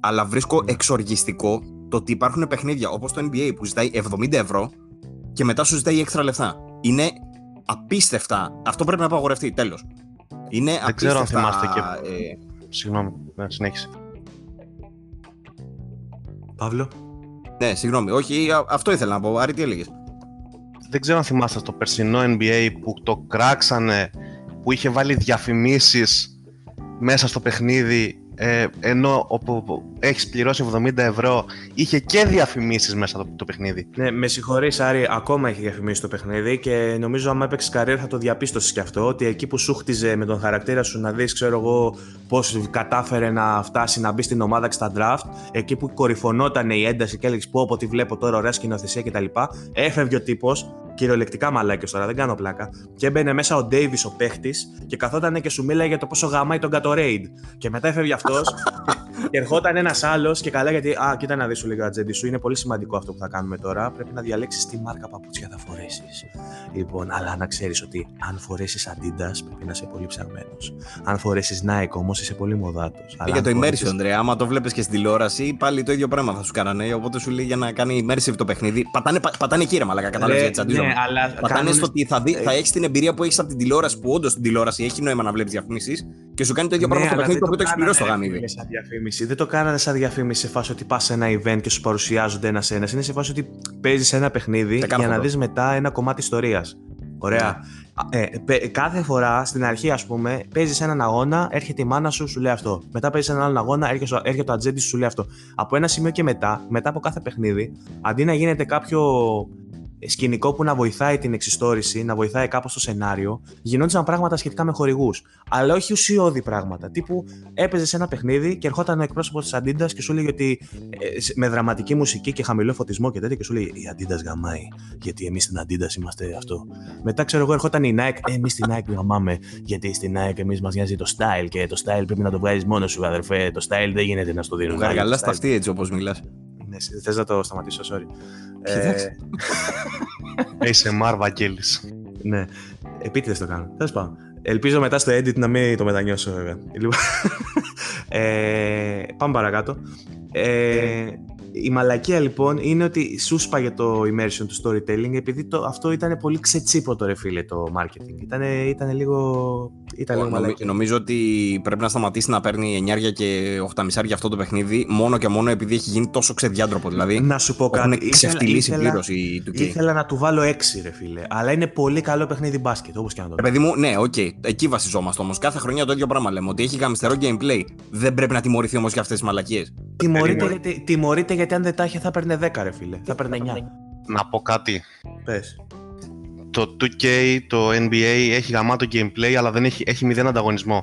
Αλλά βρίσκω εξοργιστικό το ότι υπάρχουν παιχνίδια όπως το NBA που ζητάει 70 ευρώ και μετά σου ζητάει έξτρα λεφτά. Είναι απίστευτα. Αυτό πρέπει να απαγορευτεί. Τέλος. Είναι Δεν απίστευτα. ξέρω αν θυμάστε και. ε, Συγγνώμη, ναι, συνέχισε. Παύλο. ναι, συγγνώμη. Όχι, α- αυτό ήθελα να πω. Άρη, τι έλεγες; Δεν ξέρω αν θυμάστε στο περσινό NBA που το κράξανε, που είχε βάλει διαφημίσεις μέσα στο παιχνίδι, ε, ενώ όπου έχεις πληρώσει 70 ευρώ, είχε και διαφημίσεις μέσα το, το παιχνίδι. Ναι, με συγχωρείς Άρη, ακόμα έχει διαφημίσει το παιχνίδι και νομίζω άμα έπαιξες καριέρα θα το διαπίστωσες και αυτό. Ότι εκεί που σου χτιζε με τον χαρακτήρα σου να δεις, ξέρω εγώ, πώς κατάφερε να φτάσει να μπει στην ομάδα και στα draft, εκεί που κορυφωνόταν η ένταση και έλεγες πω, πω τι βλέπω τώρα, ωραία σκηνοθεσία κτλ. Έφευγε ο τύπος, κυριολεκτικά μαλάκιος τώρα, δεν κάνω πλάκα. Και έμπαινε μέσα ο Ντέιβις ο παίχτης και καθόταν και σου μίλαγε για το πόσο γαμάει τον Gatorade. Και μετά έφευγε αυτός και ερχόταν ένας άλλος και καλά γιατί. Α, κοίτα να δεις σου λίγα ατζέντη σου. Είναι πολύ σημαντικό αυτό που θα κάνουμε τώρα. Πρέπει να διαλέξεις τι μάρκα παπούτσια θα φορέσεις. Λοιπόν, αλλά να ξέρεις ότι αν φορέσεις Adidas πρέπει να είσαι πολύ ψαγμένος. Αν φορέσεις Nike όμως είσαι πολύ μοδάτος. Για το immersion, ρε. Άμα το βλέπεις και στην τηλεόραση, πάλι το ίδιο πράγμα θα σου κάνανε. Οπότε σου λέει για να κάνει immersive το παιχνίδι. Πατάνε, πα- πατάνε εκεί, ρε Μαλάκα, κατάλαβες γιατί τσαντίζομαι. Ναι, αλλά Πατάνε κάνουν- στο ότι θα, δει, θα έχεις την εμπειρία που έχεις από την τηλεόραση, που όντως στην τηλεόραση έχει νόημα να βλέπεις διαφημίσεις και σου κάνει το ίδιο Ναι, πράγμα στο αλλά παιχνίδι το δεν οποίο το έχεις πληρώσει το κάνανε, γάμιδι. ρε, σαν διαφήμιση. Δεν το κάνανε σαν διαφήμιση σε φάση ότι πας σε ένα event και σου παρουσιάζονται ένα-ένα. Είναι σε φάση ότι παίζεις ένα παιχνίδι Τα για κάνω να αυτό. δεις μετά ένα κομμάτι ιστορίας. Ωραία. Ε, πε- κάθε φορά στην αρχή, ας πούμε, παίζεις έναν αγώνα, έρχεται η μάνα σου, σου λέει αυτό. Μετά παίζεις έναν άλλον αγώνα, έρχεται, έρχεται το ατζέντης σου, σου λέει αυτό. Από ένα σημείο και μετά, μετά από κάθε παιχνίδι, αντί να γίνεται κάποιο σκηνικό που να βοηθάει την εξιστόρηση, να βοηθάει κάπως το σενάριο, γινόντουσαν πράγματα σχετικά με χορηγούς. Αλλά όχι ουσιώδη πράγματα. Τύπου έπαιζε σε ένα παιχνίδι και ερχόταν ο εκπρόσωπος της Αντίντας και σου έλεγε ότι ε, σε- με δραματική μουσική και χαμηλό φωτισμό και τέτοια και σου λέει Η Αντίντας γαμάει. Γιατί εμείς στην Αντίντας είμαστε αυτό. Μετά ξέρω εγώ ερχόταν η Nike. Ε, εμείς στην Nike γαμάμε. Γιατί στην Nike εμείς μας νοιάζει το style και το style πρέπει να το βγάζεις μόνος σου, αδερφέ. Το style δεν γίνεται να στο δίνουν. άλλοι. Γαργαλά Το στα style- αυτή έτσι όπως μιλάς. Ναι, θες να το σταματήσω, sorry. Εντάξει. ASMR Βαγγέλης. Ναι. Επίτηδες το κάνω. Τέλος πάντων. Ελπίζω μετά στο edit να μην το μετανιώσω, βέβαια. Λοιπόν, ε, πάμε παρακάτω. Ε, η μαλακία λοιπόν είναι ότι σου σπάγε το immersion του storytelling επειδή το, αυτό ήταν πολύ ξετσίποτο ρε φίλε το marketing. Ήταν, ήταν λίγο, ήταν λίγο Νομι- μαλακία. Νομίζω ότι πρέπει να σταματήσει να παίρνει 9 και 8 μισάρια αυτό το παιχνίδι μόνο και μόνο επειδή έχει γίνει τόσο ξεδιάντροπο. Δηλαδή Να σου πω έχουν κάτι. ξεφτυλίσει ήθελα- πλήρως η 2K. Ήθελα να του βάλω 6 ρε φίλε. Αλλά είναι πολύ καλό παιχνίδι μπάσκετ όπως και να το Ρε παιδί μου, ναι, οκ, εκεί βασιζόμαστε όμως. Κάθε χρονιά το ίδιο πράγμα λέμε. Ότι έχει γαμιστερό gameplay. Δεν πρέπει να τιμωρηθεί όμως για αυτές τις μαλακίες. Τιμωρείται, Περίμενε. γιατί, τιμωρείται γιατί αν δεν τα είχε θα παίρνε 10 ρε φίλε. Θα παίρνε 9. Να πω κάτι. Πες. Το 2K, το NBA έχει γαμάτο gameplay, αλλά δεν έχει, έχει μηδέν ανταγωνισμό.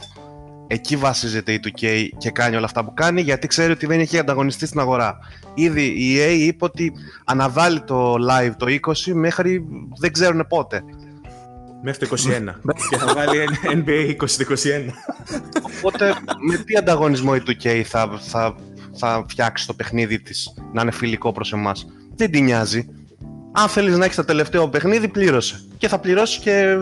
Εκεί βασίζεται η 2K και κάνει όλα αυτά που κάνει, γιατί ξέρει ότι δεν έχει ανταγωνιστή στην αγορά. Ήδη η EA είπε ότι αναβάλει το live το 20 μέχρι δεν ξέρουν πότε. Μέχρι το 21. και θα βάλει NBA 20 το 21. Οπότε με τι ανταγωνισμό η 2K θα, θα, θα φτιάξει το παιχνίδι της να είναι φιλικό προς εμάς. Δεν την νοιάζει. Αν θέλεις να έχεις το τελευταίο παιχνίδι, πλήρωσε. Και θα πληρώσεις και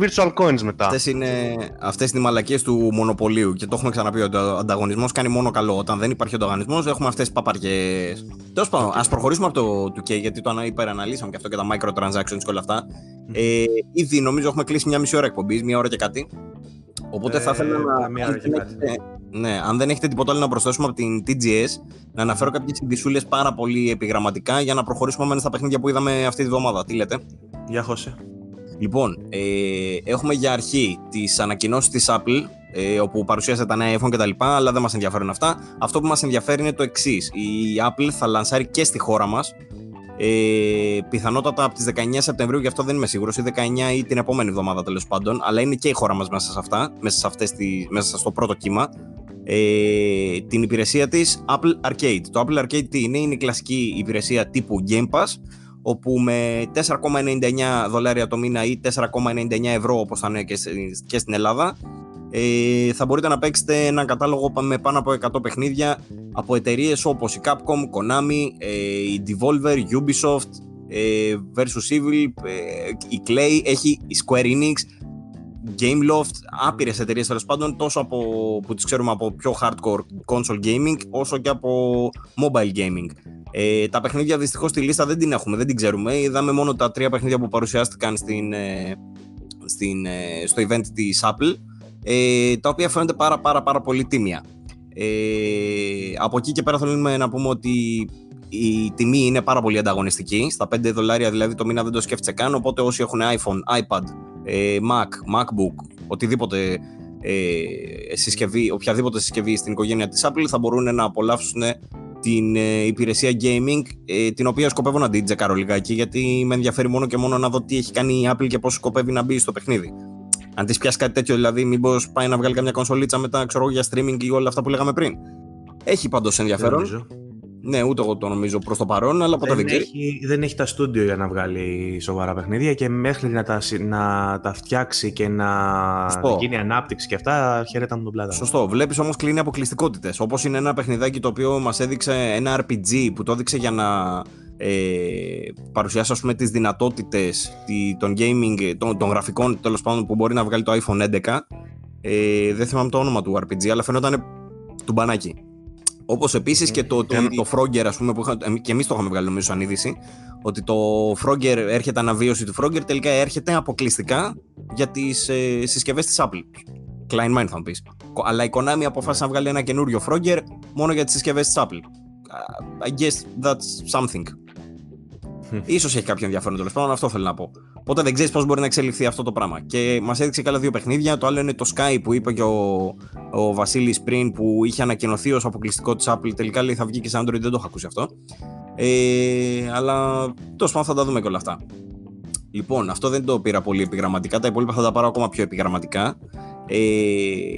virtual coins μετά. Αυτές είναι, αυτές είναι οι μαλακίες του μονοπωλίου. Και το έχουμε ξαναπεί ότι ο ανταγωνισμός κάνει μόνο καλό. Όταν δεν υπάρχει ανταγωνισμός, έχουμε αυτές τις παπαριές. Τέλος πάντων, ας προχωρήσουμε από το 2K, γιατί το ανα- υπεραναλύσαμε και αυτό και τα microtransactions και όλα αυτά. Ε, ήδη νομίζω έχουμε κλείσει μια μισή ώρα εκπομπής, μια ώρα και κάτι. Οπότε θα Ε, ήθελα να. μία ώρα αν και δεν κάτι. έχετε- ναι, αν δεν έχετε τίποτα άλλο να προσθέσουμε από την TGS, να αναφέρω κάποιες ειδισούλε πάρα πολύ επιγραμματικά για να προχωρήσουμε αμέσω στα παιχνίδια που είδαμε αυτή τη βδομάδα. Τι λέτε; Για χώσε. Λοιπόν, ε, έχουμε για αρχή τις ανακοινώσεις της Apple, ε, όπου παρουσίασε τα νέα iPhone κτλ. Αλλά δεν μας ενδιαφέρουν αυτά. Αυτό που μας ενδιαφέρει είναι το εξής. Η Apple θα λανσάρει και στη χώρα μας Ε, πιθανότατα από τις 19 Σεπτεμβρίου, γι' αυτό δεν είμαι σίγουρος, ή 19 ή την επόμενη εβδομάδα τέλος πάντων. Αλλά είναι και η χώρα μας μέσα σε αυτά, μέσα, σε αυτές τις, μέσα στο πρώτο κύμα. Ε, την υπηρεσία της Apple Arcade. Το Apple Arcade τι είναι, είναι η κλασική υπηρεσία τύπου Game Pass, όπου με 4,99 δολάρια το μήνα ή 4,99 ευρώ όπως θα είναι και στην Ελλάδα ε, θα μπορείτε να παίξετε ένα κατάλογο με πάνω από 100 παιχνίδια από εταιρείες όπως η Capcom, Konami, ε, η Devolver, Ubisoft, ε, Versus Evil, ε, η Clay, έχει η Square Enix, Gameloft, άπειρες εταιρείες τέλος πάντων, τόσο από, που τις ξέρουμε από πιο hardcore console gaming, όσο και από mobile gaming. Ε, τα παιχνίδια δυστυχώς στη λίστα δεν την έχουμε, δεν την ξέρουμε. Είδαμε μόνο τα τρία παιχνίδια που παρουσιάστηκαν στην, ε, στην, ε, στο event της Apple, ε, τα οποία φαίνονται πάρα, πάρα, πάρα πολύ τίμια. Ε, από εκεί και πέρα θέλουμε να πούμε ότι η τιμή είναι πάρα πολύ ανταγωνιστική. Στα 5 δολάρια δηλαδή το μήνα δεν το σκέφτεσαι καν. Οπότε όσοι έχουν iPhone, iPad, ε, Mac, MacBook, οτιδήποτε ε, συσκευή, οποιαδήποτε συσκευή στην οικογένεια της Apple θα μπορούν να απολαύσουν την ε, υπηρεσία gaming, ε, την οποία σκοπεύω να την τσεκάρω λιγάκι, γιατί με ενδιαφέρει μόνο και μόνο να δω τι έχει κάνει η Apple και πώς σκοπεύει να μπει στο παιχνίδι. Αν της πιάσει κάτι τέτοιο, δηλαδή, μήπως πάει να βγάλει καμιά κονσολίτσα μετά, ξέρω για streaming ή όλα αυτά που λέγαμε πριν. Έχει πάντως ενδιαφέρον. Ναι, ούτε εγώ το νομίζω προς το παρόν, αλλά ποτέ δεν, δεν έχει, δεν έχει τα στούντιο για να βγάλει σοβαρά παιχνίδια και μέχρι να τα, να τα φτιάξει και να Σωστό. γίνει ανάπτυξη και αυτά, χαίρετα μου τον πλάτα. Σωστό. Βλέπεις όμως κλείνει αποκλειστικότητες. Όπως είναι ένα παιχνιδάκι το οποίο μας έδειξε ένα RPG που το έδειξε για να ε, παρουσιάσει ας πούμε τις δυνατότητες των gaming, των, των γραφικών τέλος πάντων που μπορεί να βγάλει το iPhone 11 ε, δεν θυμάμαι το όνομα του RPG αλλά φαινόταν του μπανάκι. Όπως επίσης και το, το, το Frogger ας πούμε που είχα, και εμείς το είχαμε βγάλει νομίζω σαν είδηση ότι το Frogger έρχεται αναβίωση του Frogger τελικά έρχεται αποκλειστικά για τις ε, συσκευές της Apple. Klein Mind θα μου πεις. Αλλά η Konami αποφάσισε να βγάλει ένα καινούριο Frogger μόνο για τις συσκευές της Apple. I guess that's something σω έχει κάποιο ενδιαφέρον τέλος πάντων, αυτό θέλω να πω. Οπότε δεν ξέρεις πώς μπορεί να εξελιχθεί αυτό το πράγμα. Και μας έδειξε και άλλα δύο παιχνίδια. Το άλλο είναι το Sky που είπε και ο, ο Βασίλης πριν που είχε ανακοινωθεί ως αποκλειστικό της Apple. Τελικά λέει θα βγει και σε Android, δεν το έχω ακούσει αυτό. Ε, αλλά τόσο πάντων θα τα δούμε και όλα αυτά. Λοιπόν, αυτό δεν το πήρα πολύ επιγραμματικά. Τα υπόλοιπα θα τα πάρω ακόμα πιο επιγραμματικά. Ε,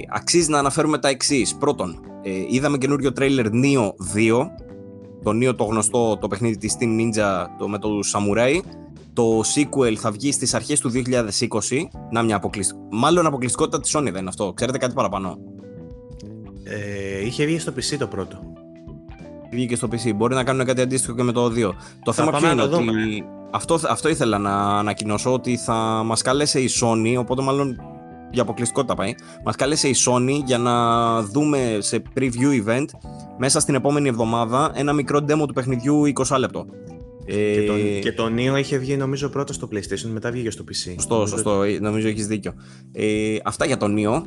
αξίζει να αναφέρουμε τα εξής. Πρώτον, ε, είδαμε καινούριο τρέιλερ Neo 2 το νέο το γνωστό το παιχνίδι της Team Ninja το, με το Samurai. Το sequel θα βγει στις αρχές του 2020. Να μια αποκλειστικότητα. Μάλλον αποκλειστικότητα της Sony δεν είναι αυτό. Ξέρετε κάτι παραπάνω; Ε, είχε βγει στο PC το πρώτο. Βγήκε στο PC. Μπορεί να κάνουν κάτι αντίστοιχο και με το 2. Το θέμα ποιο είναι ότι. Αυτό, αυτό ήθελα να ανακοινώσω ότι θα μας κάλεσε η Sony, οπότε μάλλον για αποκλειστικότητα πάει. Μας κάλεσε η Sony για να δούμε σε preview event μέσα στην επόμενη εβδομάδα ένα μικρό demo του παιχνιδιού 20 λεπτό. Και, το, ε, και το Neo είχε βγει νομίζω πρώτα στο PlayStation, μετά βγήκε στο PC. Σωστό, σωστό, νομίζω έχεις δίκιο. Ε, αυτά για το Neo.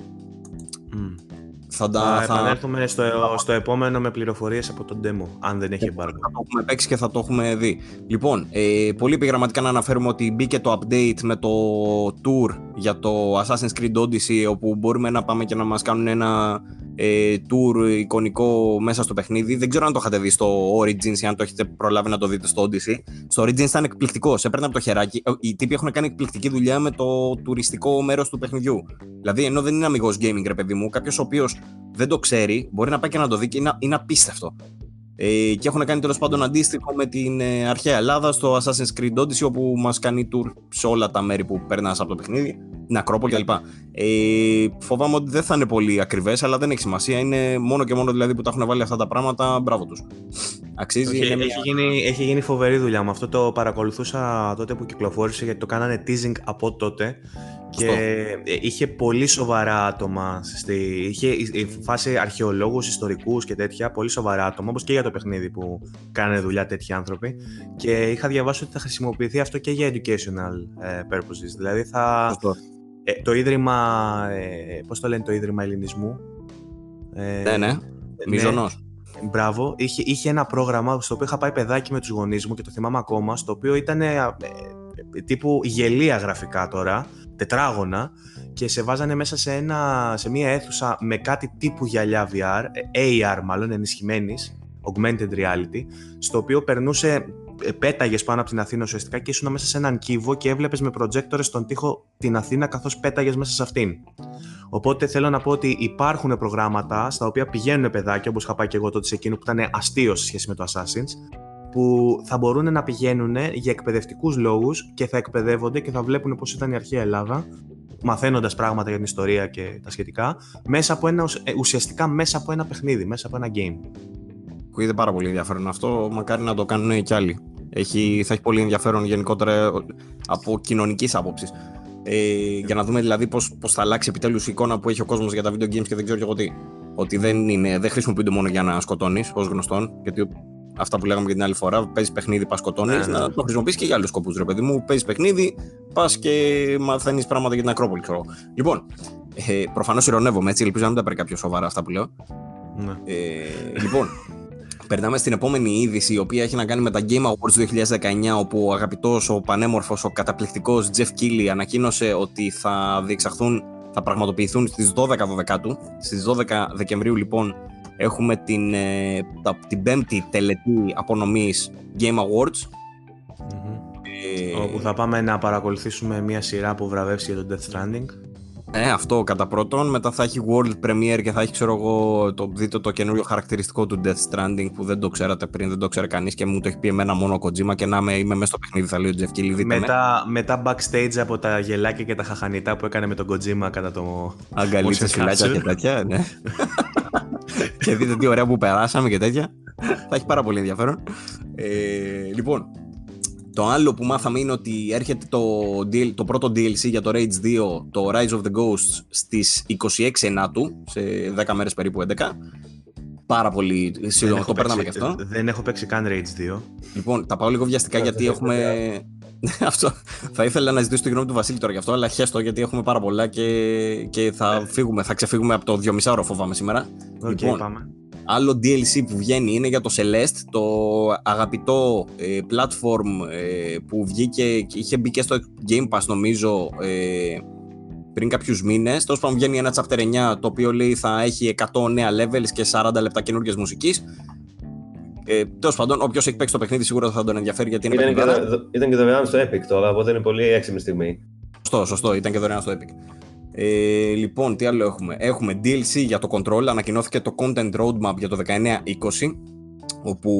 Θα, θα, θα επανέλθουμε στο, στο επόμενο με πληροφορίες από τον demo, αν δεν έχει embargo. Θα το έχουμε παίξει και θα το έχουμε δει. Λοιπόν, ε, πολύ επιγραμματικά να αναφέρουμε ότι μπήκε το update με το tour για το Assassin's Creed Odyssey, όπου μπορούμε να πάμε και να μας κάνουν ένα ε, tour εικονικό μέσα στο παιχνίδι. Δεν ξέρω αν το είχατε δει στο Origins ή αν το έχετε προλάβει να το δείτε στο Odyssey. Στο Origins ήταν εκπληκτικό. Σε έπαιρνε από το χεράκι. Ε, οι τύποι έχουν κάνει εκπληκτική δουλειά με το τουριστικό μέρος του παιχνιδιού. Δηλαδή, ενώ δεν είναι αμυγός gaming, ρε παιδί μου, κάποιος ο οποίος δεν το ξέρει, μπορεί να πάει και να το δει και είναι, είναι απίστευτο. Ε, και έχουν κάνει τέλος πάντων αντίστοιχο με την ε, αρχαία Ελλάδα στο Assassin's Creed Odyssey, όπου μας κάνει tour σε όλα τα μέρη που περνάς από το παιχνίδι, την Ακρόπολη κλπ. Ε, φοβάμαι ότι δεν θα είναι πολύ ακριβές, αλλά δεν έχει σημασία. Είναι μόνο και μόνο δηλαδή που τα έχουν βάλει αυτά τα πράγματα, μπράβο τους. Αξίζει. Έχει, έχει, γίνει, έχει γίνει φοβερή δουλειά με αυτό. Το παρακολουθούσα τότε που κυκλοφόρησε γιατί το κάνανε teasing από τότε. Και ε, είχε πολύ σοβαρά άτομα. Στη, είχε η φάση αρχαιολόγους, ιστορικούς και τέτοια. Πολύ σοβαρά άτομα, όπως και για το παιχνίδι που κάνανε δουλειά τέτοιοι άνθρωποι. Και είχα διαβάσει ότι θα χρησιμοποιηθεί αυτό και για educational ε, purposes. Δηλαδή θα. Ε, το ίδρυμα. Ε, Πώς το λένε το ίδρυμα Ελληνισμού; Ε, ναι, ναι. Μιζωνός. Μπράβο. Είχε, είχε ένα πρόγραμμα στο οποίο είχα πάει παιδάκι με τους γονείς μου και το θυμάμαι ακόμα. Στο οποίο ήταν ε, τύπου γελία γραφικά τώρα τετράγωνα και σε βάζανε μέσα σε, ένα, σε μια αίθουσα με κάτι τύπου γυαλιά VR, AR μάλλον ενισχυμένης, augmented reality, στο οποίο περνούσε πέταγε πάνω από την Αθήνα ουσιαστικά και ήσουν μέσα σε έναν κύβο και έβλεπες με προτζέκτορε στον τοίχο την Αθήνα καθώς πέταγες μέσα σε αυτήν. Οπότε θέλω να πω ότι υπάρχουν προγράμματα στα οποία πηγαίνουν παιδάκια, όπως είχα πάει και εγώ τότε σε εκείνο που ήταν αστείο σε σχέση με το Assassin's, που θα μπορούν να πηγαίνουν για εκπαιδευτικούς λόγους και θα εκπαιδεύονται και θα βλέπουν πώς ήταν η αρχαία Ελλάδα, μαθαίνοντας πράγματα για την ιστορία και τα σχετικά, μέσα από ένα, ε, ουσιαστικά μέσα από ένα παιχνίδι, μέσα από ένα game. Ακούγεται πάρα πολύ ενδιαφέρον αυτό. Μακάρι να το κάνουν και άλλοι. Έχει, θα έχει πολύ ενδιαφέρον γενικότερα από κοινωνικής άποψης. Ε, για να δούμε δηλαδή πώς πώς θα αλλάξει επιτέλους η εικόνα που έχει ο κόσμος για τα video games και δεν ξέρω εγώ τι. Ότι δεν, είναι, δεν χρησιμοποιούνται μόνο για να σκοτώνεις, ως γνωστόν. Γιατί αυτά που λέγαμε και την άλλη φορά, παίζει παιχνίδι, πας σκοτώνεις, ναι, ναι. να το χρησιμοποιήσει και για άλλους σκοπούς. Ρε παιδί μου, παίζει παιχνίδι, πας και μαθαίνεις πράγματα για την Ακρόπολη, ξέρω. Λοιπόν, ε, προφανώς ηρωνεύομαι έτσι, ελπίζω να μην τα παίρνει κάποιος σοβαρά αυτά που λέω. Ναι. Ε, λοιπόν, Περνάμε στην επόμενη είδηση, η οποία έχει να κάνει με τα Game Awards 2019, όπου ο αγαπητός, ο πανέμορφος, ο καταπληκτικός Jeff Keighley ανακοίνωσε ότι θα διεξαχθούν, θα πραγματοποιηθούν στις 12 Δεκάτου. Στις 12 Δεκεμβρίου, λοιπόν, έχουμε την, ε, την πέμπτη τελετή απονομής Game Awards. Ε, όπου θα πάμε να παρακολουθήσουμε μια σειρά που βραβεύσει για το Death Stranding. Ε, αυτό κατά πρώτον. Μετά θα έχει World Premiere και θα έχει, ξέρω εγώ, το, δείτε το καινούριο χαρακτηριστικό του Death Stranding που δεν το ξέρατε πριν, δεν το ξέρει κανείς και μου το έχει πει εμένα μόνο ο Kojima και να είμαι, είμαι μέσα στο παιχνίδι, θα λέει ο Jeff Keighley. Μετά, μετά backstage από τα γελάκια και τα χαχανιτά που έκανε με τον Kojima κατά το. Αγκαλίτσε, φυλάκια και τέτοια, ναι. και δείτε τι ωραία που περάσαμε και τέτοια. θα έχει πάρα πολύ ενδιαφέρον. Ε, λοιπόν, το άλλο που μάθαμε είναι ότι έρχεται το, το πρώτο DLC για το Rage 2, το Rise of the Ghosts, στις 26 Ενάτου, σε 10 μέρες περίπου 11. Πάρα πολύ σύντομα, το παίρναμε και αυτό. Δεν έχω παίξει καν Rage 2. Λοιπόν, τα πάω λίγο βιαστικά γιατί έχουμε... αυτό. Θα ήθελα να ζητήσω τη γνώμη του Βασίλη τώρα γι' αυτό, αλλά χέστο γιατί έχουμε πάρα πολλά και, και θα, φύγουμε, θα ξεφύγουμε από το 2,5 ώρα φοβάμαι σήμερα. Okay, λοιπόν, πάμε. Άλλο DLC που βγαίνει είναι για το Celeste, το αγαπητό ε, platform ε, που βγήκε και είχε μπει και στο Game Pass νομίζω ε, πριν κάποιους μήνες. Τέλος πάντων βγαίνει ένα chapter 9 το οποίο λέει θα έχει 100 νέα levels και 40 λεπτά καινούργιας μουσικής. Ε, Τέλος πάντων, όποιος έχει παίξει το παιχνίδι σίγουρα θα τον ενδιαφέρει γιατί είναι ήταν, και, ήταν και δωρεάν στο Epic τώρα, οπότε είναι πολύ έξυπνη στιγμή. Σωστό, σωστό, ήταν και δωρεάν στο Epic. Ε, λοιπόν, τι άλλο έχουμε; Έχουμε DLC για το Control, ανακοινώθηκε το Content Roadmap για το 19-20 όπου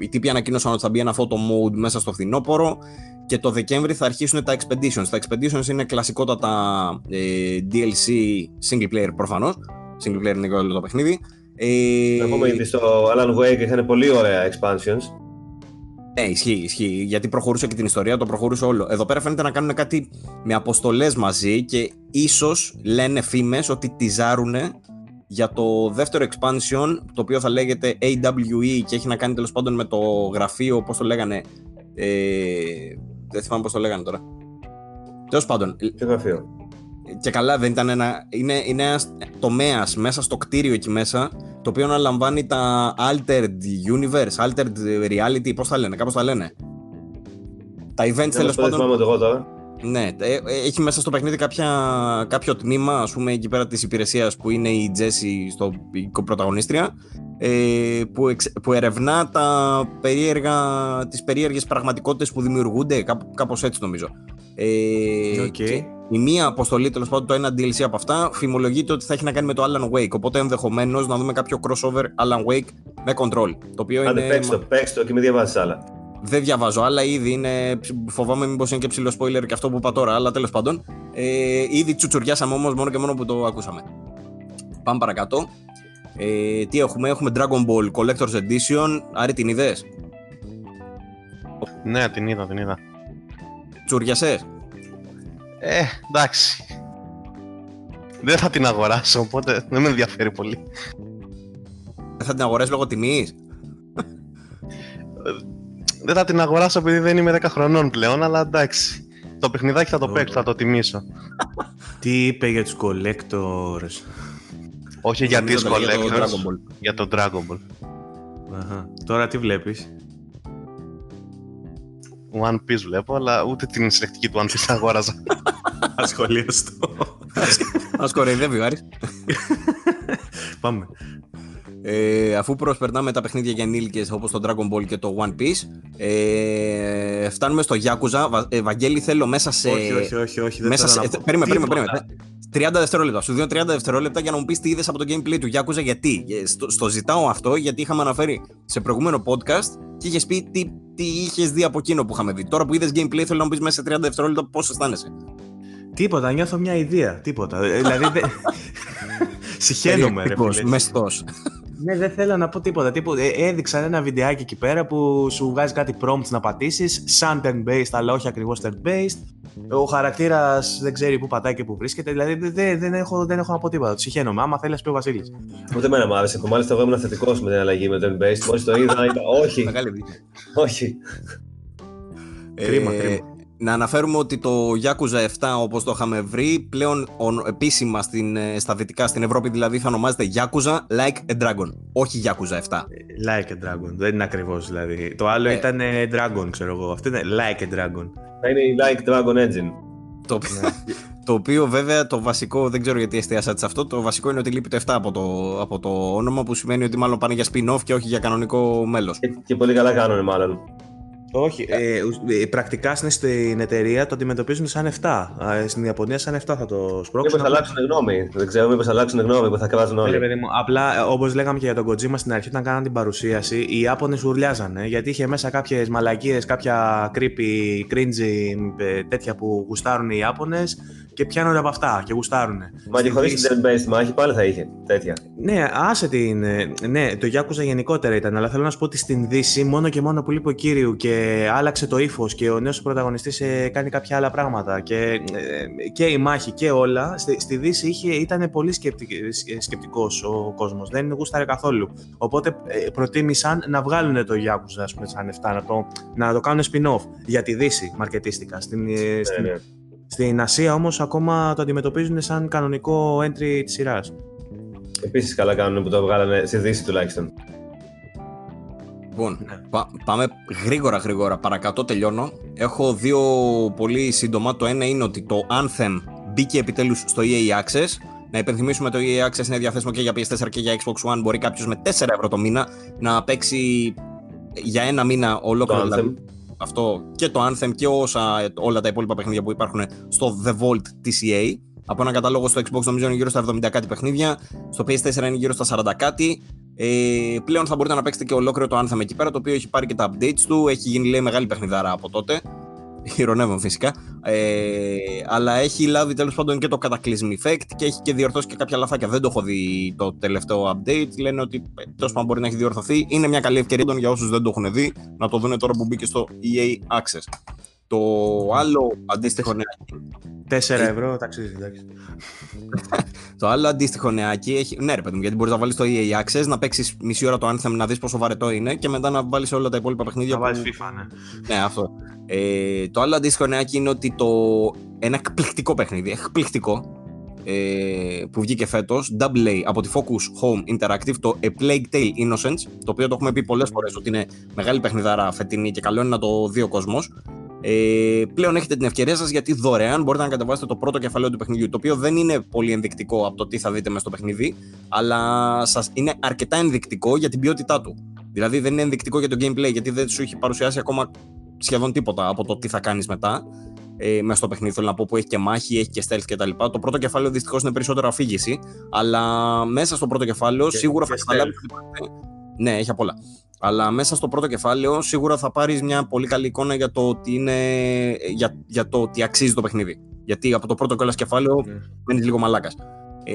οι τύποι ανακοίνωσαν ότι θα μπει ένα photo mode μέσα στο φθινόπωρο και το Δεκέμβρη θα αρχίσουν τα Expeditions. Τα Expeditions είναι κλασικότατα ε, DLC single player προφανώς. Single player είναι και όλο το παιχνίδι. Ε, να πούμε ότι στο Alan Wake είχαν πολύ ωραία expansions. Ναι, ισχύει, ισχύει. Γιατί προχωρούσε και την ιστορία, το προχωρούσε όλο. Εδώ πέρα φαίνεται να κάνουν κάτι με αποστολές μαζί και ίσως λένε φήμες ότι τυζάρουν για το δεύτερο expansion, το οποίο θα λέγεται AWE και έχει να κάνει τέλος πάντων με το γραφείο, πώς το λέγανε. Ε, δεν θυμάμαι πώς το λέγανε τώρα. Τέλος πάντων. Τι γραφείο; Και καλά, δεν ήταν ένα. Είναι, είναι ένας τομέας μέσα στο κτίριο εκεί μέσα το οποίο αναλαμβάνει τα altered universe, altered reality, πώς τα λένε, κάπως τα λένε. Τα events τέλος πάντων. εγώ τώρα. Ναι, ε, ε, έχει μέσα στο παιχνίδι κάποια, κάποιο τμήμα, ας πούμε, εκεί πέρα της υπηρεσίας που είναι η Jessie στο πρωταγωνίστρια, ε, που, εξ, που ερευνά τα περίεργα, τις περίεργες πραγματικότητες που δημιουργούνται, κάπω, κάπως έτσι νομίζω. Ε, okay. Η μία αποστολή, τέλος πάντων, το ένα DLC από αυτά, φημολογείται ότι θα έχει να κάνει με το Alan Wake. Οπότε ενδεχομένως να δούμε κάποιο crossover Alan Wake με control. Το οποίο Άντε, είναι. Παίξτε το, παίξτε το και μην διαβάζεις άλλα. Δεν διαβάζω άλλα, ήδη είναι. Φοβάμαι μήπως είναι και ψηλό spoiler και αυτό που είπα τώρα, αλλά τέλος πάντων. Ε, ήδη τσουτσουριάσαμε όμως μόνο και μόνο που το ακούσαμε. Πάμε παρακάτω. Ε, τι έχουμε, έχουμε Dragon Ball Collector's Edition. Άρη, την είδες; Ναι, την είδα, την είδα. Τσουριασέ. Ε, εντάξει. Δεν θα την αγοράσω, οπότε δεν με ενδιαφέρει πολύ. Δεν θα την αγοράσεις λόγω τιμής; Δεν θα την αγοράσω επειδή δεν είμαι 10 χρονών πλέον, αλλά εντάξει. Το παιχνιδάκι θα το παίξω, θα το τιμήσω. Τι είπε για τους collectors. Όχι για τις collectors, για το Dragon Ball. Αχα. Τώρα τι βλέπεις; One Piece βλέπω, αλλά ούτε την συλλεκτική του One Piece αγόραζα. Ασχολίαστο. Ας κοροϊδεύει ο Άρης. Πάμε. Ε, αφού προσπερνάμε τα παιχνίδια για ενήλικες όπως το Dragon Ball και το One Piece, ε, φτάνουμε στο Yakuza. Βα, ε, Βαγγέλη, θέλω μέσα σε. Όχι, όχι, όχι, όχι. Δεν μέσα θέλω σε. να πω Περίμενε, περίμενε, τίποτα. περίμενε. 30 δευτερόλεπτα. Σου δίνω 30 δευτερόλεπτα για να μου πεις τι είδες από το gameplay του Yakuza. Γιατί. Ε, Στο, στο ζητάω αυτό γιατί είχαμε αναφέρει σε προηγούμενο podcast και είχες πει τι, τι είχες δει από εκείνο που είχαμε δει. Τώρα που είδες gameplay, θέλω να μου πεις μέσα σε 30 δευτερόλεπτα πώς αισθάνεσαι. Τίποτα, νιώθω μια ιδέα. Τίποτα. Ε, δηλαδή. δεν- Συχαίνομαι, ρε Περιεκτικός, φίλε. μεστός. Ναι, δεν θέλω να πω τίποτα. τίποτα. Ε, έδειξαν ένα βιντεάκι εκεί πέρα που σου βγάζει κάτι prompts να πατήσεις. Σαν turn-based, αλλά όχι ακριβώς turn-based. Ο χαρακτήρας δεν ξέρει πού πατάει και πού βρίσκεται. Δηλαδή δεν, δεν, δεν, έχω, δεν έχω να πω τίποτα. Τους συχαίνομαι. Άμα θέλει, ας πει ο Βασίλης. Ούτε εμένα μου άρεσε. Και μάλιστα εγώ ήμουν θετικός με την αλλαγή με το turn-based. Μόλις το είδα, είπα όχι, Μεγάλη δίκαια. όχι. Κρίμα, Ε, κρίμα. Να αναφέρουμε ότι το Yakuza 7 όπως το είχαμε βρει πλέον ον- επίσημα στην, ε, στα δυτικά στην Ευρώπη δηλαδή θα ονομάζεται Yakuza Like a Dragon όχι Yakuza 7 Like a Dragon. Δεν είναι ακριβώς δηλαδή. Το άλλο Ε. ήταν ε, Dragon, ξέρω εγώ. Αυτό είναι Like a Dragon. Θα είναι η Like Dragon Engine. το, οποίο- το οποίο βέβαια το βασικό δεν ξέρω γιατί εστίασα σε αυτό το βασικό είναι ότι λείπει το 7 από το, από το όνομα που σημαίνει ότι μάλλον πάνε για spin-off και όχι για κανονικό μέλος Και, και πολύ καλά κάνουν μάλλον. Όχι, ε, ουσ- ε, πρακτικά στην, στην εταιρεία το αντιμετωπίζουν σαν 7. Ε, στην Ιαπωνία σαν 7 θα το σπρώξουν. Μήπως αλλάξουν γνώμη. Δεν ξέρω, μήπως αλλάξουν γνώμη που θα κράζουν Ναι, όλοι. ρε παιδί μου, απλά όπως λέγαμε και για τον Kojima στην αρχή, όταν κάναν την παρουσίαση, οι Ιάπωνες ουρλιάζανε γιατί είχε μέσα κάποιες μαλακίες, κάποια creepy, cringy, ε, τέτοια που γουστάρουν οι Ιάπωνες και πιάνονται από αυτά και γουστάρουν. Μα και χωρίς την turn-based μάχη πάλι θα είχε τέτοια. Ναι, άσε την. ε, Ναι, το Yakuza γενικότερα ήταν, αλλά θέλω να σου πω ότι στην Δύση, μόνο και μόνο που λείπει ο κύριο και άλλαξε το ύφος και ο νέος πρωταγωνιστής κάνει κάποια άλλα πράγματα και, ε, και η μάχη και όλα, στη, στη Δύση είχε, ήταν πολύ σκεπτικός ο κόσμος. Δεν γούσταρε καθόλου. Οπότε ε, προτίμησαν να βγάλουν το Yakuza, ας πούμε, σαν 7, να το, να το κάνουν spin-off για τη Δύση, μαρκετίστικα. Στην, ε, στην, Ναι, ναι. Στην Ασία όμως ακόμα το αντιμετωπίζουν σαν κανονικό entry της σειράς. Επίσης καλά κάνουν που το βγάλανε στη Δύση τουλάχιστον. Λοιπόν, Ναι. πα- πάμε γρήγορα γρήγορα παρακάτω, τελειώνω. Έχω δύο πολύ σύντομα. Το ένα είναι ότι το Anthem μπήκε επιτέλους στο EA Access. Να υπενθυμίσουμε το EA Access είναι διαθέσιμο και για PS4 και για Xbox One. Μπορεί κάποιος με 4 ευρώ το μήνα να παίξει για ένα μήνα ολόκληρο Το δηλαδή, Anthem. Αυτό και το Anthem και όσα, όλα τα υπόλοιπα παιχνίδια που υπάρχουν στο The Vault της EA. Από ένα κατάλογο στο Xbox νομίζω είναι γύρω στα 70 κάτι παιχνίδια. Στο PS4 είναι γύρω στα 40 κάτι. Ε, πλέον θα μπορείτε να παίξετε και ολόκληρο το Anthem εκεί πέρα, το οποίο έχει πάρει και τα updates του. Έχει γίνει λέει μεγάλη παιχνιδάρα από τότε. Ηρωνεύω φυσικά. Ε, αλλά έχει λάβει τέλος πάντων και το Cataclysm Effect και έχει και διορθώσει και κάποια λαθάκια. Δεν το έχω δει το τελευταίο update. Λένε ότι τέλος πάντων μπορεί να έχει διορθωθεί. Είναι μια καλή ευκαιρία τον για όσους δεν το έχουν δει να το δουν τώρα που μπήκε στο EA Access. Το άλλο αντίστοιχο νεάκι 4 ευρώ ταξίδι, εντάξει. Το άλλο αντίστοιχο νεάκι έχει. Ναι, ρε παιδί μου, γιατί μπορείς να βάλεις το EA Access, να παίξεις μισή ώρα το Anthem, να δεις πόσο βαρετό είναι και μετά να βάλεις όλα τα υπόλοιπα παιχνίδια. Να που- βάλεις FIFA, ναι. Ναι, αυτό. Ε, το άλλο αντίστοιχο νεάκι είναι ότι το. Ένα εκπληκτικό παιχνίδι, εκπληκτικό. Ε, που βγήκε φέτος, Double A από τη Focus Home Interactive, το A Plague Tale Innocence, το οποίο το έχουμε πει πολλές φορές ότι είναι μεγάλη παιχνιδάρα φετινή και καλό είναι να το δει ο κόσμος. Ε, πλέον έχετε την ευκαιρία σας γιατί δωρεάν μπορείτε να κατεβάσετε το πρώτο κεφαλαίο του παιχνιδιού, το οποίο δεν είναι πολύ ενδεικτικό από το τι θα δείτε μέσα στο παιχνίδι, αλλά σας είναι αρκετά ενδεικτικό για την ποιότητά του. Δηλαδή δεν είναι ενδεικτικό για το gameplay, γιατί δεν σου έχει παρουσιάσει ακόμα σχεδόν τίποτα από το τι θα κάνεις μετά. Ε, μέσα στο παιχνίδι θέλω να πω που έχει και μάχη, έχει και stealth κτλ. Το πρώτο κεφάλαιο δυστυχώς είναι περισσότερο αφήγηση, αλλά μέσα στο πρώτο κεφάλαιο Και- σίγουρα και θα καταλάβει. ότι υπάρχει- Ναι, έχει απ' όλα. Αλλά μέσα στο πρώτο κεφάλαιο σίγουρα θα πάρεις μια πολύ καλή εικόνα για το ότι είναι. για, για το ότι αξίζει το παιχνίδι. Γιατί από το πρώτο κιόλας κεφάλαιο Ναι. μένεις λίγο μαλάκας. Ε,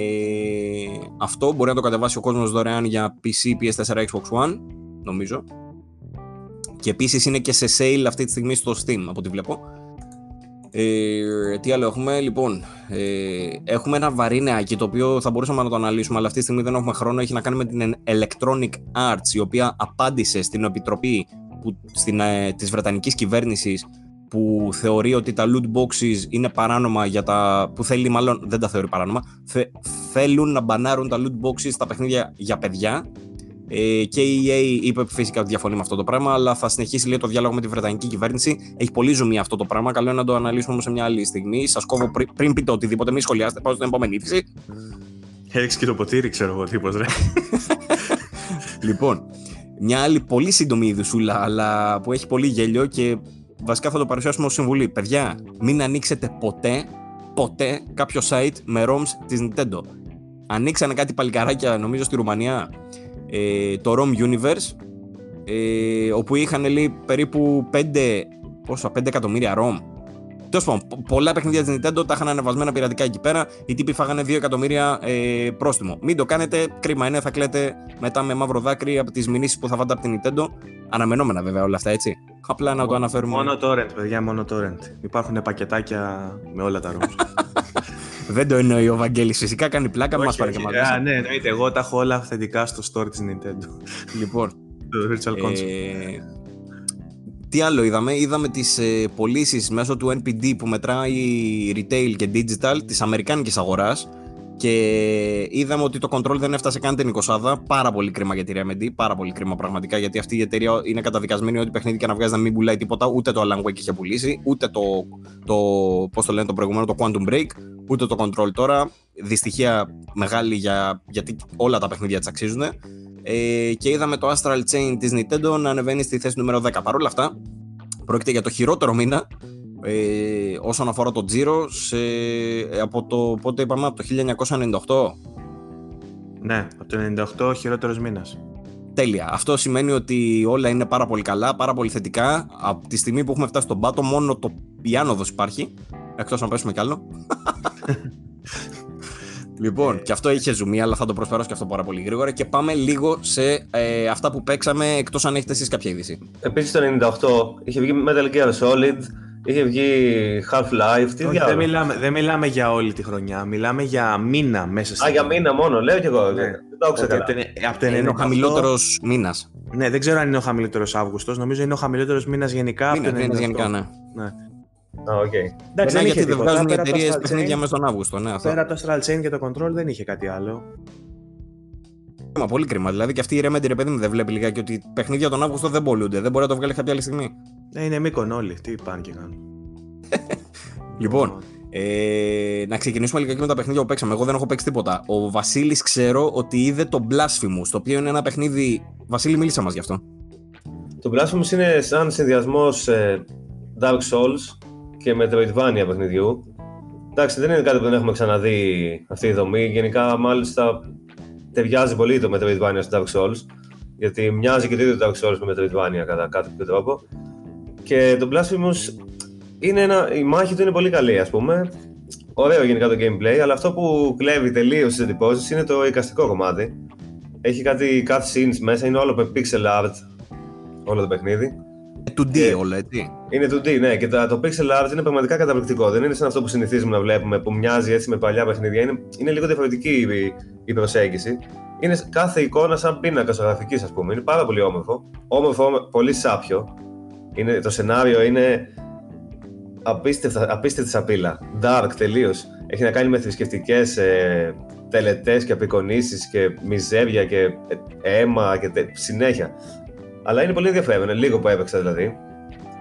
αυτό μπορεί να το κατεβάσει ο κόσμος δωρεάν για PC, PS4, Xbox One, νομίζω. Και επίσης είναι και σε sale αυτή τη στιγμή στο Steam, από ό,τι βλέπω. Ε, τι άλλο έχουμε, λοιπόν. Ε, έχουμε ένα βαρύ νεάκι το οποίο θα μπορούσαμε να το αναλύσουμε, αλλά αυτή τη στιγμή δεν έχουμε χρόνο. Έχει να κάνει με την Electronic Arts, η οποία απάντησε στην επιτροπή που, στην, ε, της Βρετανικής κυβέρνησης που θεωρεί ότι τα loot boxes είναι παράνομα για τα. που θέλει, μάλλον δεν τα θεωρεί παράνομα. Θε, θέλουν να μπανάρουν τα loot boxes στα παιχνίδια για παιδιά. Ε, και η EA είπε φυσικά ότι διαφωνεί με αυτό το πράγμα, αλλά θα συνεχίσει λέει, το διάλογο με τη Βρετανική κυβέρνηση. Έχει πολύ ζουμί αυτό το πράγμα. Καλό είναι να το αναλύσουμε όμως σε μια άλλη στιγμή. Σας κόβω πρι- πριν πείτε οτιδήποτε, μην σχολιάσετε. Πάω στην επόμενη είδηση. Έριξε και το ποτήρι, ξέρω εγώ, τύπος, ρε. λοιπόν, μια άλλη πολύ σύντομη ειδουσούλα, αλλά που έχει πολύ γέλιο και βασικά θα το παρουσιάσουμε ως συμβουλή. Παιδιά, μην ανοίξετε ποτέ, ποτέ κάποιο site με ROMs της Nintendo. Ανοίξανε κάτι παλικαράκια, νομίζω στη Ρουμανία, ε, το ROM Universe, ε, όπου είχαν λέει, περίπου 5, πόσα, 5 εκατομμύρια ROM. Τέλος πάντων, πολλά παιχνίδια της Nintendo τα είχαν ανεβασμένα πειρατικά εκεί πέρα. Οι τύποι φάγανε 2 εκατομμύρια ε, πρόστιμο. Μην το κάνετε, κρίμα είναι, θα κλαίτε μετά με μαύρο δάκρυ από τις μηνύσεις που θα βάλετε από την Nintendo. Αναμενόμενα βέβαια όλα αυτά, έτσι. Απλά να το αναφέρουμε. Μόνο torrent, παιδιά, μόνο torrent. Υπάρχουν πακετάκια με όλα τα ROMs. Δεν το εννοεί ο Βαγγέλης, φυσικά κάνει πλάκα, μας πάρει και μαζί. Α, ναι, εννοείται. Εγώ τα έχω όλα αυθεντικά στο store της Nintendo. Λοιπόν. το Virtual Console. Ε, τι άλλο είδαμε, είδαμε τις ε, πωλήσεις μέσω του NPD που μετράει retail και digital της αμερικάνικης αγοράς και είδαμε ότι το control δεν έφτασε καν την 20 Πάρα πολύ κρίμα για τη Remedy. Πάρα πολύ κρίμα πραγματικά γιατί αυτή η εταιρεία είναι καταδικασμένη ότι παιχνίδι και να βγάζει να μην πουλάει τίποτα. Ούτε το Alan Wake είχε πουλήσει, ούτε το, το, πώς το λένε το προηγούμενο, το Quantum Break, ούτε το control τώρα. Δυστυχία μεγάλη για, γιατί όλα τα παιχνίδια τη αξίζουν ε, και είδαμε το Astral Chain της Nintendo να ανεβαίνει στη θέση νούμερο 10. Παρ' όλα αυτά, πρόκειται για το χειρότερο μήνα ε, όσον αφορά το Giro σε, από το, πότε είπαμε, από το 1998. Ναι, από το 98 χειρότερος μήνας. Τέλεια. Αυτό σημαίνει ότι όλα είναι πάρα πολύ καλά, πάρα πολύ θετικά. Από τη στιγμή που έχουμε φτάσει στον πάτο, μόνο το η άνοδος υπάρχει. Εκτός να πέσουμε κι άλλο. Λοιπόν, και αυτό είχε ζουμί, αλλά θα το προσπεράσω και αυτό πάρα πολύ γρήγορα. Και πάμε λίγο σε ε, αυτά που παίξαμε, εκτός αν έχετε εσείς κάποια είδηση. Επίσης το 98 είχε βγει Metal Gear Solid, είχε βγει Half-Life. Τι Όχι, δεν, μιλάμε, δεν μιλάμε για όλη τη χρονιά. Μιλάμε για μήνα μέσα στην. Α, για μήνα μόνο, λέω κι εγώ. Ναι. Δεν το άκουσα καλά. Από το είναι ο χαμηλότερο μήνας. Ναι, δεν ξέρω αν είναι ο χαμηλότερος Αύγουστος. Νομίζω είναι ο χαμηλότερος μήνας γενικά. Μήνα, από το γενικά, ναι. ναι. Ah, okay. Εντάξει, δεν γιατί δεν βγάζουν οι εταιρείες παιχνίδια μέσα στον Αύγουστο. Ναι, πέρα το Astral Chain και το Control δεν είχε κάτι άλλο. Μα πολύ κρίμα. Δηλαδή και αυτή η Remedy ρε παιδί μου δεν βλέπει λιγάκι ότι παιχνίδια τον Αύγουστο δεν πολλούνται. Δεν μπορεί να το βγάλει κάποια άλλη στιγμή. Ναι, είναι μήκον όλοι. Τι πάνε και κάνουν. λοιπόν, ε, να ξεκινήσουμε λιγάκι με τα παιχνίδια που παίξαμε. Εγώ δεν έχω παίξει τίποτα. Ο Βασίλης ξέρω ότι είδε το Blasphemous, το οποίο είναι ένα παιχνίδι. Βασίλη, μίλησα μας γι' αυτό. Το Blasphemous είναι σαν συνδυασμός ε, Dark Souls και Metroidvania παιχνιδιού. Εντάξει, δεν είναι κάτι που δεν έχουμε ξαναδεί αυτή η δομή. Γενικά, μάλιστα, ταιριάζει πολύ το Metroidvania στο Dark Souls. Γιατί μοιάζει και το ίδιο Dark Souls με Metroidvania κατά κάποιο τρόπο. Και το Blasphemous είναι ένα, η μάχη του είναι πολύ καλή, ας πούμε. Ωραίο γενικά το gameplay, αλλά αυτό που κλέβει τελείως τι εντυπώσεις είναι το εικαστικό κομμάτι. Έχει κάτι cutscenes μέσα, είναι όλο με pixel art όλο το παιχνίδι. 2D ε, όλο, έτσι. Είναι 2D, ναι, και το, το pixel art είναι πραγματικά καταπληκτικό. Δεν είναι σαν αυτό που συνηθίζουμε να βλέπουμε, που μοιάζει έτσι με παλιά παιχνίδια. Είναι, είναι λίγο διαφορετική η, η προσέγγιση. Είναι κάθε εικόνα σαν πίνακας γραφικής, ας πούμε. Είναι πάρα πολύ όμορφο. Όμορφο, πολύ σάπιο. Είναι, το σενάριο είναι απίστευτα, απίστευτη σαπίλα. Dark τελείως. Έχει να κάνει με θρησκευτικές ε, τελετές και απεικονίσεις και μιζέρια και ε, αίμα και τε, συνέχεια. Αλλά είναι πολύ ενδιαφέρον. Είναι λίγο που έπαιξα δηλαδή.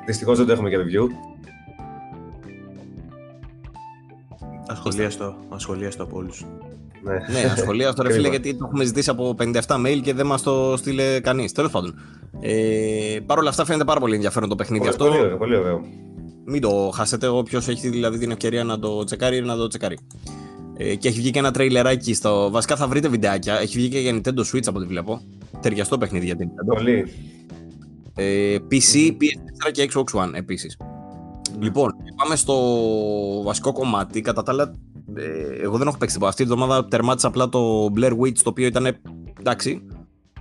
Δυστυχώς δεν το έχουμε και review. Ασχολίαστο, ασχολίαστο από όλους. Ναι, ναι ασχολίαστο ρε φίλε, γιατί το έχουμε ζητήσει από 57 mail και δεν μας το στείλε κανείς. Τέλος πάντων. Ε, Παρ' όλα αυτά φαίνεται πάρα πολύ ενδιαφέρον το παιχνίδι αυτό. Πολύ ωραίο, πολύ ωραίο. Μην το χάσετε. Όποιος έχει δηλαδή την ευκαιρία να το τσεκάρει, να το τσεκάρει. Ε, και έχει βγει και ένα τρέιλεράκι στο. Βασικά θα βρείτε βιντεάκια. Έχει βγει και για Nintendo Switch από ό,τι βλέπω. Ταιριαστό παιχνίδι για την Nintendo. Πολύ. Ε, PC, PS4 και Xbox One επίσης. Λοιπόν, πάμε στο βασικό κομμάτι. Κατά τα άλλα, ε, εγώ δεν έχω παίξει τίποτα. Αυτή τη εβδομάδα τερμάτισα απλά το Blair Witch, το οποίο ήταν εντάξει.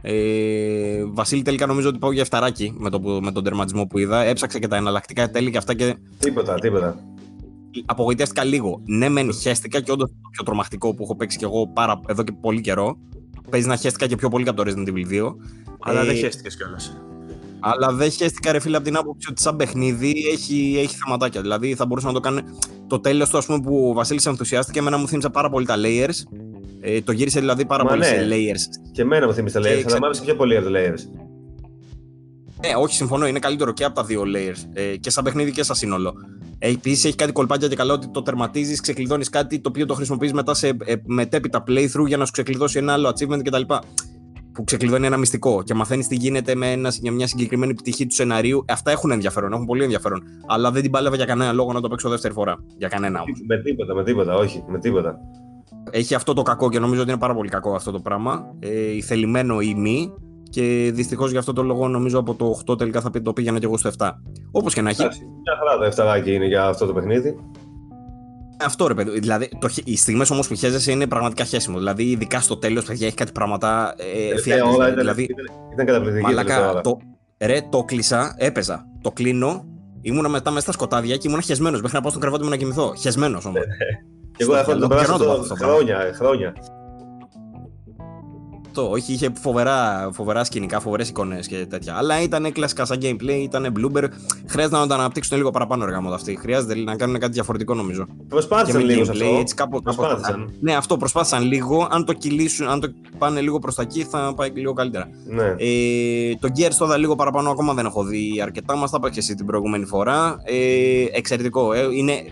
Ε, Βασίλη, τελικά νομίζω ότι πάω για εφταράκι με, το, με τον τερματισμό που είδα. Έψαξα και τα εναλλακτικά τέλη και αυτά και. Τίποτα, τίποτα. Απογοητεύτηκα λίγο. Ναι, μεν χαίστηκα και όντως το πιο τρομακτικό που έχω παίξει και εγώ πάρα, εδώ και πολύ καιρό. Παίζει να χαίστηκα και πιο πολύ από το Resident Evil 2. Αλλά ε, δεν χαίστηκες κιόλας. Αλλά δεν χαίστηκα ρε φίλε από την άποψη ότι σαν παιχνίδι έχει, έχει θεματάκια. Δηλαδή θα μπορούσε να το κάνει. Το τέλος του, ας πούμε, που ο Βασίλης ενθουσιάστηκε, εμένα μου θύμισε πάρα πολύ τα layers. Ε, το γύρισε δηλαδή πάρα Μα πολύ ναι. σε layers. Και εμένα μου θύμισε τα layers, αλλά μου άρεσε πιο πολύ από τα layers. Ναι, όχι, συμφωνώ. Είναι καλύτερο και από τα δύο layers. Ε, και σαν παιχνίδι και σαν σύνολο. Ε, Επίσης έχει κάτι κολπάκια και καλά ότι το τερματίζεις, ξεκλειδώνεις κάτι το οποίο το χρησιμοποιείς μετά σε ε, μετέπειτα playthrough για να σου ξεκλειδώσει ένα άλλο achievement κτλ. Που ξεκλειδώνει ένα μυστικό και μαθαίνεις τι γίνεται με ένα, για μια συγκεκριμένη πτυχή του σεναρίου. Αυτά έχουν ενδιαφέρον, έχουν πολύ ενδιαφέρον. Αλλά δεν την πάλευα για κανένα λόγο να το παίξω δεύτερη φορά. Για κανένα όμως. Με τίποτα, με τίποτα, όχι, με τίποτα. Έχει αυτό το κακό και νομίζω ότι είναι πάρα πολύ κακό αυτό το πράγμα. Ε, θελημένο ή μη. Και δυστυχώς για αυτό το λόγο νομίζω από το 8 τελικά θα το πήγαινα και εγώ στο 7. Όπως και να έχει. Μια χαρά το 7 είναι για αυτό το παιχνίδι. Αυτό ρε παιδί. Δηλαδή, το, οι στιγμές όμως που χέζεσαι είναι πραγματικά χέσιμο. Δηλαδή, ειδικά στο τέλος, παιδιά, έχει κάτι πράγματα. Ε, ε, όλα ήταν, δηλαδή, ήταν, ήταν καταπληκτική. Μαλάκα, το, ρε, το κλείσα, έπαιζα. Το κλείνω, ήμουνα μετά μέσα στα σκοτάδια και ήμουν χεσμένος. Μέχρι να πάω στο κρεβάτι μου να κοιμηθώ. Χεσμένος όμως. Και εγώ αυτό το πράγμα χρόνια, χρόνια αυτό. Όχι, είχε φοβερά, φοβερά σκηνικά, φοβερές εικόνες και τέτοια. Αλλά ήταν κλασικά σαν gameplay, ήταν blooper. Χρειάζεται να το αναπτύξουν λίγο παραπάνω εργά μου αυτή. Χρειάζεται να κάνουν κάτι διαφορετικό νομίζω. Προσπάθησαν λίγο gameplay, αυτό. Έτσι, κάπου, προσπάθησαν. ναι, αυτό προσπάθησαν λίγο. Αν το κυλήσουν, αν το πάνε λίγο προς τα εκεί, θα πάει λίγο καλύτερα. Ναι. Ε, το Gears το λίγο παραπάνω ακόμα δεν έχω δει αρκετά. Μας τα είπα και εσύ την προηγούμενη φορά. Ε, εξαιρετικό. Ε, είναι, ε,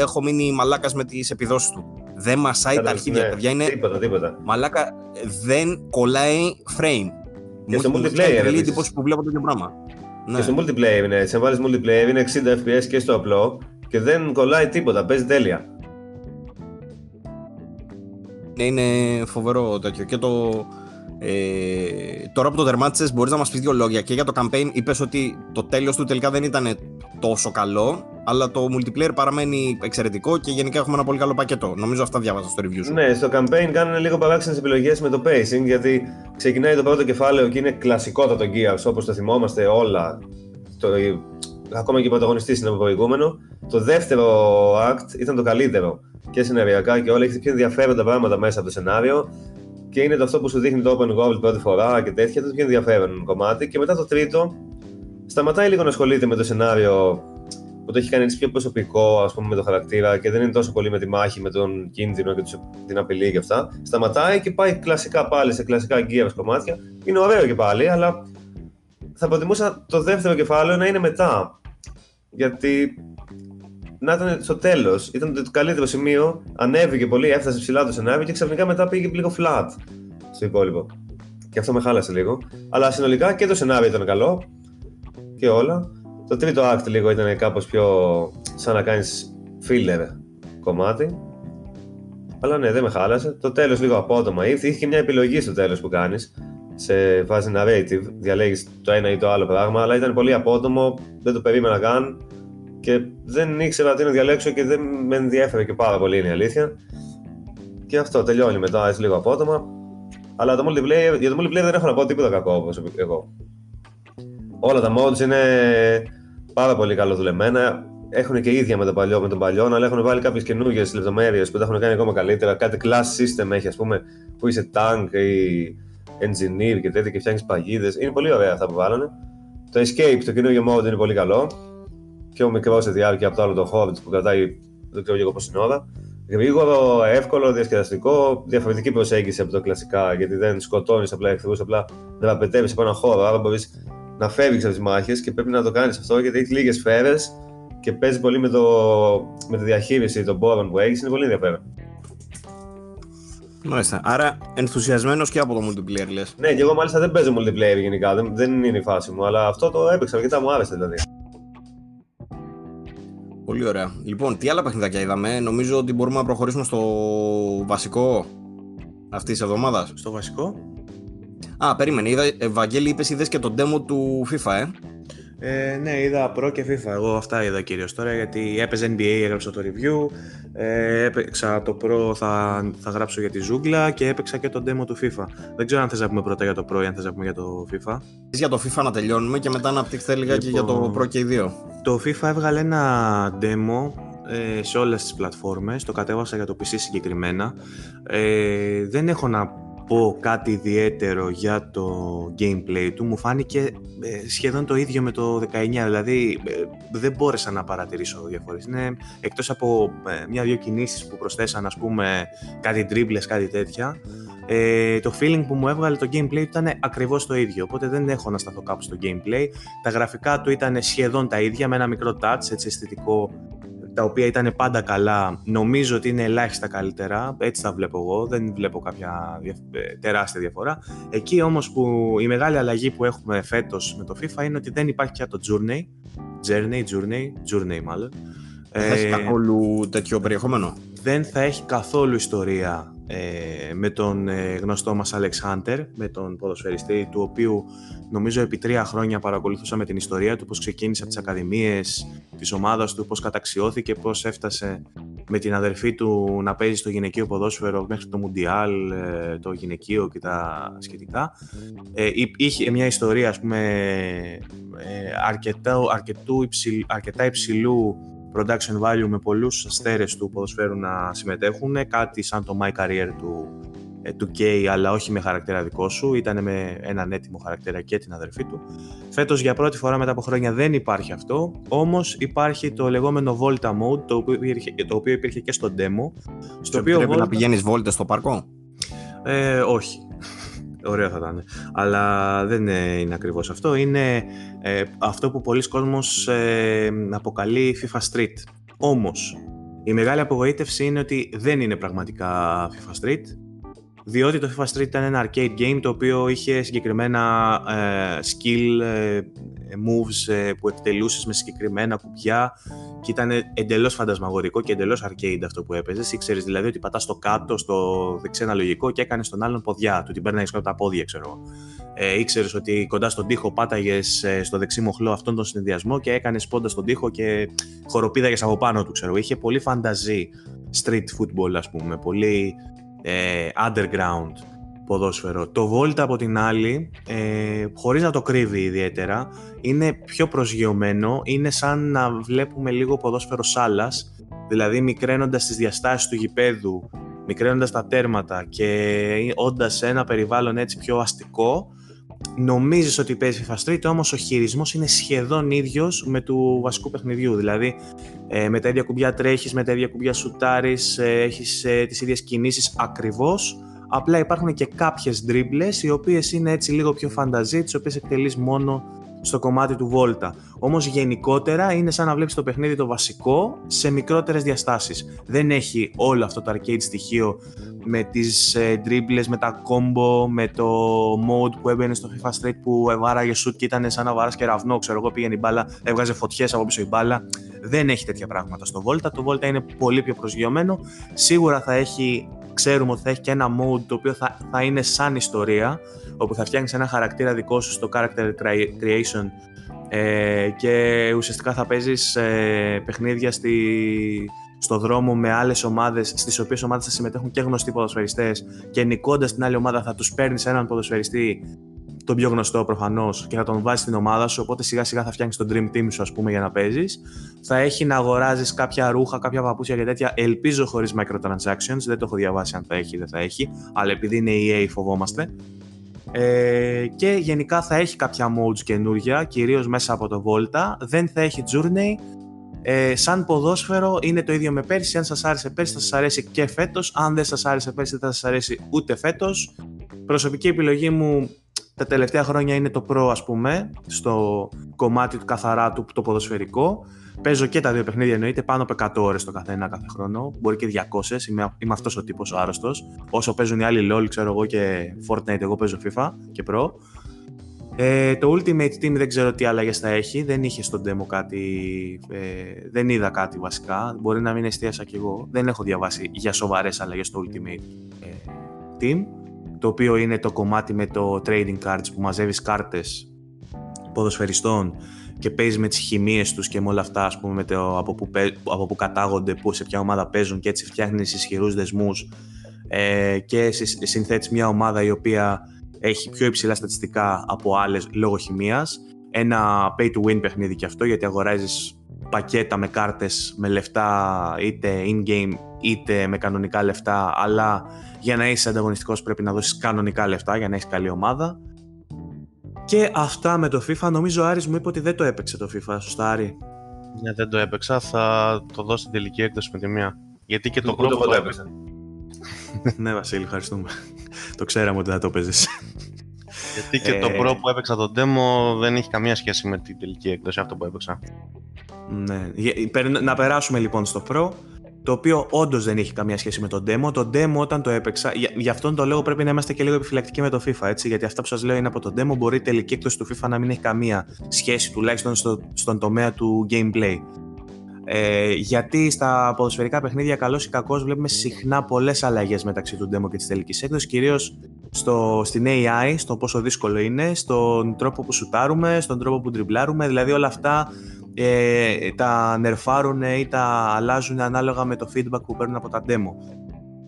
έχω μείνει μαλάκας με τις επιδόσεις του δεν μασάει τα αρχίδια. Ναι, παιδιά είναι. Τίποτα, τίποτα. Μαλάκα δεν κολλάει frame. Και στο multiplayer. Είναι εντύπωση που βλέπω τέτοιο πράγμα. Ναι. Και στο multiplayer είναι. Σε βάλεις multiplayer είναι 60 FPS και στο απλό και δεν κολλάει τίποτα. Παίζει τέλεια. Ναι, είναι φοβερό τέτοιο. Και το. Ε, τώρα που το τερμάτισες, μπορείς να μας πεις δύο λόγια. Και για το campaign, είπες ότι το τέλος του τελικά δεν ήταν τόσο καλό αλλά το multiplayer παραμένει εξαιρετικό και γενικά έχουμε ένα πολύ καλό πακέτο. Νομίζω αυτά διάβαζα στο review σου. Ναι, στο campaign κάνουν λίγο παράξενες επιλογές με το pacing, γιατί ξεκινάει το πρώτο κεφάλαιο και είναι κλασικότατο Gears όπως το θυμόμαστε όλα. Το, ακόμα και ο πρωταγωνιστή είναι από προηγούμενο. Το δεύτερο act ήταν το καλύτερο και σεναριακά και όλα. Έχει πιο ενδιαφέροντα πράγματα μέσα από το σενάριο και είναι το αυτό που σου δείχνει το open world πρώτη φορά και τέτοια. Το πιο ενδιαφέρον κομμάτι. Και μετά το τρίτο σταματάει λίγο να ασχολείται με το σενάριο που το έχει κάνει έτσι πιο προσωπικό ας πούμε, με το χαρακτήρα και δεν είναι τόσο πολύ με τη μάχη, με τον κίνδυνο και την απειλή και αυτά. Σταματάει και πάει κλασικά πάλι σε κλασικά gears κομμάτια. Είναι ωραίο και πάλι, αλλά θα προτιμούσα το δεύτερο κεφάλαιο να είναι μετά. Γιατί να ήταν στο τέλος. Ήταν το καλύτερο σημείο. Ανέβηκε πολύ, έφτασε ψηλά το σενάριο και ξαφνικά μετά πήγε λίγο flat στο υπόλοιπο. Και αυτό με χάλασε λίγο. Αλλά συνολικά και το σενάριο ήταν καλό και όλα. Το τρίτο act λίγο ήταν κάπως πιο σαν να κάνεις filler κομμάτι. Αλλά ναι, δεν με χάλασε. Το τέλος λίγο απότομα ήρθε. Είχε και μια επιλογή στο τέλος που κάνεις σε φάση narrative. Διαλέγεις το ένα ή το άλλο πράγμα, αλλά ήταν πολύ απότομο. Δεν το περίμενα καν και δεν ήξερα τι να διαλέξω και δεν με ενδιέφερε και πάρα πολύ είναι η αλήθεια. Και αυτό τελειώνει μετά έτσι λίγο απότομα. Αλλά το multiplayer, για το multiplayer δεν έχω να πω τίποτα κακό όπως εγώ. Όλα τα mods είναι πάρα πολύ καλοδουλεμένα. Έχουν και ίδια με τον παλιό, με τον παλιό, αλλά έχουν βάλει κάποιες καινούργιες λεπτομέρειες που τα έχουν κάνει ακόμα καλύτερα. Κάτι class system έχει, ας πούμε, που είσαι tank ή engineer και τέτοια και φτιάχνεις παγίδες. Είναι πολύ ωραία αυτά που βάλανε. Το escape, το καινούργιο mode είναι πολύ καλό. Πιο μικρό σε διάρκεια από το άλλο το Hobbit που κρατάει δεν ξέρω εγώ πώς είναι ώρα. Γρήγορο, εύκολο, διασκεδαστικό, διαφορετική προσέγγιση από το κλασικά γιατί δεν σκοτώνεις απλά εχθρούς, απλά δραπετεύει από ένα χώρο. Άρα μπορείς να φεύγεις από τις μάχες και πρέπει να το κάνεις αυτό γιατί έχεις λίγες σφαίρες και παίζει πολύ με, το, με τη διαχείριση των πόρων που έχεις. Είναι πολύ ενδιαφέρον. Μάλιστα. Άρα ενθουσιασμένος και από το multiplayer λες. Ναι, και εγώ μάλιστα δεν παίζω multiplayer γενικά. Δεν, δεν είναι η φάση μου, αλλά αυτό το έπαιξα αρκετά μου άρεσε δηλαδή. Πολύ ωραία. Λοιπόν, τι άλλα παιχνιδάκια είδαμε. Νομίζω ότι μπορούμε να προχωρήσουμε στο βασικό αυτής της εβδομάδας. Στο βασικό; Α, περίμενε. Είδα, Ευαγγέλη, είπες είδες και τον demo του FIFA, ε. Ε, ναι, είδα Pro και FIFA. Εγώ αυτά είδα κυρίως τώρα γιατί έπαιζε NBA, έγραψα το review. Ε, έπαιξα το Pro, θα, θα γράψω για τη ζούγκλα και έπαιξα και το demo του FIFA. Δεν ξέρω αν θες να πούμε πρώτα για το Pro ή αν θες να πούμε για το FIFA. Για το FIFA να τελειώνουμε και μετά να απτύχθει λίγα λοιπόν, και για το λοιπόν, Pro και οι δύο. Το FIFA έβγαλε ένα demo ε, σε όλες τις πλατφόρμες, το κατέβασα για το PC συγκεκριμένα. Ε, δεν έχω να πω κάτι ιδιαίτερο για το gameplay του, μου φάνηκε ε, σχεδόν το ίδιο με το 19, δηλαδή ε, δεν μπόρεσα να παρατηρήσω διαφορές. Είναι εκτός από ε, μια-δυο κινήσεις που προσθέσαν, ας πούμε, κάτι dribbles, κάτι τέτοια, το feeling που μου έβγαλε το gameplay ήταν ακριβώς το ίδιο, οπότε δεν έχω να σταθώ κάπου στο gameplay. Τα γραφικά του ήταν σχεδόν τα ίδια, με ένα μικρό touch, έτσι αισθητικό τα οποία ήταν πάντα καλά, νομίζω ότι είναι ελάχιστα καλύτερα. Έτσι τα βλέπω εγώ. Δεν βλέπω κάποια ε, τεράστια διαφορά. Εκεί όμως που η μεγάλη αλλαγή που έχουμε φέτος με το FIFA είναι ότι δεν υπάρχει πια το Journey. Journey, Journey, Journey μάλλον. Δεν θα έχει Ε, καθόλου τέτοιο περιεχόμενο. δεν θα έχει καθόλου ιστορία ε, με τον ε, γνωστό μας Alex Hunter, με τον ποδοσφαιριστή του οποίου νομίζω επί τρία χρόνια παρακολουθούσαμε την ιστορία του, πώς ξεκίνησε από τις ακαδημίες της ομάδας του, πώς καταξιώθηκε, πώς έφτασε με την αδερφή του να παίζει στο γυναικείο ποδόσφαιρο μέχρι το Μουντιάλ, ε, το γυναικείο και τα σχετικά. Ε, εί- είχε μια ιστορία, ας πούμε, ε, αρκετά, αρκετού υψηλ- αρκετά υψηλού production value με πολλούς αστέρες του ποδοσφαίρου να συμμετέχουν, κάτι σαν το My Career του, ε, του K, αλλά όχι με χαρακτήρα δικό σου, ήταν με έναν έτοιμο χαρακτήρα και την αδερφή του. Φέτος για πρώτη φορά μετά από χρόνια δεν υπάρχει αυτό, όμως υπάρχει το λεγόμενο Volta Mode, το οποίο υπήρχε, το οποίο υπήρχε και στο demo, στο οποίο Πρέπει να Volta- πηγαίνεις βόλτες στο πάρκο. ε, όχι. Ωραίο θα ήταν. Αλλά δεν ε, είναι ακριβώς αυτό. Είναι ε, αυτό που πολλοί κόσμος ε, αποκαλεί FIFA Street. Όμως, η μεγάλη απογοήτευση είναι ότι δεν είναι πραγματικά FIFA Street. Διότι το FIFA Street ήταν ένα arcade game το οποίο είχε συγκεκριμένα ε, skill ε, moves ε, που εκτελούσες με συγκεκριμένα κουμπιά και ήταν εντελώς φαντασμαγορικό και εντελώς arcade αυτό που έπαιζες. Ήξερες δηλαδή ότι πατάς στο κάτω, στο δεξί αναλογικό και έκανες τον άλλον ποδιά του, την παίρναγες κάτω από τα πόδια ξέρω εγώ. Ε, ήξερες ότι κοντά στον τοίχο πάταγες ε, στο δεξί μοχλό αυτόν τον συνδυασμό και έκανες πόντα στον τοίχο και χοροπήδαγες από πάνω του ξέρω. εγώ. Είχε πολύ φανταζή street football ας πούμε, πολύ ε, underground ποδόσφαιρο. Το Volt από την άλλη, ε, χωρίς να το κρύβει ιδιαίτερα, είναι πιο προσγειωμένο, είναι σαν να βλέπουμε λίγο ποδόσφαιρο σάλας, δηλαδή μικραίνοντας τις διαστάσεις του γηπέδου, μικραίνοντας τα τέρματα και όντας σε ένα περιβάλλον έτσι πιο αστικό, νομίζεις ότι παίζει FIFA Street, όμως ο χειρισμός είναι σχεδόν ίδιος με του βασικού παιχνιδιού. Δηλαδή, ε, με τα ίδια κουμπιά τρέχεις, με τα ίδια κουμπιά σουτάρεις, ε, έχεις ε, τις ίδιες κινήσεις ακριβώς. Απλά υπάρχουν και κάποιες ντρίμπλες, οι οποίες είναι έτσι λίγο πιο φανταζή, τις οποίες εκτελείς μόνο στο κομμάτι του Volta. Όμως γενικότερα είναι σαν να βλέπεις το παιχνίδι το βασικό σε μικρότερες διαστάσεις. Δεν έχει όλο αυτό το arcade στοιχείο με τις ε, dribbles, με τα combo, με το mode που έμπαινε στο FIFA Street που βάραγε shoot και ήταν σαν να βάρας κεραυνό, ξέρω εγώ, πήγαινε η μπάλα, έβγαζε φωτιές από πίσω η μπάλα. Δεν έχει τέτοια πράγματα στο Volta. Το Volta είναι πολύ πιο προσγειωμένο. Σίγουρα θα έχει, ξέρουμε ότι θα έχει και ένα mode το οποίο θα, θα είναι σαν ιστορία, όπου θα φτιάχνεις ένα χαρακτήρα δικό σου στο character crea- creation ε, και ουσιαστικά θα παίζεις ε, παιχνίδια στη, στο δρόμο με άλλες ομάδες στις οποίες ομάδες θα συμμετέχουν και γνωστοί ποδοσφαιριστές και νικώντας την άλλη ομάδα θα τους παίρνεις έναν ποδοσφαιριστή τον πιο γνωστό προφανώς και θα τον βάζεις στην ομάδα σου. Οπότε σιγά σιγά θα φτιάξει τον dream team σου, ας πούμε, για να παίζεις. Θα έχει να αγοράζεις κάποια ρούχα, κάποια παπούτσια και τέτοια. Ελπίζω χωρίς microtransactions. Δεν το έχω διαβάσει αν θα έχει ή δεν θα έχει. Αλλά επειδή είναι EA, φοβόμαστε. Ε, και γενικά θα έχει κάποια modes καινούργια, κυρίως μέσα από το Volta. Δεν θα έχει Journey. Ε, σαν ποδόσφαιρο είναι το ίδιο με πέρσι. Αν σας άρεσε πέρσι θα σας αρέσει και φέτος. Αν δεν σας άρεσε πέρσι δεν θα σας αρέσει ούτε φέτος. Προσωπική επιλογή μου τα τελευταία χρόνια είναι το Pro ας πούμε, στο κομμάτι του καθαρά του το ποδοσφαιρικό. Παίζω και τα δύο παιχνίδια εννοείται πάνω από 100 ώρες το καθένα κάθε χρόνο, μπορεί και 200, είμαι, είμαι αυτός ο τύπος ο άρρωστος. Όσο παίζουν οι άλλοι LOL, ξέρω εγώ και Fortnite, εγώ παίζω FIFA και Pro. Ε, το Ultimate Team δεν ξέρω τι αλλαγές θα έχει, δεν είχε στο demo κάτι, ε, δεν είδα κάτι βασικά, μπορεί να μην εστίασα κι εγώ, δεν έχω διαβάσει για σοβαρές αλλαγές στο Ultimate ε, Team, το οποίο είναι το κομμάτι με το trading cards που μαζεύεις κάρτες ποδοσφαιριστών και παίζεις με τις χημίες τους και με όλα αυτά ας πούμε, με το, από, που, παί- από που κατάγονται, που σε ποια ομάδα παίζουν και έτσι φτιάχνεις ισχυρούς δεσμούς ε, και συ- συνθέτεις μια ομάδα η οποία έχει πιο υψηλά στατιστικά από άλλες λόγω χημίας. Ένα pay to win παιχνίδι και αυτό γιατί αγοράζεις πακέτα με κάρτες με λεφτά είτε in-game είτε με κανονικά λεφτά αλλά για να είσαι ανταγωνιστικός πρέπει να δώσεις κανονικά λεφτά για να έχεις καλή ομάδα. Και αυτά με το FIFA. Νομίζω ο Άρης μου είπε ότι δεν το έπαιξε το FIFA. Σωστά, Άρη; Ναι, δεν το έπαιξα, θα το δω στην τελική έκδοση με τη μία. Γιατί και το Ούτε πρώτο εγώ το το έπαιξα. έπαιξα. ναι, Βασίλη, ευχαριστούμε. το ξέραμε ότι δεν θα το παίζεις. Γιατί και το Ε, Pro που έπαιξα το demo δεν έχει καμία σχέση με την τελική έκδοση αυτό που έπαιξα. Ναι. Γε- περ- Να περάσουμε λοιπόν στο Pro, το οποίο όντως δεν έχει καμία σχέση με το demo. Το demo όταν το έπαιξα, για, γι' αυτόν τον λόγο πρέπει να είμαστε και λίγο επιφυλακτικοί με το FIFA, έτσι. Γιατί αυτά που σας λέω είναι από το demo. Μπορεί η τελική έκδοση του FIFA να μην έχει καμία σχέση, τουλάχιστον στο, στον τομέα του gameplay. Ε, γιατί στα ποδοσφαιρικά παιχνίδια, καλός ή κακός, βλέπουμε συχνά πολλές αλλαγές μεταξύ του demo και της τελικής έκδοσης. Κυρίως στην AI, στο πόσο δύσκολο είναι, στον τρόπο που σουτάρουμε, στον τρόπο που τριμπλάρουμε. Δηλαδή όλα αυτά ε, τα νερφάρουν ή τα αλλάζουν ανάλογα με το feedback που παίρνουν από τα demo.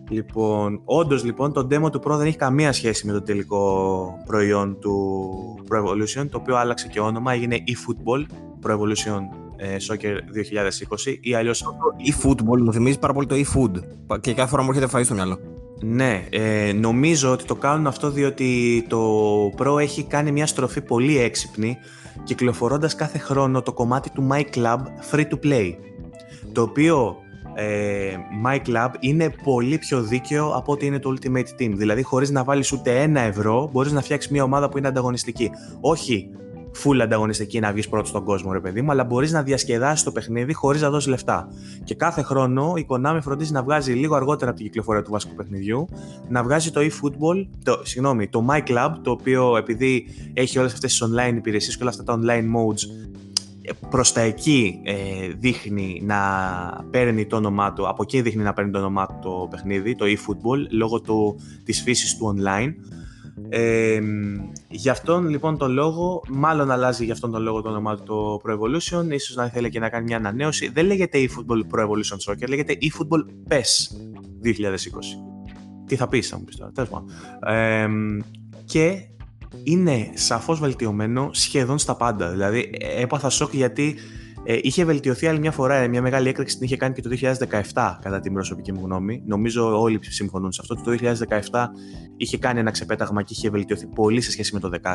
Λοιπόν, όντως λοιπόν το demo του Pro δεν έχει καμία σχέση με το τελικό προϊόν του Pro Evolution, το οποίο άλλαξε και όνομα, έγινε eFootball Pro Evolution ε, Soccer 2020 ή αλλιώς E-football μου θυμίζει πάρα πολύ το e-food. Και κάθε φορά μου έρχεται φαΐ στο μυαλό. Ναι, ε, νομίζω ότι το κάνουν αυτό διότι το Pro έχει κάνει μια στροφή πολύ έξυπνη κυκλοφορώντας κάθε χρόνο το κομμάτι του My Club Free to Play. Το οποίο ε, My Club είναι πολύ πιο δίκαιο από ότι είναι το Ultimate Team. Δηλαδή χωρίς να βάλεις ούτε ένα ευρώ μπορείς να φτιάξεις μια ομάδα που είναι ανταγωνιστική. Όχι full ανταγωνιστική να βγεις πρώτος στον κόσμο, ρε παιδί μου, αλλά μπορείς να διασκεδάσεις το παιχνίδι χωρίς να δώσεις λεφτά. Και κάθε χρόνο η Konami φροντίζει να βγάζει λίγο αργότερα από την κυκλοφορία του βασικού παιχνιδιού, να βγάζει το eFootball, το, συγγνώμη, το My Club, το οποίο επειδή έχει όλες αυτές τις online υπηρεσίες και όλα αυτά τα online modes, προς τα εκεί ε, δείχνει να παίρνει το όνομά του, από εκεί δείχνει να παίρνει το όνομά του το παιχνίδι, το eFootball, λόγω του, της φύσης του online. Ε, γι' αυτόν λοιπόν τον λόγο, μάλλον αλλάζει γι' αυτόν τον λόγο το όνομά του το Pro Evolution, ίσως να θέλει και να κάνει μια ανανέωση. Δεν λέγεται eFootball Pro Evolution Soccer, λέγεται eFootball PES 2020. Τι θα πεις, θα μου πεις τώρα, τέλος πάντων. Ε, και είναι σαφώς βελτιωμένο σχεδόν στα πάντα. Δηλαδή έπαθα σοκ γιατί ε, είχε βελτιωθεί άλλη μια φορά, ε, μια μεγάλη έκρηξη την είχε κάνει και το 2017 κατά την προσωπική μου γνώμη. Νομίζω όλοι συμφωνούν σε αυτό. Το 2017 είχε κάνει ένα ξεπέταγμα και είχε βελτιωθεί πολύ σε σχέση με το 2016.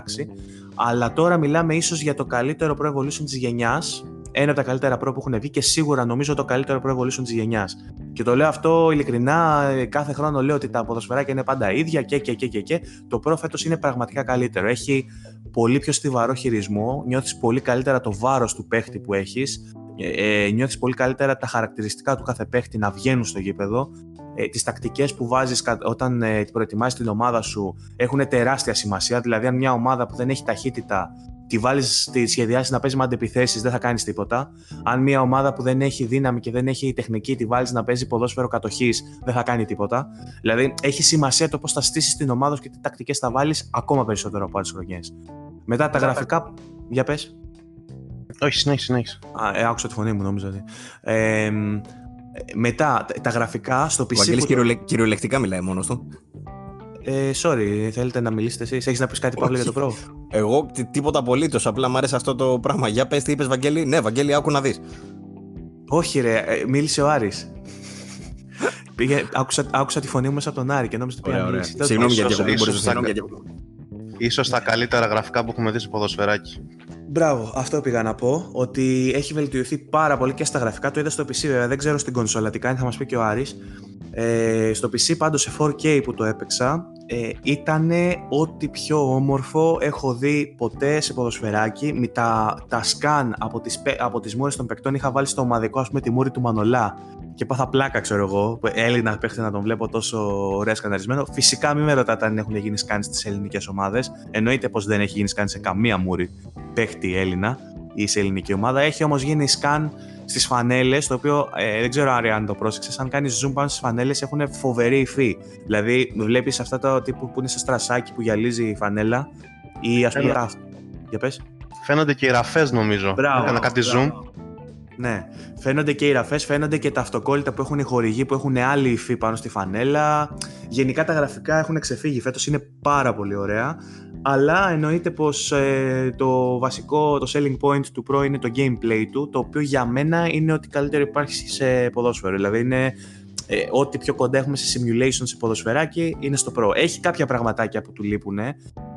Αλλά τώρα μιλάμε ίσως για το καλύτερο Pro Evolution της γενιάς, ένα από τα καλύτερα Pro που έχουν βγει και σίγουρα νομίζω το καλύτερο Pro Evolution της γενιάς. Και το λέω αυτό ειλικρινά, ε, κάθε χρόνο λέω ότι τα ποδοσφαιράκια είναι πάντα ίδια και και και και και. Το Pro φέτος είναι πραγματικά καλύτερο. Έχει πολύ πιο στιβαρό χειρισμό, νιώθεις πολύ καλύτερα το βάρος του παίχτη που έχεις, ε, ε, νιώθεις πολύ καλύτερα τα χαρακτηριστικά του κάθε παίχτη να βγαίνουν στο γήπεδο, ε, τις τακτικές που βάζεις κα- όταν ε, προετοιμάζεις την ομάδα σου έχουν τεράστια σημασία, δηλαδή αν μια ομάδα που δεν έχει ταχύτητα τη βάλεις, τη σχεδιάσεις να παίζει με αντεπιθέσεις δεν θα κάνεις τίποτα. Αν μια ομάδα που δεν έχει δύναμη και δεν έχει τεχνική τη βάλεις να παίζει ποδόσφαιρο κατοχής δεν θα κάνει τίποτα. Δηλαδή έχει σημασία το πώς θα στήσεις την ομάδα σου και τι τακτικές θα βάλεις ακόμα περισσότερο από άλλες χρονιές. Μετά τα γραφικά. Για πες. Όχι, συνέχισε, συνέχισε. Α, ε, άκουσα τη φωνή μου, νόμιζα ότι. Ε, ε, μετά, τα- τα γραφικά στο Ο PC. Βαγγέλης που- κυριολε- κυριολεκτικά μιλάει μόνος του. Ε, sorry, θέλετε να μιλήσετε εσείς; Έχεις να πεις κάτι Παύλο για το Pro; Εγώ τι- τίποτα απολύτως, απλά μου άρεσε αυτό το πράγμα. Για πες τι είπες Βαγγέλη; Ναι, Βαγγέλη, άκου να δεις. Όχι ρε, ε, μίλησε ο Άρης. Πήγε, άκουσα, άκουσα τη φωνή μου μέσα από τον Άρη και νόμιζα ότι πήγα να μιλήσει. Τέλος Συγγνώμη για ίσως- διακοπή, μπορείς να ίσως συγγνώμη θα- για διακοπή. Ίσως τα καλύτερα γραφικά που έχουμε δει στο ποδοσφαιράκι. Μπράβο, αυτό πήγα να πω. Ότι έχει βελτιωθεί πάρα πολύ και στα γραφικά. Το είδα στο PC, βέβαια. Δεν ξέρω στην κονσόλα τι κάνει, θα μας πει και ο Άρης. Ε, στο PC, πάντως σε 4K που το έπαιξα, ε, ήταν ό,τι πιο όμορφο έχω δει ποτέ σε ποδοσφαιράκι. Με τα, τα scan από τις, πε- από τις μούρες των παικτών είχα βάλει στο ομαδικό, ας πούμε, τη μούρη του Μανολά και πάθα πλάκα, ξέρω εγώ. που Έλληνα παίχτη να τον βλέπω τόσο ωραία σκαναρισμένο. Φυσικά, μην με ρωτάτε αν έχουν γίνει σκάνς στις ελληνικές ομάδες. Εννοείται πως δεν έχει γίνει σκάνς σε καμία μούρη παίχτη Έλληνα ή σε ελληνική ομάδα. Έχει όμως γίνει σκάν στις φανέλες, το οποίο ε, δεν ξέρω Άρη, αν το πρόσεξες. Αν κάνεις zoom πάνω στις φανέλες, έχουν φοβερή υφή. Δηλαδή, βλέπεις αυτά τα τύπου που είναι σε στρασάκι που γυαλίζει η φανέλα ή ας πούμε. Έλα. τα- Για πες. Φαίνονται και οι ραφές νομίζω. Μπράβο, Έκανα κάτι μπράβο. zoom. Ναι. Φαίνονται και οι ραφέ, φαίνονται και τα αυτοκόλλητα που έχουν οι χορηγοί που έχουν άλλη υφή πάνω στη φανέλα. Γενικά τα γραφικά έχουν ξεφύγει. Φέτος είναι πάρα πολύ ωραία. Αλλά εννοείται πως το βασικό, το selling point του Pro είναι το gameplay του, το οποίο για μένα είναι ότι καλύτερο υπάρχει σε ποδόσφαιρο. Δηλαδή είναι ε, ό,τι πιο κοντά έχουμε σε simulation σε ποδοσφαιράκι είναι στο Pro. Έχει κάποια πραγματάκια που του λείπουν.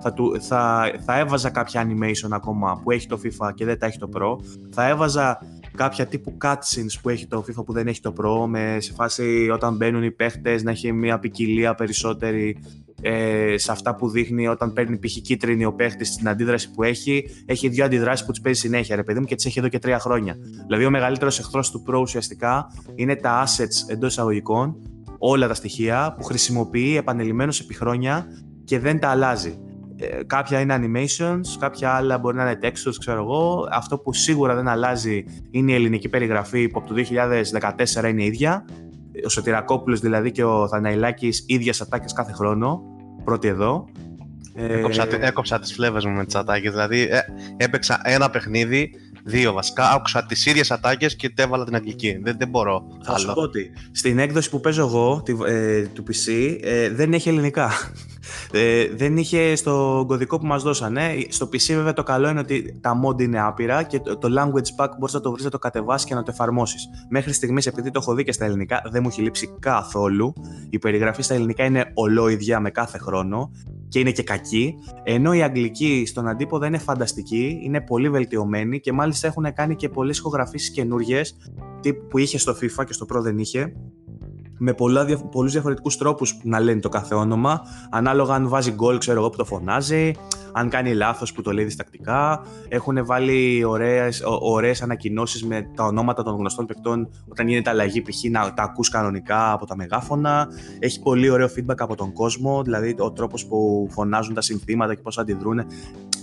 Θα, του, θα, θα έβαζα κάποια animation ακόμα που έχει το FIFA και δεν τα έχει το Pro. Θα έβαζα κάποια τύπου cutscenes που έχει το FIFA που δεν έχει το Pro, με, σε φάση όταν μπαίνουν οι παίχτες να έχει μια ποικιλία περισσότερη ε, σε αυτά που δείχνει όταν παίρνει π.χ. κίτρινη ο παίχτης στην αντίδραση που έχει. Έχει δύο αντιδράσεις που τις παίζει συνέχεια, ρε παιδί μου, και τις έχει εδώ και τρία χρόνια. Δηλαδή, ο μεγαλύτερος εχθρός του Pro ουσιαστικά είναι τα assets εντός εισαγωγικών, όλα τα στοιχεία που χρησιμοποιεί επανελειμμένω επί χρόνια και δεν τα αλλάζει. Ε, κάποια είναι animations, κάποια άλλα μπορεί να είναι textures, ξέρω εγώ. Αυτό που σίγουρα δεν αλλάζει είναι η ελληνική περιγραφή που από το 2014 είναι ίδια. Ο Σωτηρακόπουλος δηλαδή και ο Θαναϊλάκης ίδιες ατάκες κάθε χρόνο. Πρώτη εδώ. Ε, έκοψα, ε... έκοψα τις φλέβες μου με τις ατάκες. Δηλαδή ε, έπαιξα ένα παιχνίδι Δύο βασικά. Άκουσα τις ίδιες ατάκες και έβαλα την αγγλική. Δεν, δεν μπορώ. Θα σου πω ότι στην έκδοση που παίζω εγώ τη, ε, του PC ε, δεν έχει ελληνικά. Ε, δεν είχε στο κωδικό που μας δώσανε. Στο PC, βέβαια, το καλό είναι ότι τα mod είναι άπειρα και το, το language pack μπορείς να το βρεις, να το κατεβάσεις και να το εφαρμόσεις. Μέχρι στιγμής, επειδή το έχω δει και στα ελληνικά, δεν μου έχει λείψει καθόλου. Η περιγραφή στα ελληνικά είναι ολόιδια με κάθε χρόνο και είναι και κακή. Ενώ η αγγλική στον αντίποδα είναι φανταστική, είναι πολύ βελτιωμένη και μάλιστα έχουν κάνει και πολλές ηχογραφήσεις καινούριε που είχε στο FIFA και στο Pro δεν είχε με πολλά, πολλούς διαφορετικούς τρόπους να λένε το κάθε όνομα, ανάλογα αν βάζει γκολ, ξέρω εγώ, που το φωνάζει, αν κάνει λάθος που το λέει διστακτικά. Έχουν βάλει ωραίες, ωραίες ανακοινώσεις με τα ονόματα των γνωστών παικτών όταν γίνεται αλλαγή, π.χ. να τα ακούς κανονικά από τα μεγάφωνα. Έχει πολύ ωραίο feedback από τον κόσμο, δηλαδή ο τρόπος που φωνάζουν τα συνθήματα και πώς αντιδρούν.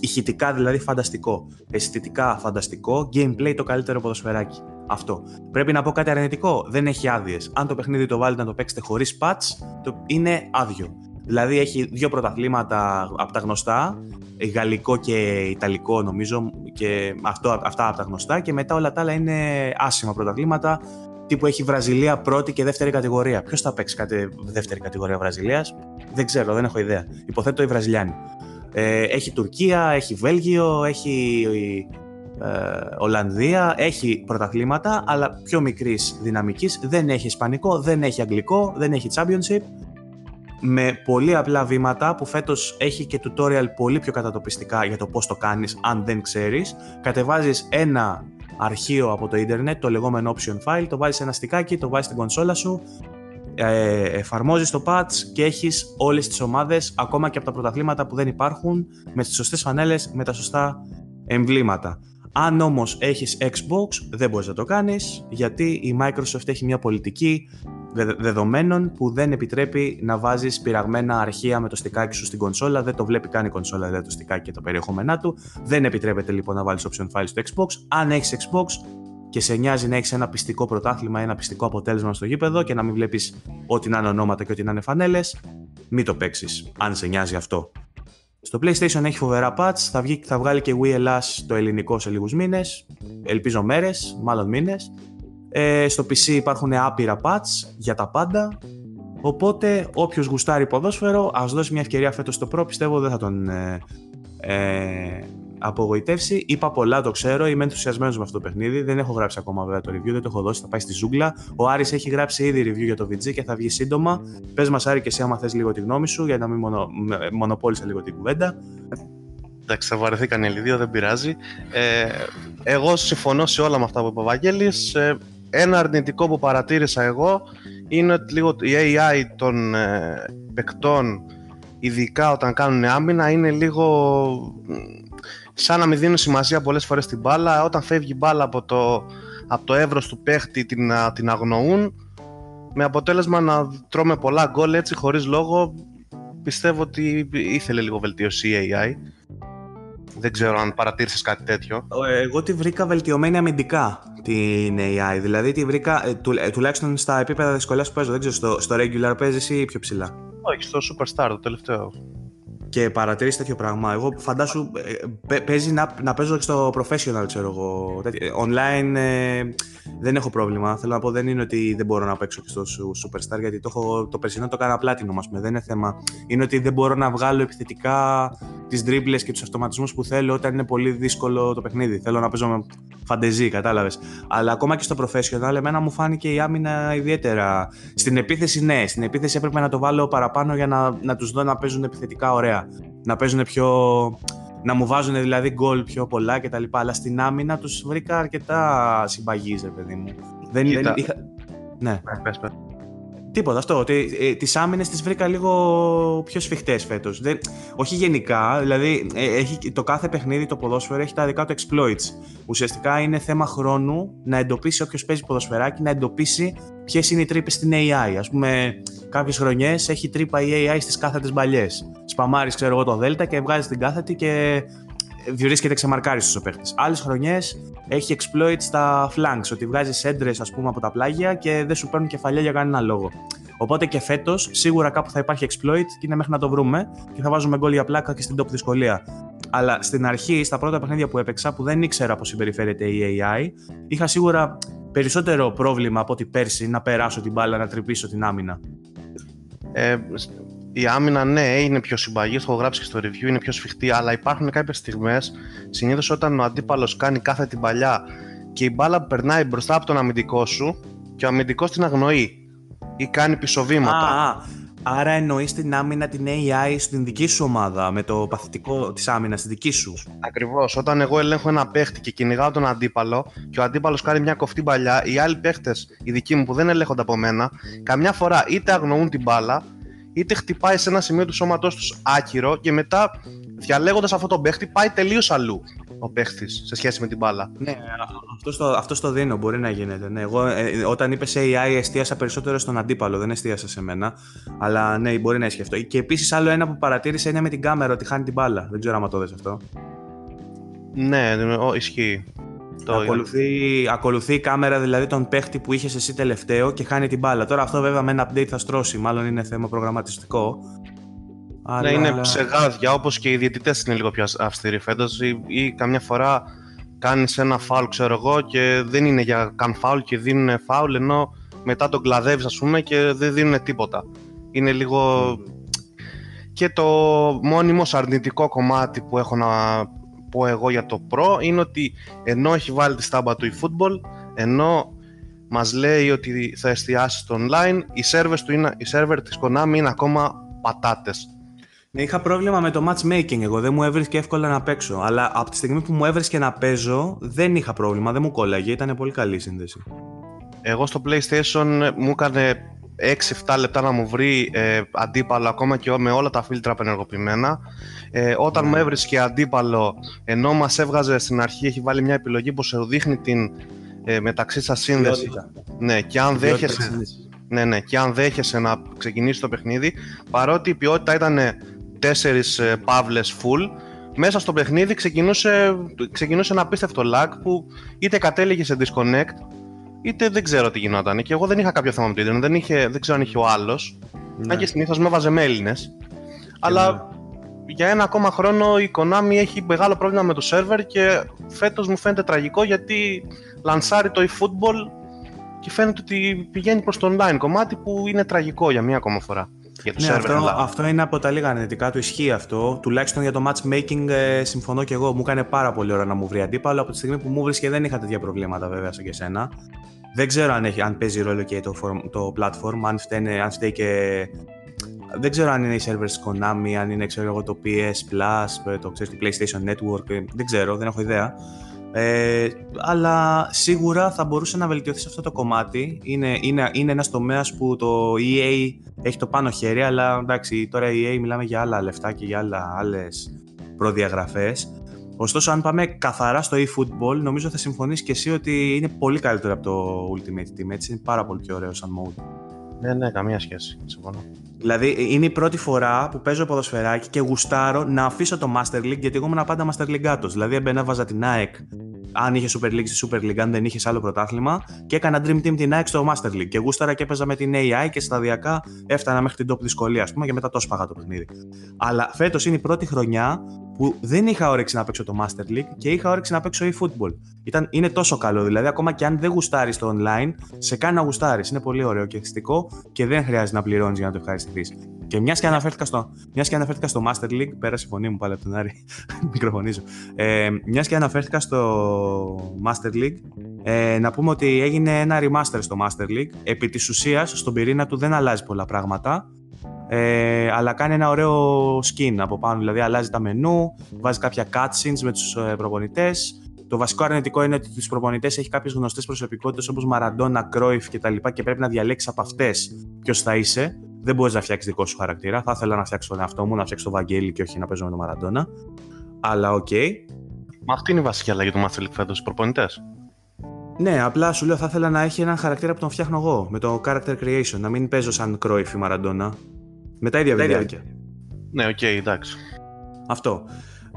Ηχητικά δηλαδή φανταστικό, αισθητικά φανταστικό, gameplay το καλύτερο ποδοσφαιράκι. Αυτό. Πρέπει να πω κάτι αρνητικό. Δεν έχει άδειες. Αν το παιχνίδι το βάλετε να το παίξετε χωρίς patch, το είναι άδειο. Δηλαδή έχει δύο πρωταθλήματα από τα γνωστά, γαλλικό και ιταλικό νομίζω, και αυτό, αυτά από τα γνωστά, και μετά όλα τα άλλα είναι άσχημα πρωταθλήματα, τύπου έχει Βραζιλία πρώτη και δεύτερη κατηγορία. Ποιος θα παίξει κάτι δεύτερη κατηγορία Βραζιλίας, δεν ξέρω, δεν έχω ιδέα. Υποθέτω οι Βραζιλιάνοι. Ε, έχει Τουρκία, έχει Βέλγιο, έχει ε, Ολλανδία, έχει πρωταθλήματα, αλλά πιο μικρής δυναμικής. Δεν έχει Ισπανικό, δεν έχει Αγγλικό, δεν έχει Championship. Με πολύ απλά βήματα που φέτος έχει και tutorial πολύ πιο κατατοπιστικά για το πώς το κάνεις, αν δεν ξέρεις. Κατεβάζεις ένα αρχείο από το ίντερνετ, το λεγόμενο option file, το βάζεις ένα στικάκι, το βάζεις στην κονσόλα σου, ε, εφαρμόζεις το patch και έχεις όλες τις ομάδες ακόμα και από τα πρωταθλήματα που δεν υπάρχουν με τις σωστές φανέλες, με τα σωστά εμβλήματα. Αν όμως έχεις Xbox δεν μπορείς να το κάνεις γιατί η Microsoft έχει μια πολιτική δεδομένων που δεν επιτρέπει να βάζεις πειραγμένα αρχεία με το στικάκι σου στην κονσόλα, δεν το βλέπει καν η κονσόλα, δηλαδή το στικάκι και το περιεχόμενά του. Δεν επιτρέπεται λοιπόν να βάλεις option file στο Xbox. Αν έχεις Xbox και σε νοιάζει να έχεις ένα πιστικό πρωτάθλημα ή ένα πιστικό αποτέλεσμα στο γήπεδο και να μην βλέπεις ό,τι να είναι ονόματα και ό,τι να είναι φανέλες, μην το παίξεις αν σε νοιάζει αυτό. Στο PlayStation έχει φοβερά patch, θα, βγει, θα βγάλει και Wii Ελλάς το ελληνικό σε λίγους μήνες, ελπίζω μέρες, μάλλον μήνες. Ε, στο PC υπάρχουν άπειρα patch για τα πάντα, οπότε όποιος γουστάρει ποδόσφαιρο ας δώσει μια ευκαιρία φέτος στο Pro, πιστεύω δεν θα τον ε, ε, απογοητεύσει. Είπα πολλά, το ξέρω. Είμαι ενθουσιασμένος με αυτό το παιχνίδι. Δεν έχω γράψει ακόμα βέβαια το review, δεν το έχω δώσει. Θα πάει στη ζούγκλα. Ο Άρης έχει γράψει ήδη review για το VG και θα βγει σύντομα. Πες μας, Άρη, και εσύ, άμα θες λίγο τη γνώμη σου, για να μην μονο... μονοπόλησα λίγο την κουβέντα. Εντάξει, θα βαρεθήκαν οι άλλοι δύο, δεν πειράζει. Ε, εγώ συμφωνώ σε όλα με αυτά που είπε ο Βαγγέλης. Ε, ένα αρνητικό που παρατήρησα εγώ είναι ότι λίγο η AI των ε, παικτών, ειδικά όταν κάνουν άμυνα, είναι λίγο σαν να μην δίνουν σημασία πολλές φορές στην μπάλα. Όταν φεύγει η μπάλα από το, από το εύρος του παίχτη την, την αγνοούν με αποτέλεσμα να τρώμε πολλά γκολ έτσι χωρίς λόγο. Πιστεύω ότι ήθελε λίγο βελτίωση η AI. Δεν ξέρω αν παρατήρησες κάτι τέτοιο. Εγώ τη βρήκα βελτιωμένη αμυντικά την AI. Δηλαδή τη βρήκα ε, του, ε, τουλάχιστον στα επίπεδα δυσκολίας που παίζω. Δεν ξέρω, στο, στο regular παίζεις ή πιο ψηλά; Όχι, στο Superstar το τελευταίο και παρατηρήσει τέτοιο πράγμα. Εγώ φαντάσου ε, παίζει να, να παίζω και στο professional, ξέρω εγώ. Online ε, δεν έχω πρόβλημα. Θέλω να πω δεν είναι ότι δεν μπορώ να παίξω και στο Superstar γιατί το, έχω, το περσινό το έκανα πλάτινο μας δεν είναι θέμα. Είναι ότι δεν μπορώ να βγάλω επιθετικά τις dribbles και τους αυτοματισμούς που θέλω όταν είναι πολύ δύσκολο το παιχνίδι. Θέλω να παίζω με φαντεζή, κατάλαβες. Αλλά ακόμα και στο professional, εμένα μου φάνηκε η άμυνα ιδιαίτερα. Στην επίθεση, ναι, στην επίθεση έπρεπε να το βάλω παραπάνω για να, να τους δω να παίζουν επιθετικά ωραία. Να παίζουν πιο. Να μου βάζουν δηλαδή γκολ πιο πολλά κτλ. Αλλά στην άμυνα τους βρήκα αρκετά συμπαγεί, παιδί μου. Δεν, δεν είχα... Ναι. ναι πες, πες. Τίποτα αυτό. Ότι, ε, τις άμυνες τις βρήκα λίγο πιο σφιχτές φέτος. Δεν, όχι γενικά, δηλαδή ε, έχει, το κάθε παιχνίδι, το ποδόσφαιρο έχει τα δικά του exploits. Ουσιαστικά είναι θέμα χρόνου να εντοπίσει όποιος παίζει ποδοσφαιράκι, να εντοπίσει ποιες είναι οι τρύπες στην AI. Α πούμε, κάποιες χρονιές έχει τρύπα η AI στις κάθετες μπαλιές. Σπαμάρεις, ξέρω εγώ, το Δέλτα και βγάζεις την κάθετη και βρίσκεται ξεμαρκάρι στους παίχτες. Άλλες χρονιές έχει exploit στα flanks, ότι βγάζεις έντρες ας πούμε από τα πλάγια και δεν σου παίρνουν κεφαλιά για κανένα λόγο. Οπότε και φέτος σίγουρα κάπου θα υπάρχει exploit και είναι μέχρι να το βρούμε και θα βάζουμε γκολ για πλάκα και στην top δυσκολία. Αλλά στην αρχή, στα πρώτα παιχνίδια που έπαιξα, που δεν ήξερα πώς συμπεριφέρεται η AI, είχα σίγουρα περισσότερο πρόβλημα από ότι πέρσι να περάσω την μπάλα, να τρυπήσω την άμυνα; Ε, η άμυνα, ναι, είναι πιο συμπαγή, το έχω γράψει και στο review, είναι πιο σφιχτή, αλλά υπάρχουν κάποιες στιγμές, συνήθως όταν ο αντίπαλος κάνει κάθε την παλιά και η μπάλα περνάει μπροστά από τον αμυντικό σου και ο αμυντικός την αγνοεί ή κάνει πισωβήματα. Α, α, άρα εννοείς την άμυνα την AI στην δική σου ομάδα, με το παθητικό της άμυνας στη δικής σου; Ακριβώς. Όταν εγώ ελέγχω ένα παίχτη και κυνηγάω τον αντίπαλο και ο αντίπαλος κάνει μια κοφτή παλιά, οι άλλοι παίχτες, οι δικοί μου που δεν ελέγχονται από μένα, καμιά φορά είτε αγνοούν την μπάλα, είτε χτυπάει σε ένα σημείο του σώματός τους άκυρο και μετά διαλέγοντας αυτό τον παίχτη πάει τελείως αλλού ο παίχτης σε σχέση με την μπάλα. Ναι, αυτό στο, αυτό στο δίνω, μπορεί να γίνεται. Ναι, εγώ ε, όταν είπες AI, εστίασα περισσότερο στον αντίπαλο, δεν εστίασα σε μένα. Αλλά ναι, μπορεί να ισχύει αυτό. Και επίσης άλλο ένα που παρατήρησα είναι με την κάμερα ότι χάνει την μπάλα. Δεν ξέρω αν το δες αυτό. Ναι, ισχύει. Το ακολουθεί, ακολουθεί η κάμερα δηλαδή τον παίχτη που είχες εσύ τελευταίο και χάνει την μπάλα. Τώρα αυτό βέβαια με ένα update θα στρώσει, μάλλον είναι θέμα προγραμματιστικό. Ναι, είναι αλλά... ψεγάδια, όπως και οι διαιτητές είναι λίγο πιο αυστηροί φέτος ή, ή καμιά φορά κάνεις ένα φάουλ, ξέρω εγώ, και δεν είναι για καν φάουλ και δίνουν φάουλ, ενώ μετά τον κλαδεύεις, ας πούμε, και δεν δίνουν τίποτα. Είναι λίγο... Και το μόνιμος αρνητικό κομμάτι που έχω να πω εγώ για το Pro είναι ότι ενώ έχει βάλει τη στάμπα του eFootball, ενώ μας λέει ότι θα εστιάσει στο online, οι servers, του είναι, οι server της Konami είναι ακόμα πατάτες. Ναι, είχα πρόβλημα με το matchmaking εγώ, δεν μου έβρισκε εύκολα να παίξω. Αλλά από τη στιγμή που μου έβρισκε να παίζω, δεν είχα πρόβλημα, δεν μου κόλλαγε, ήταν πολύ καλή η σύνδεση. Εγώ στο PlayStation μου έκανε 6-7 λεπτά να μου βρει ε, αντίπαλο ακόμα και με όλα τα φίλτρα απενεργοποιημένα. Ε, όταν μου έβρισκε αντίπαλο, ενώ μας έβγαζε στην αρχή, έχει βάλει μια επιλογή που σε δείχνει την ε, μεταξύ σας σύνδεση. Ναι, και αν δέχεσαι. Ναι, ναι, και αν δέχεσαι να ξεκινήσει το παιχνίδι, παρότι η ποιότητα ήταν τέσσερις ε, παύλες full, μέσα στο παιχνίδι ξεκινούσε, ξεκινούσε ένα απίστευτο lag που είτε κατέληγε σε disconnect, είτε δεν ξέρω τι γινόταν. Και εγώ δεν είχα κάποιο θέμα με το Ιντερνετ, δεν, είχε, δεν ξέρω αν είχε ο άλλος. Ναι. Αν και συνήθως με έβαζε με Έλληνες. Αλλά ναι. για ένα ακόμα χρόνο η Konami έχει μεγάλο πρόβλημα με το σερβερ και φέτος μου φαίνεται τραγικό γιατί λανσάρει το eFootball και φαίνεται ότι πηγαίνει προς το online κομμάτι που είναι τραγικό για μία ακόμα φορά ναι, αυτό, αυτό είναι από τα λίγα αρνητικά του. Ισχύει αυτό. Τουλάχιστον για το matchmaking ε, συμφωνώ και εγώ. Μου έκανε πάρα πολύ ώρα να μου βρει αντίπαλο. Από τη στιγμή που μου βρίσκε δεν είχα τέτοια προβλήματα βέβαια σαν και εσένα. Δεν ξέρω αν, έχει, αν παίζει ρόλο και το, το platform, αν, φταίνε, αν φταίει και. Δεν ξέρω αν είναι οι servers Konami, αν είναι ξέρω εγώ, το PS Plus, το, ξέρεις, το PlayStation Network. Ε, δεν ξέρω, δεν έχω ιδέα. Ε, αλλά σίγουρα θα μπορούσε να βελτιωθεί σε αυτό το κομμάτι. Είναι, είναι, είναι ένας τομέας που το EA έχει το πάνω χέρι, αλλά εντάξει, τώρα η EA μιλάμε για άλλα λεφτά και για άλλα, άλλες προδιαγραφές. Ωστόσο, αν πάμε καθαρά στο eFootball, νομίζω θα συμφωνείς και εσύ ότι είναι πολύ καλύτερο από το Ultimate Team, έτσι, είναι πάρα πολύ πιο ωραίο σαν mode. Ναι, ναι, καμία σχέση, συμφωνώ. Δηλαδή, είναι η πρώτη φορά που παίζω ποδοσφαιράκι και γουστάρω να αφήσω το Master League γιατί εγώ ήμουν πάντα Master League Δηλαδή, έμπαινα, βάζα την ΑΕΚ αν είχε Super League στη Super League, αν δεν είχες άλλο πρωτάθλημα και έκανα Dream Team την ΑΕΚ στο Master League και γούσταρα και έπαιζα με την AI και σταδιακά έφτανα μέχρι την top δυσκολία, ας πούμε, και μετά το σπάγα το παιχνίδι. Αλλά φέτος είναι η πρώτη χρονιά που δεν είχα όρεξη να παίξω το Master League και είχα όρεξη να παίξω e-football. Ήταν, είναι τόσο καλό, δηλαδή ακόμα και αν δεν γουστάρεις το online, σε κάνει να γουστάρεις. Είναι πολύ ωραίο και αισθητικό και δεν χρειάζεται να πληρώνεις για να το ευχαριστηθείς. Και μιας και, αναφέρθηκα στο, μιας και αναφέρθηκα στο Master League, πέρασε η φωνή μου πάλι από τον Άρη, μικροφωνίζω. Ε, μιας και αναφέρθηκα στο Master League, ε, να πούμε ότι έγινε ένα remaster στο Master League. Επί της ουσίας, στον πυρήνα του δεν αλλάζει πολλά πράγματα, ε, αλλά κάνει ένα ωραίο skin από πάνω, δηλαδή αλλάζει τα μενού, βάζει κάποια cutscenes με τους ε, προπονητές, Το βασικό αρνητικό είναι ότι τους προπονητές έχει κάποιες γνωστές προσωπικότητες όπως Μαραντόνα, Κρόιφ κτλ. Και, και πρέπει να διαλέξεις από αυτές ποιος θα είσαι. Δεν μπορείς να φτιάξεις δικό σου χαρακτήρα. Θα ήθελα να φτιάξω τον εαυτό μου, να φτιάξω τον Βαγγέλη και όχι να παίζω με τον Μαραντόνα. Αλλά ok. Okay. Μα αυτή είναι η βασική αλλαγή του Master League φέτος, οι προπονητές. Ναι, απλά σου λέω θα ήθελα να έχει έναν χαρακτήρα που τον φτιάχνω εγώ. Με το character creation. Να μην παίζω σαν Κρόιφ ή Μαραντόνα. Με τα ίδια βιντεάκια. Ναι, ok, okay, εντάξει. Αυτό.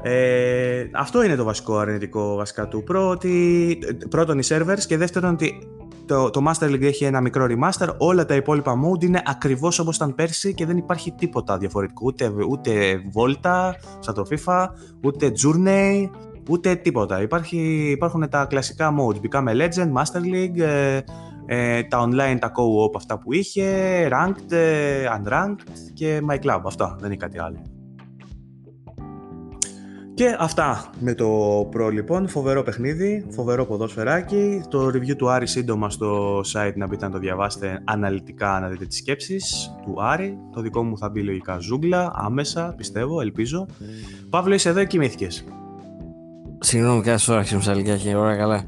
Ε, αυτό είναι το βασικό αρνητικό βασικά του Pro, ότι πρώτον οι servers και δεύτερον ότι το, το Master League έχει ένα μικρό remaster, όλα τα υπόλοιπα mode είναι ακριβώς όπως ήταν πέρσι και δεν υπάρχει τίποτα διαφορετικό, ούτε, ούτε Volta σαν το FIFA, ούτε Journey, ούτε τίποτα. Υπάρχει, υπάρχουν τα κλασικά modes, Become a Legend, Master League, ε, ε, τα online, τα co-op αυτά που είχε, Ranked, ε, Unranked και My Club, αυτά, δεν είναι κάτι άλλο. Και αυτά με το Pro λοιπόν, φοβερό παιχνίδι, φοβερό ποδόσφαιράκι, το review του Άρη σύντομα στο site να μπείτε να το διαβάσετε αναλυτικά να δείτε τις σκέψεις του Άρη, το δικό μου θα μπει λογικά ζούγκλα, άμεσα, πιστεύω, ελπίζω. Παύλο είσαι εδώ και κοιμήθηκες; Συγγνώμη, κάθε ώρα ξεμψαλικιά ώρα καλά.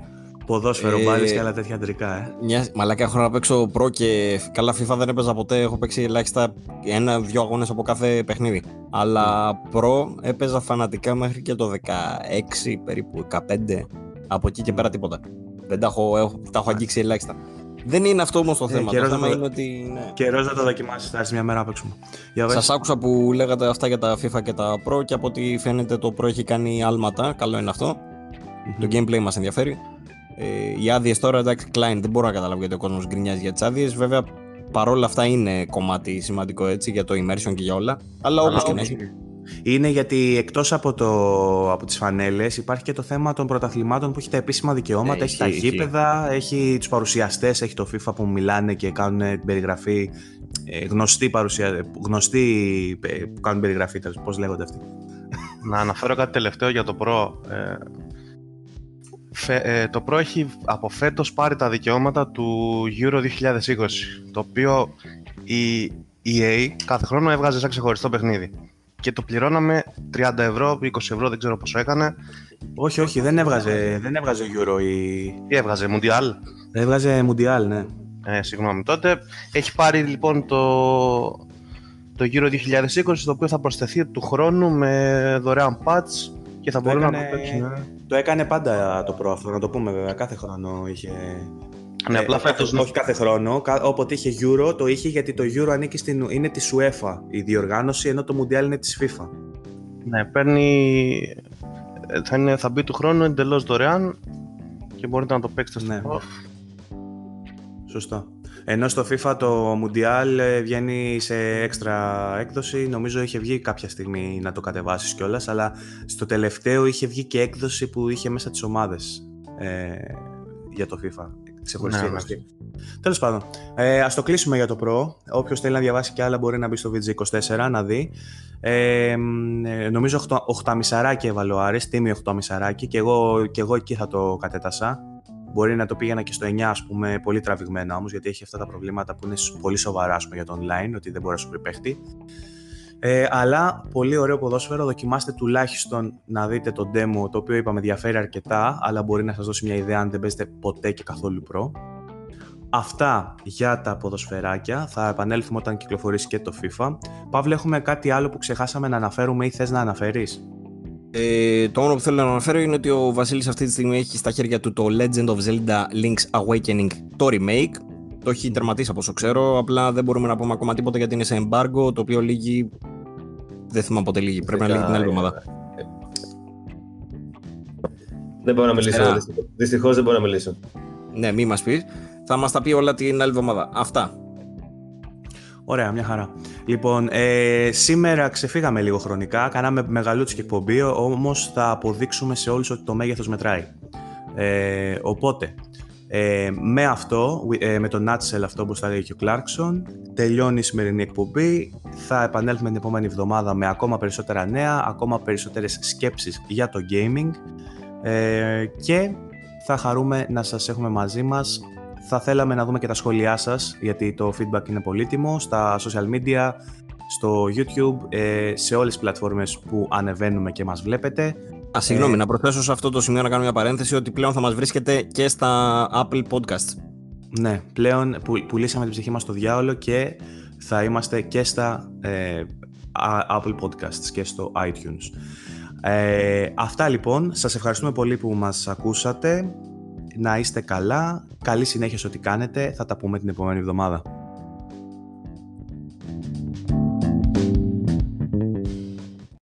Ποδόσφαιρο, ε, μπάλες και άλλα τέτοια αντρικά, ε. Μια, μαλάκα έχω να παίξω προ και καλά FIFA δεν έπαιζα ποτέ. Έχω παίξει ελάχιστα ένα-δυο αγώνες από κάθε παιχνίδι. Αλλά προ έπαιζα φανατικά μέχρι και το 16, περίπου 15. Από εκεί και πέρα τίποτα. Δεν τα έχω, έχω, τα έχω αγγίξει ελάχιστα. Δεν είναι αυτό όμως το ε, θέμα. το θέμα είναι ότι. Ναι. Καιρός να το δοκιμάσεις, θα έρθεις μια μέρα να παίξουμε. Σας άκουσα που λέγατε αυτά για τα FIFA και τα Pro και από ό,τι φαίνεται το Pro έχει κάνει άλματα. Καλό είναι αυτό. Mm-hmm. Το gameplay μας ενδιαφέρει. Ε, οι άδειες τώρα, εντάξει, client δεν μπορώ να καταλάβω γιατί ο κόσμος γκρινιάζει για τις άδειες. Βέβαια, παρόλα αυτά είναι κομμάτι σημαντικό έτσι για το immersion και για όλα. Αλλά όπως και να έχει. Είναι γιατί εκτός από, το, από τις φανέλες υπάρχει και το θέμα των πρωταθλημάτων που έχει τα επίσημα δικαιώματα, ε, έχει, έχει, τα γήπεδα, έχει τους παρουσιαστές, έχει το FIFA που μιλάνε και κάνουν την περιγραφή, ε, γνωστοί, παρουσια... γνωστοί ε, που κάνουν περιγραφή, πώς λέγονται αυτοί. Να αναφέρω κάτι τελευταίο για το Pro. Ε, ε, το Pro έχει από φέτος πάρει τα δικαιώματα του Euro 2020, το οποίο η EA κάθε χρόνο έβγαζε σαν ξεχωριστό παιχνίδι. Και το πληρώναμε 30 ευρώ, 20 ευρώ, δεν ξέρω πόσο έκανε. Όχι, όχι, δεν έβγαζε, δεν έβγαζε Euro η... Τι έβγαζε, Mundial; Έβγαζε Mundial, ναι. Ε, συγγνώμη. Τότε έχει πάρει λοιπόν το, το Euro 2020, το οποίο θα προσθεθεί του χρόνου με δωρεάν patch και θα μπορεί να το παίξει. Ναι. Το έκανε πάντα το Pro αυτό, να το πούμε βέβαια. Κάθε χρόνο είχε. Ναι, απλά ε, φέτος... Όχι κάθε χρόνο. Όποτε είχε Euro, το είχε γιατί το Euro ανήκει στην, είναι της UEFA η διοργάνωση, ενώ το Mundial είναι της FIFA. Ναι, παίρνει. Ε, θα, είναι, θα μπει του χρόνου εντελώς δωρεάν και μπορείτε να το παίξετε στο ναι. Σωστό. Ενώ στο FIFA το Mundial ε, βγαίνει σε έξτρα έκδοση. Νομίζω είχε βγει κάποια στιγμή να το κατεβάσεις κιόλας, αλλά στο τελευταίο είχε βγει και έκδοση που είχε μέσα τις ομάδες ε, για το FIFA. Ξεχωριστή ναι, ναι. Τέλος πάντων, ε, ας το κλείσουμε για το Pro. Όποιος θέλει να διαβάσει κι άλλα μπορεί να μπει στο VG24 να δει. Ε, ε νομίζω 8, 8 μισαράκι έβαλε ο Άρης, τίμιο 8 μισαράκι και εγώ, και εγώ εκεί θα το κατέτασα. Μπορεί να το πήγαινα και στο 9, ας πούμε, πολύ τραβηγμένα όμως, γιατί έχει αυτά τα προβλήματα που είναι πολύ σοβαρά πούμε, για το online, ότι δεν μπορεί να σου πει παίχτη. Ε, αλλά πολύ ωραίο ποδόσφαιρο. Δοκιμάστε τουλάχιστον να δείτε το demo, το οποίο είπαμε διαφέρει αρκετά, αλλά μπορεί να σας δώσει μια ιδέα αν δεν παίζετε ποτέ και καθόλου προ. Αυτά για τα ποδοσφαιράκια. Θα επανέλθουμε όταν κυκλοφορήσει και το FIFA. Παύλο, έχουμε κάτι άλλο που ξεχάσαμε να αναφέρουμε ή θες να αναφέρεις; Ε, το μόνο που θέλω να αναφέρω είναι ότι ο Βασίλης αυτή τη στιγμή έχει στα χέρια του το Legend of Zelda Link's Awakening, το remake. Το έχει τερματίσει από όσο ξέρω, απλά δεν μπορούμε να πούμε ακόμα τίποτα γιατί είναι σε embargo, το οποίο λύγει... Δεν θυμάμαι πότε λύγει, πρέπει να λύγει την άλλη εβδομάδα. Δεν μπορώ να μιλήσω, δυστυχώς δεν μπορώ να μιλήσω. Ναι, μη μας πεις. Θα μας τα πει όλα την άλλη εβδομάδα. Αυτά. Ωραία, μια χαρά. Λοιπόν, ε, σήμερα ξεφύγαμε λίγο χρονικά, κάναμε μεγαλούτσικη εκπομπή, όμως θα αποδείξουμε σε όλους ότι το μέγεθος μετράει. Ε, οπότε, ε, με αυτό, ε, με το nutshell αυτό όπως θα λέει και ο Clarkson, τελειώνει η σημερινή εκπομπή. Θα επανέλθουμε την επόμενη εβδομάδα με ακόμα περισσότερα νέα, ακόμα περισσότερες σκέψεις για το gaming ε, και θα χαρούμε να σας έχουμε μαζί μας θα θέλαμε να δούμε και τα σχόλιά σας, γιατί το feedback είναι πολύτιμο, στα social media, στο YouTube, ε, σε όλες τις πλατφόρμες που ανεβαίνουμε και μας βλέπετε. Α, συγγνώμη, Ε, να προσθέσω σε αυτό το σημείο να κάνω μια παρένθεση ότι πλέον θα μας βρίσκεται και στα Apple Podcasts. Ναι, πλέον που, πουλήσαμε την ψυχή μας στο διάολο και θα είμαστε και στα ε, Α- Apple Podcasts και στο iTunes. Ε, αυτά λοιπόν, σας ευχαριστούμε πολύ που μας ακούσατε. Να είστε καλά, καλή συνέχεια σε ό,τι κάνετε, θα τα πούμε την επόμενη εβδομάδα.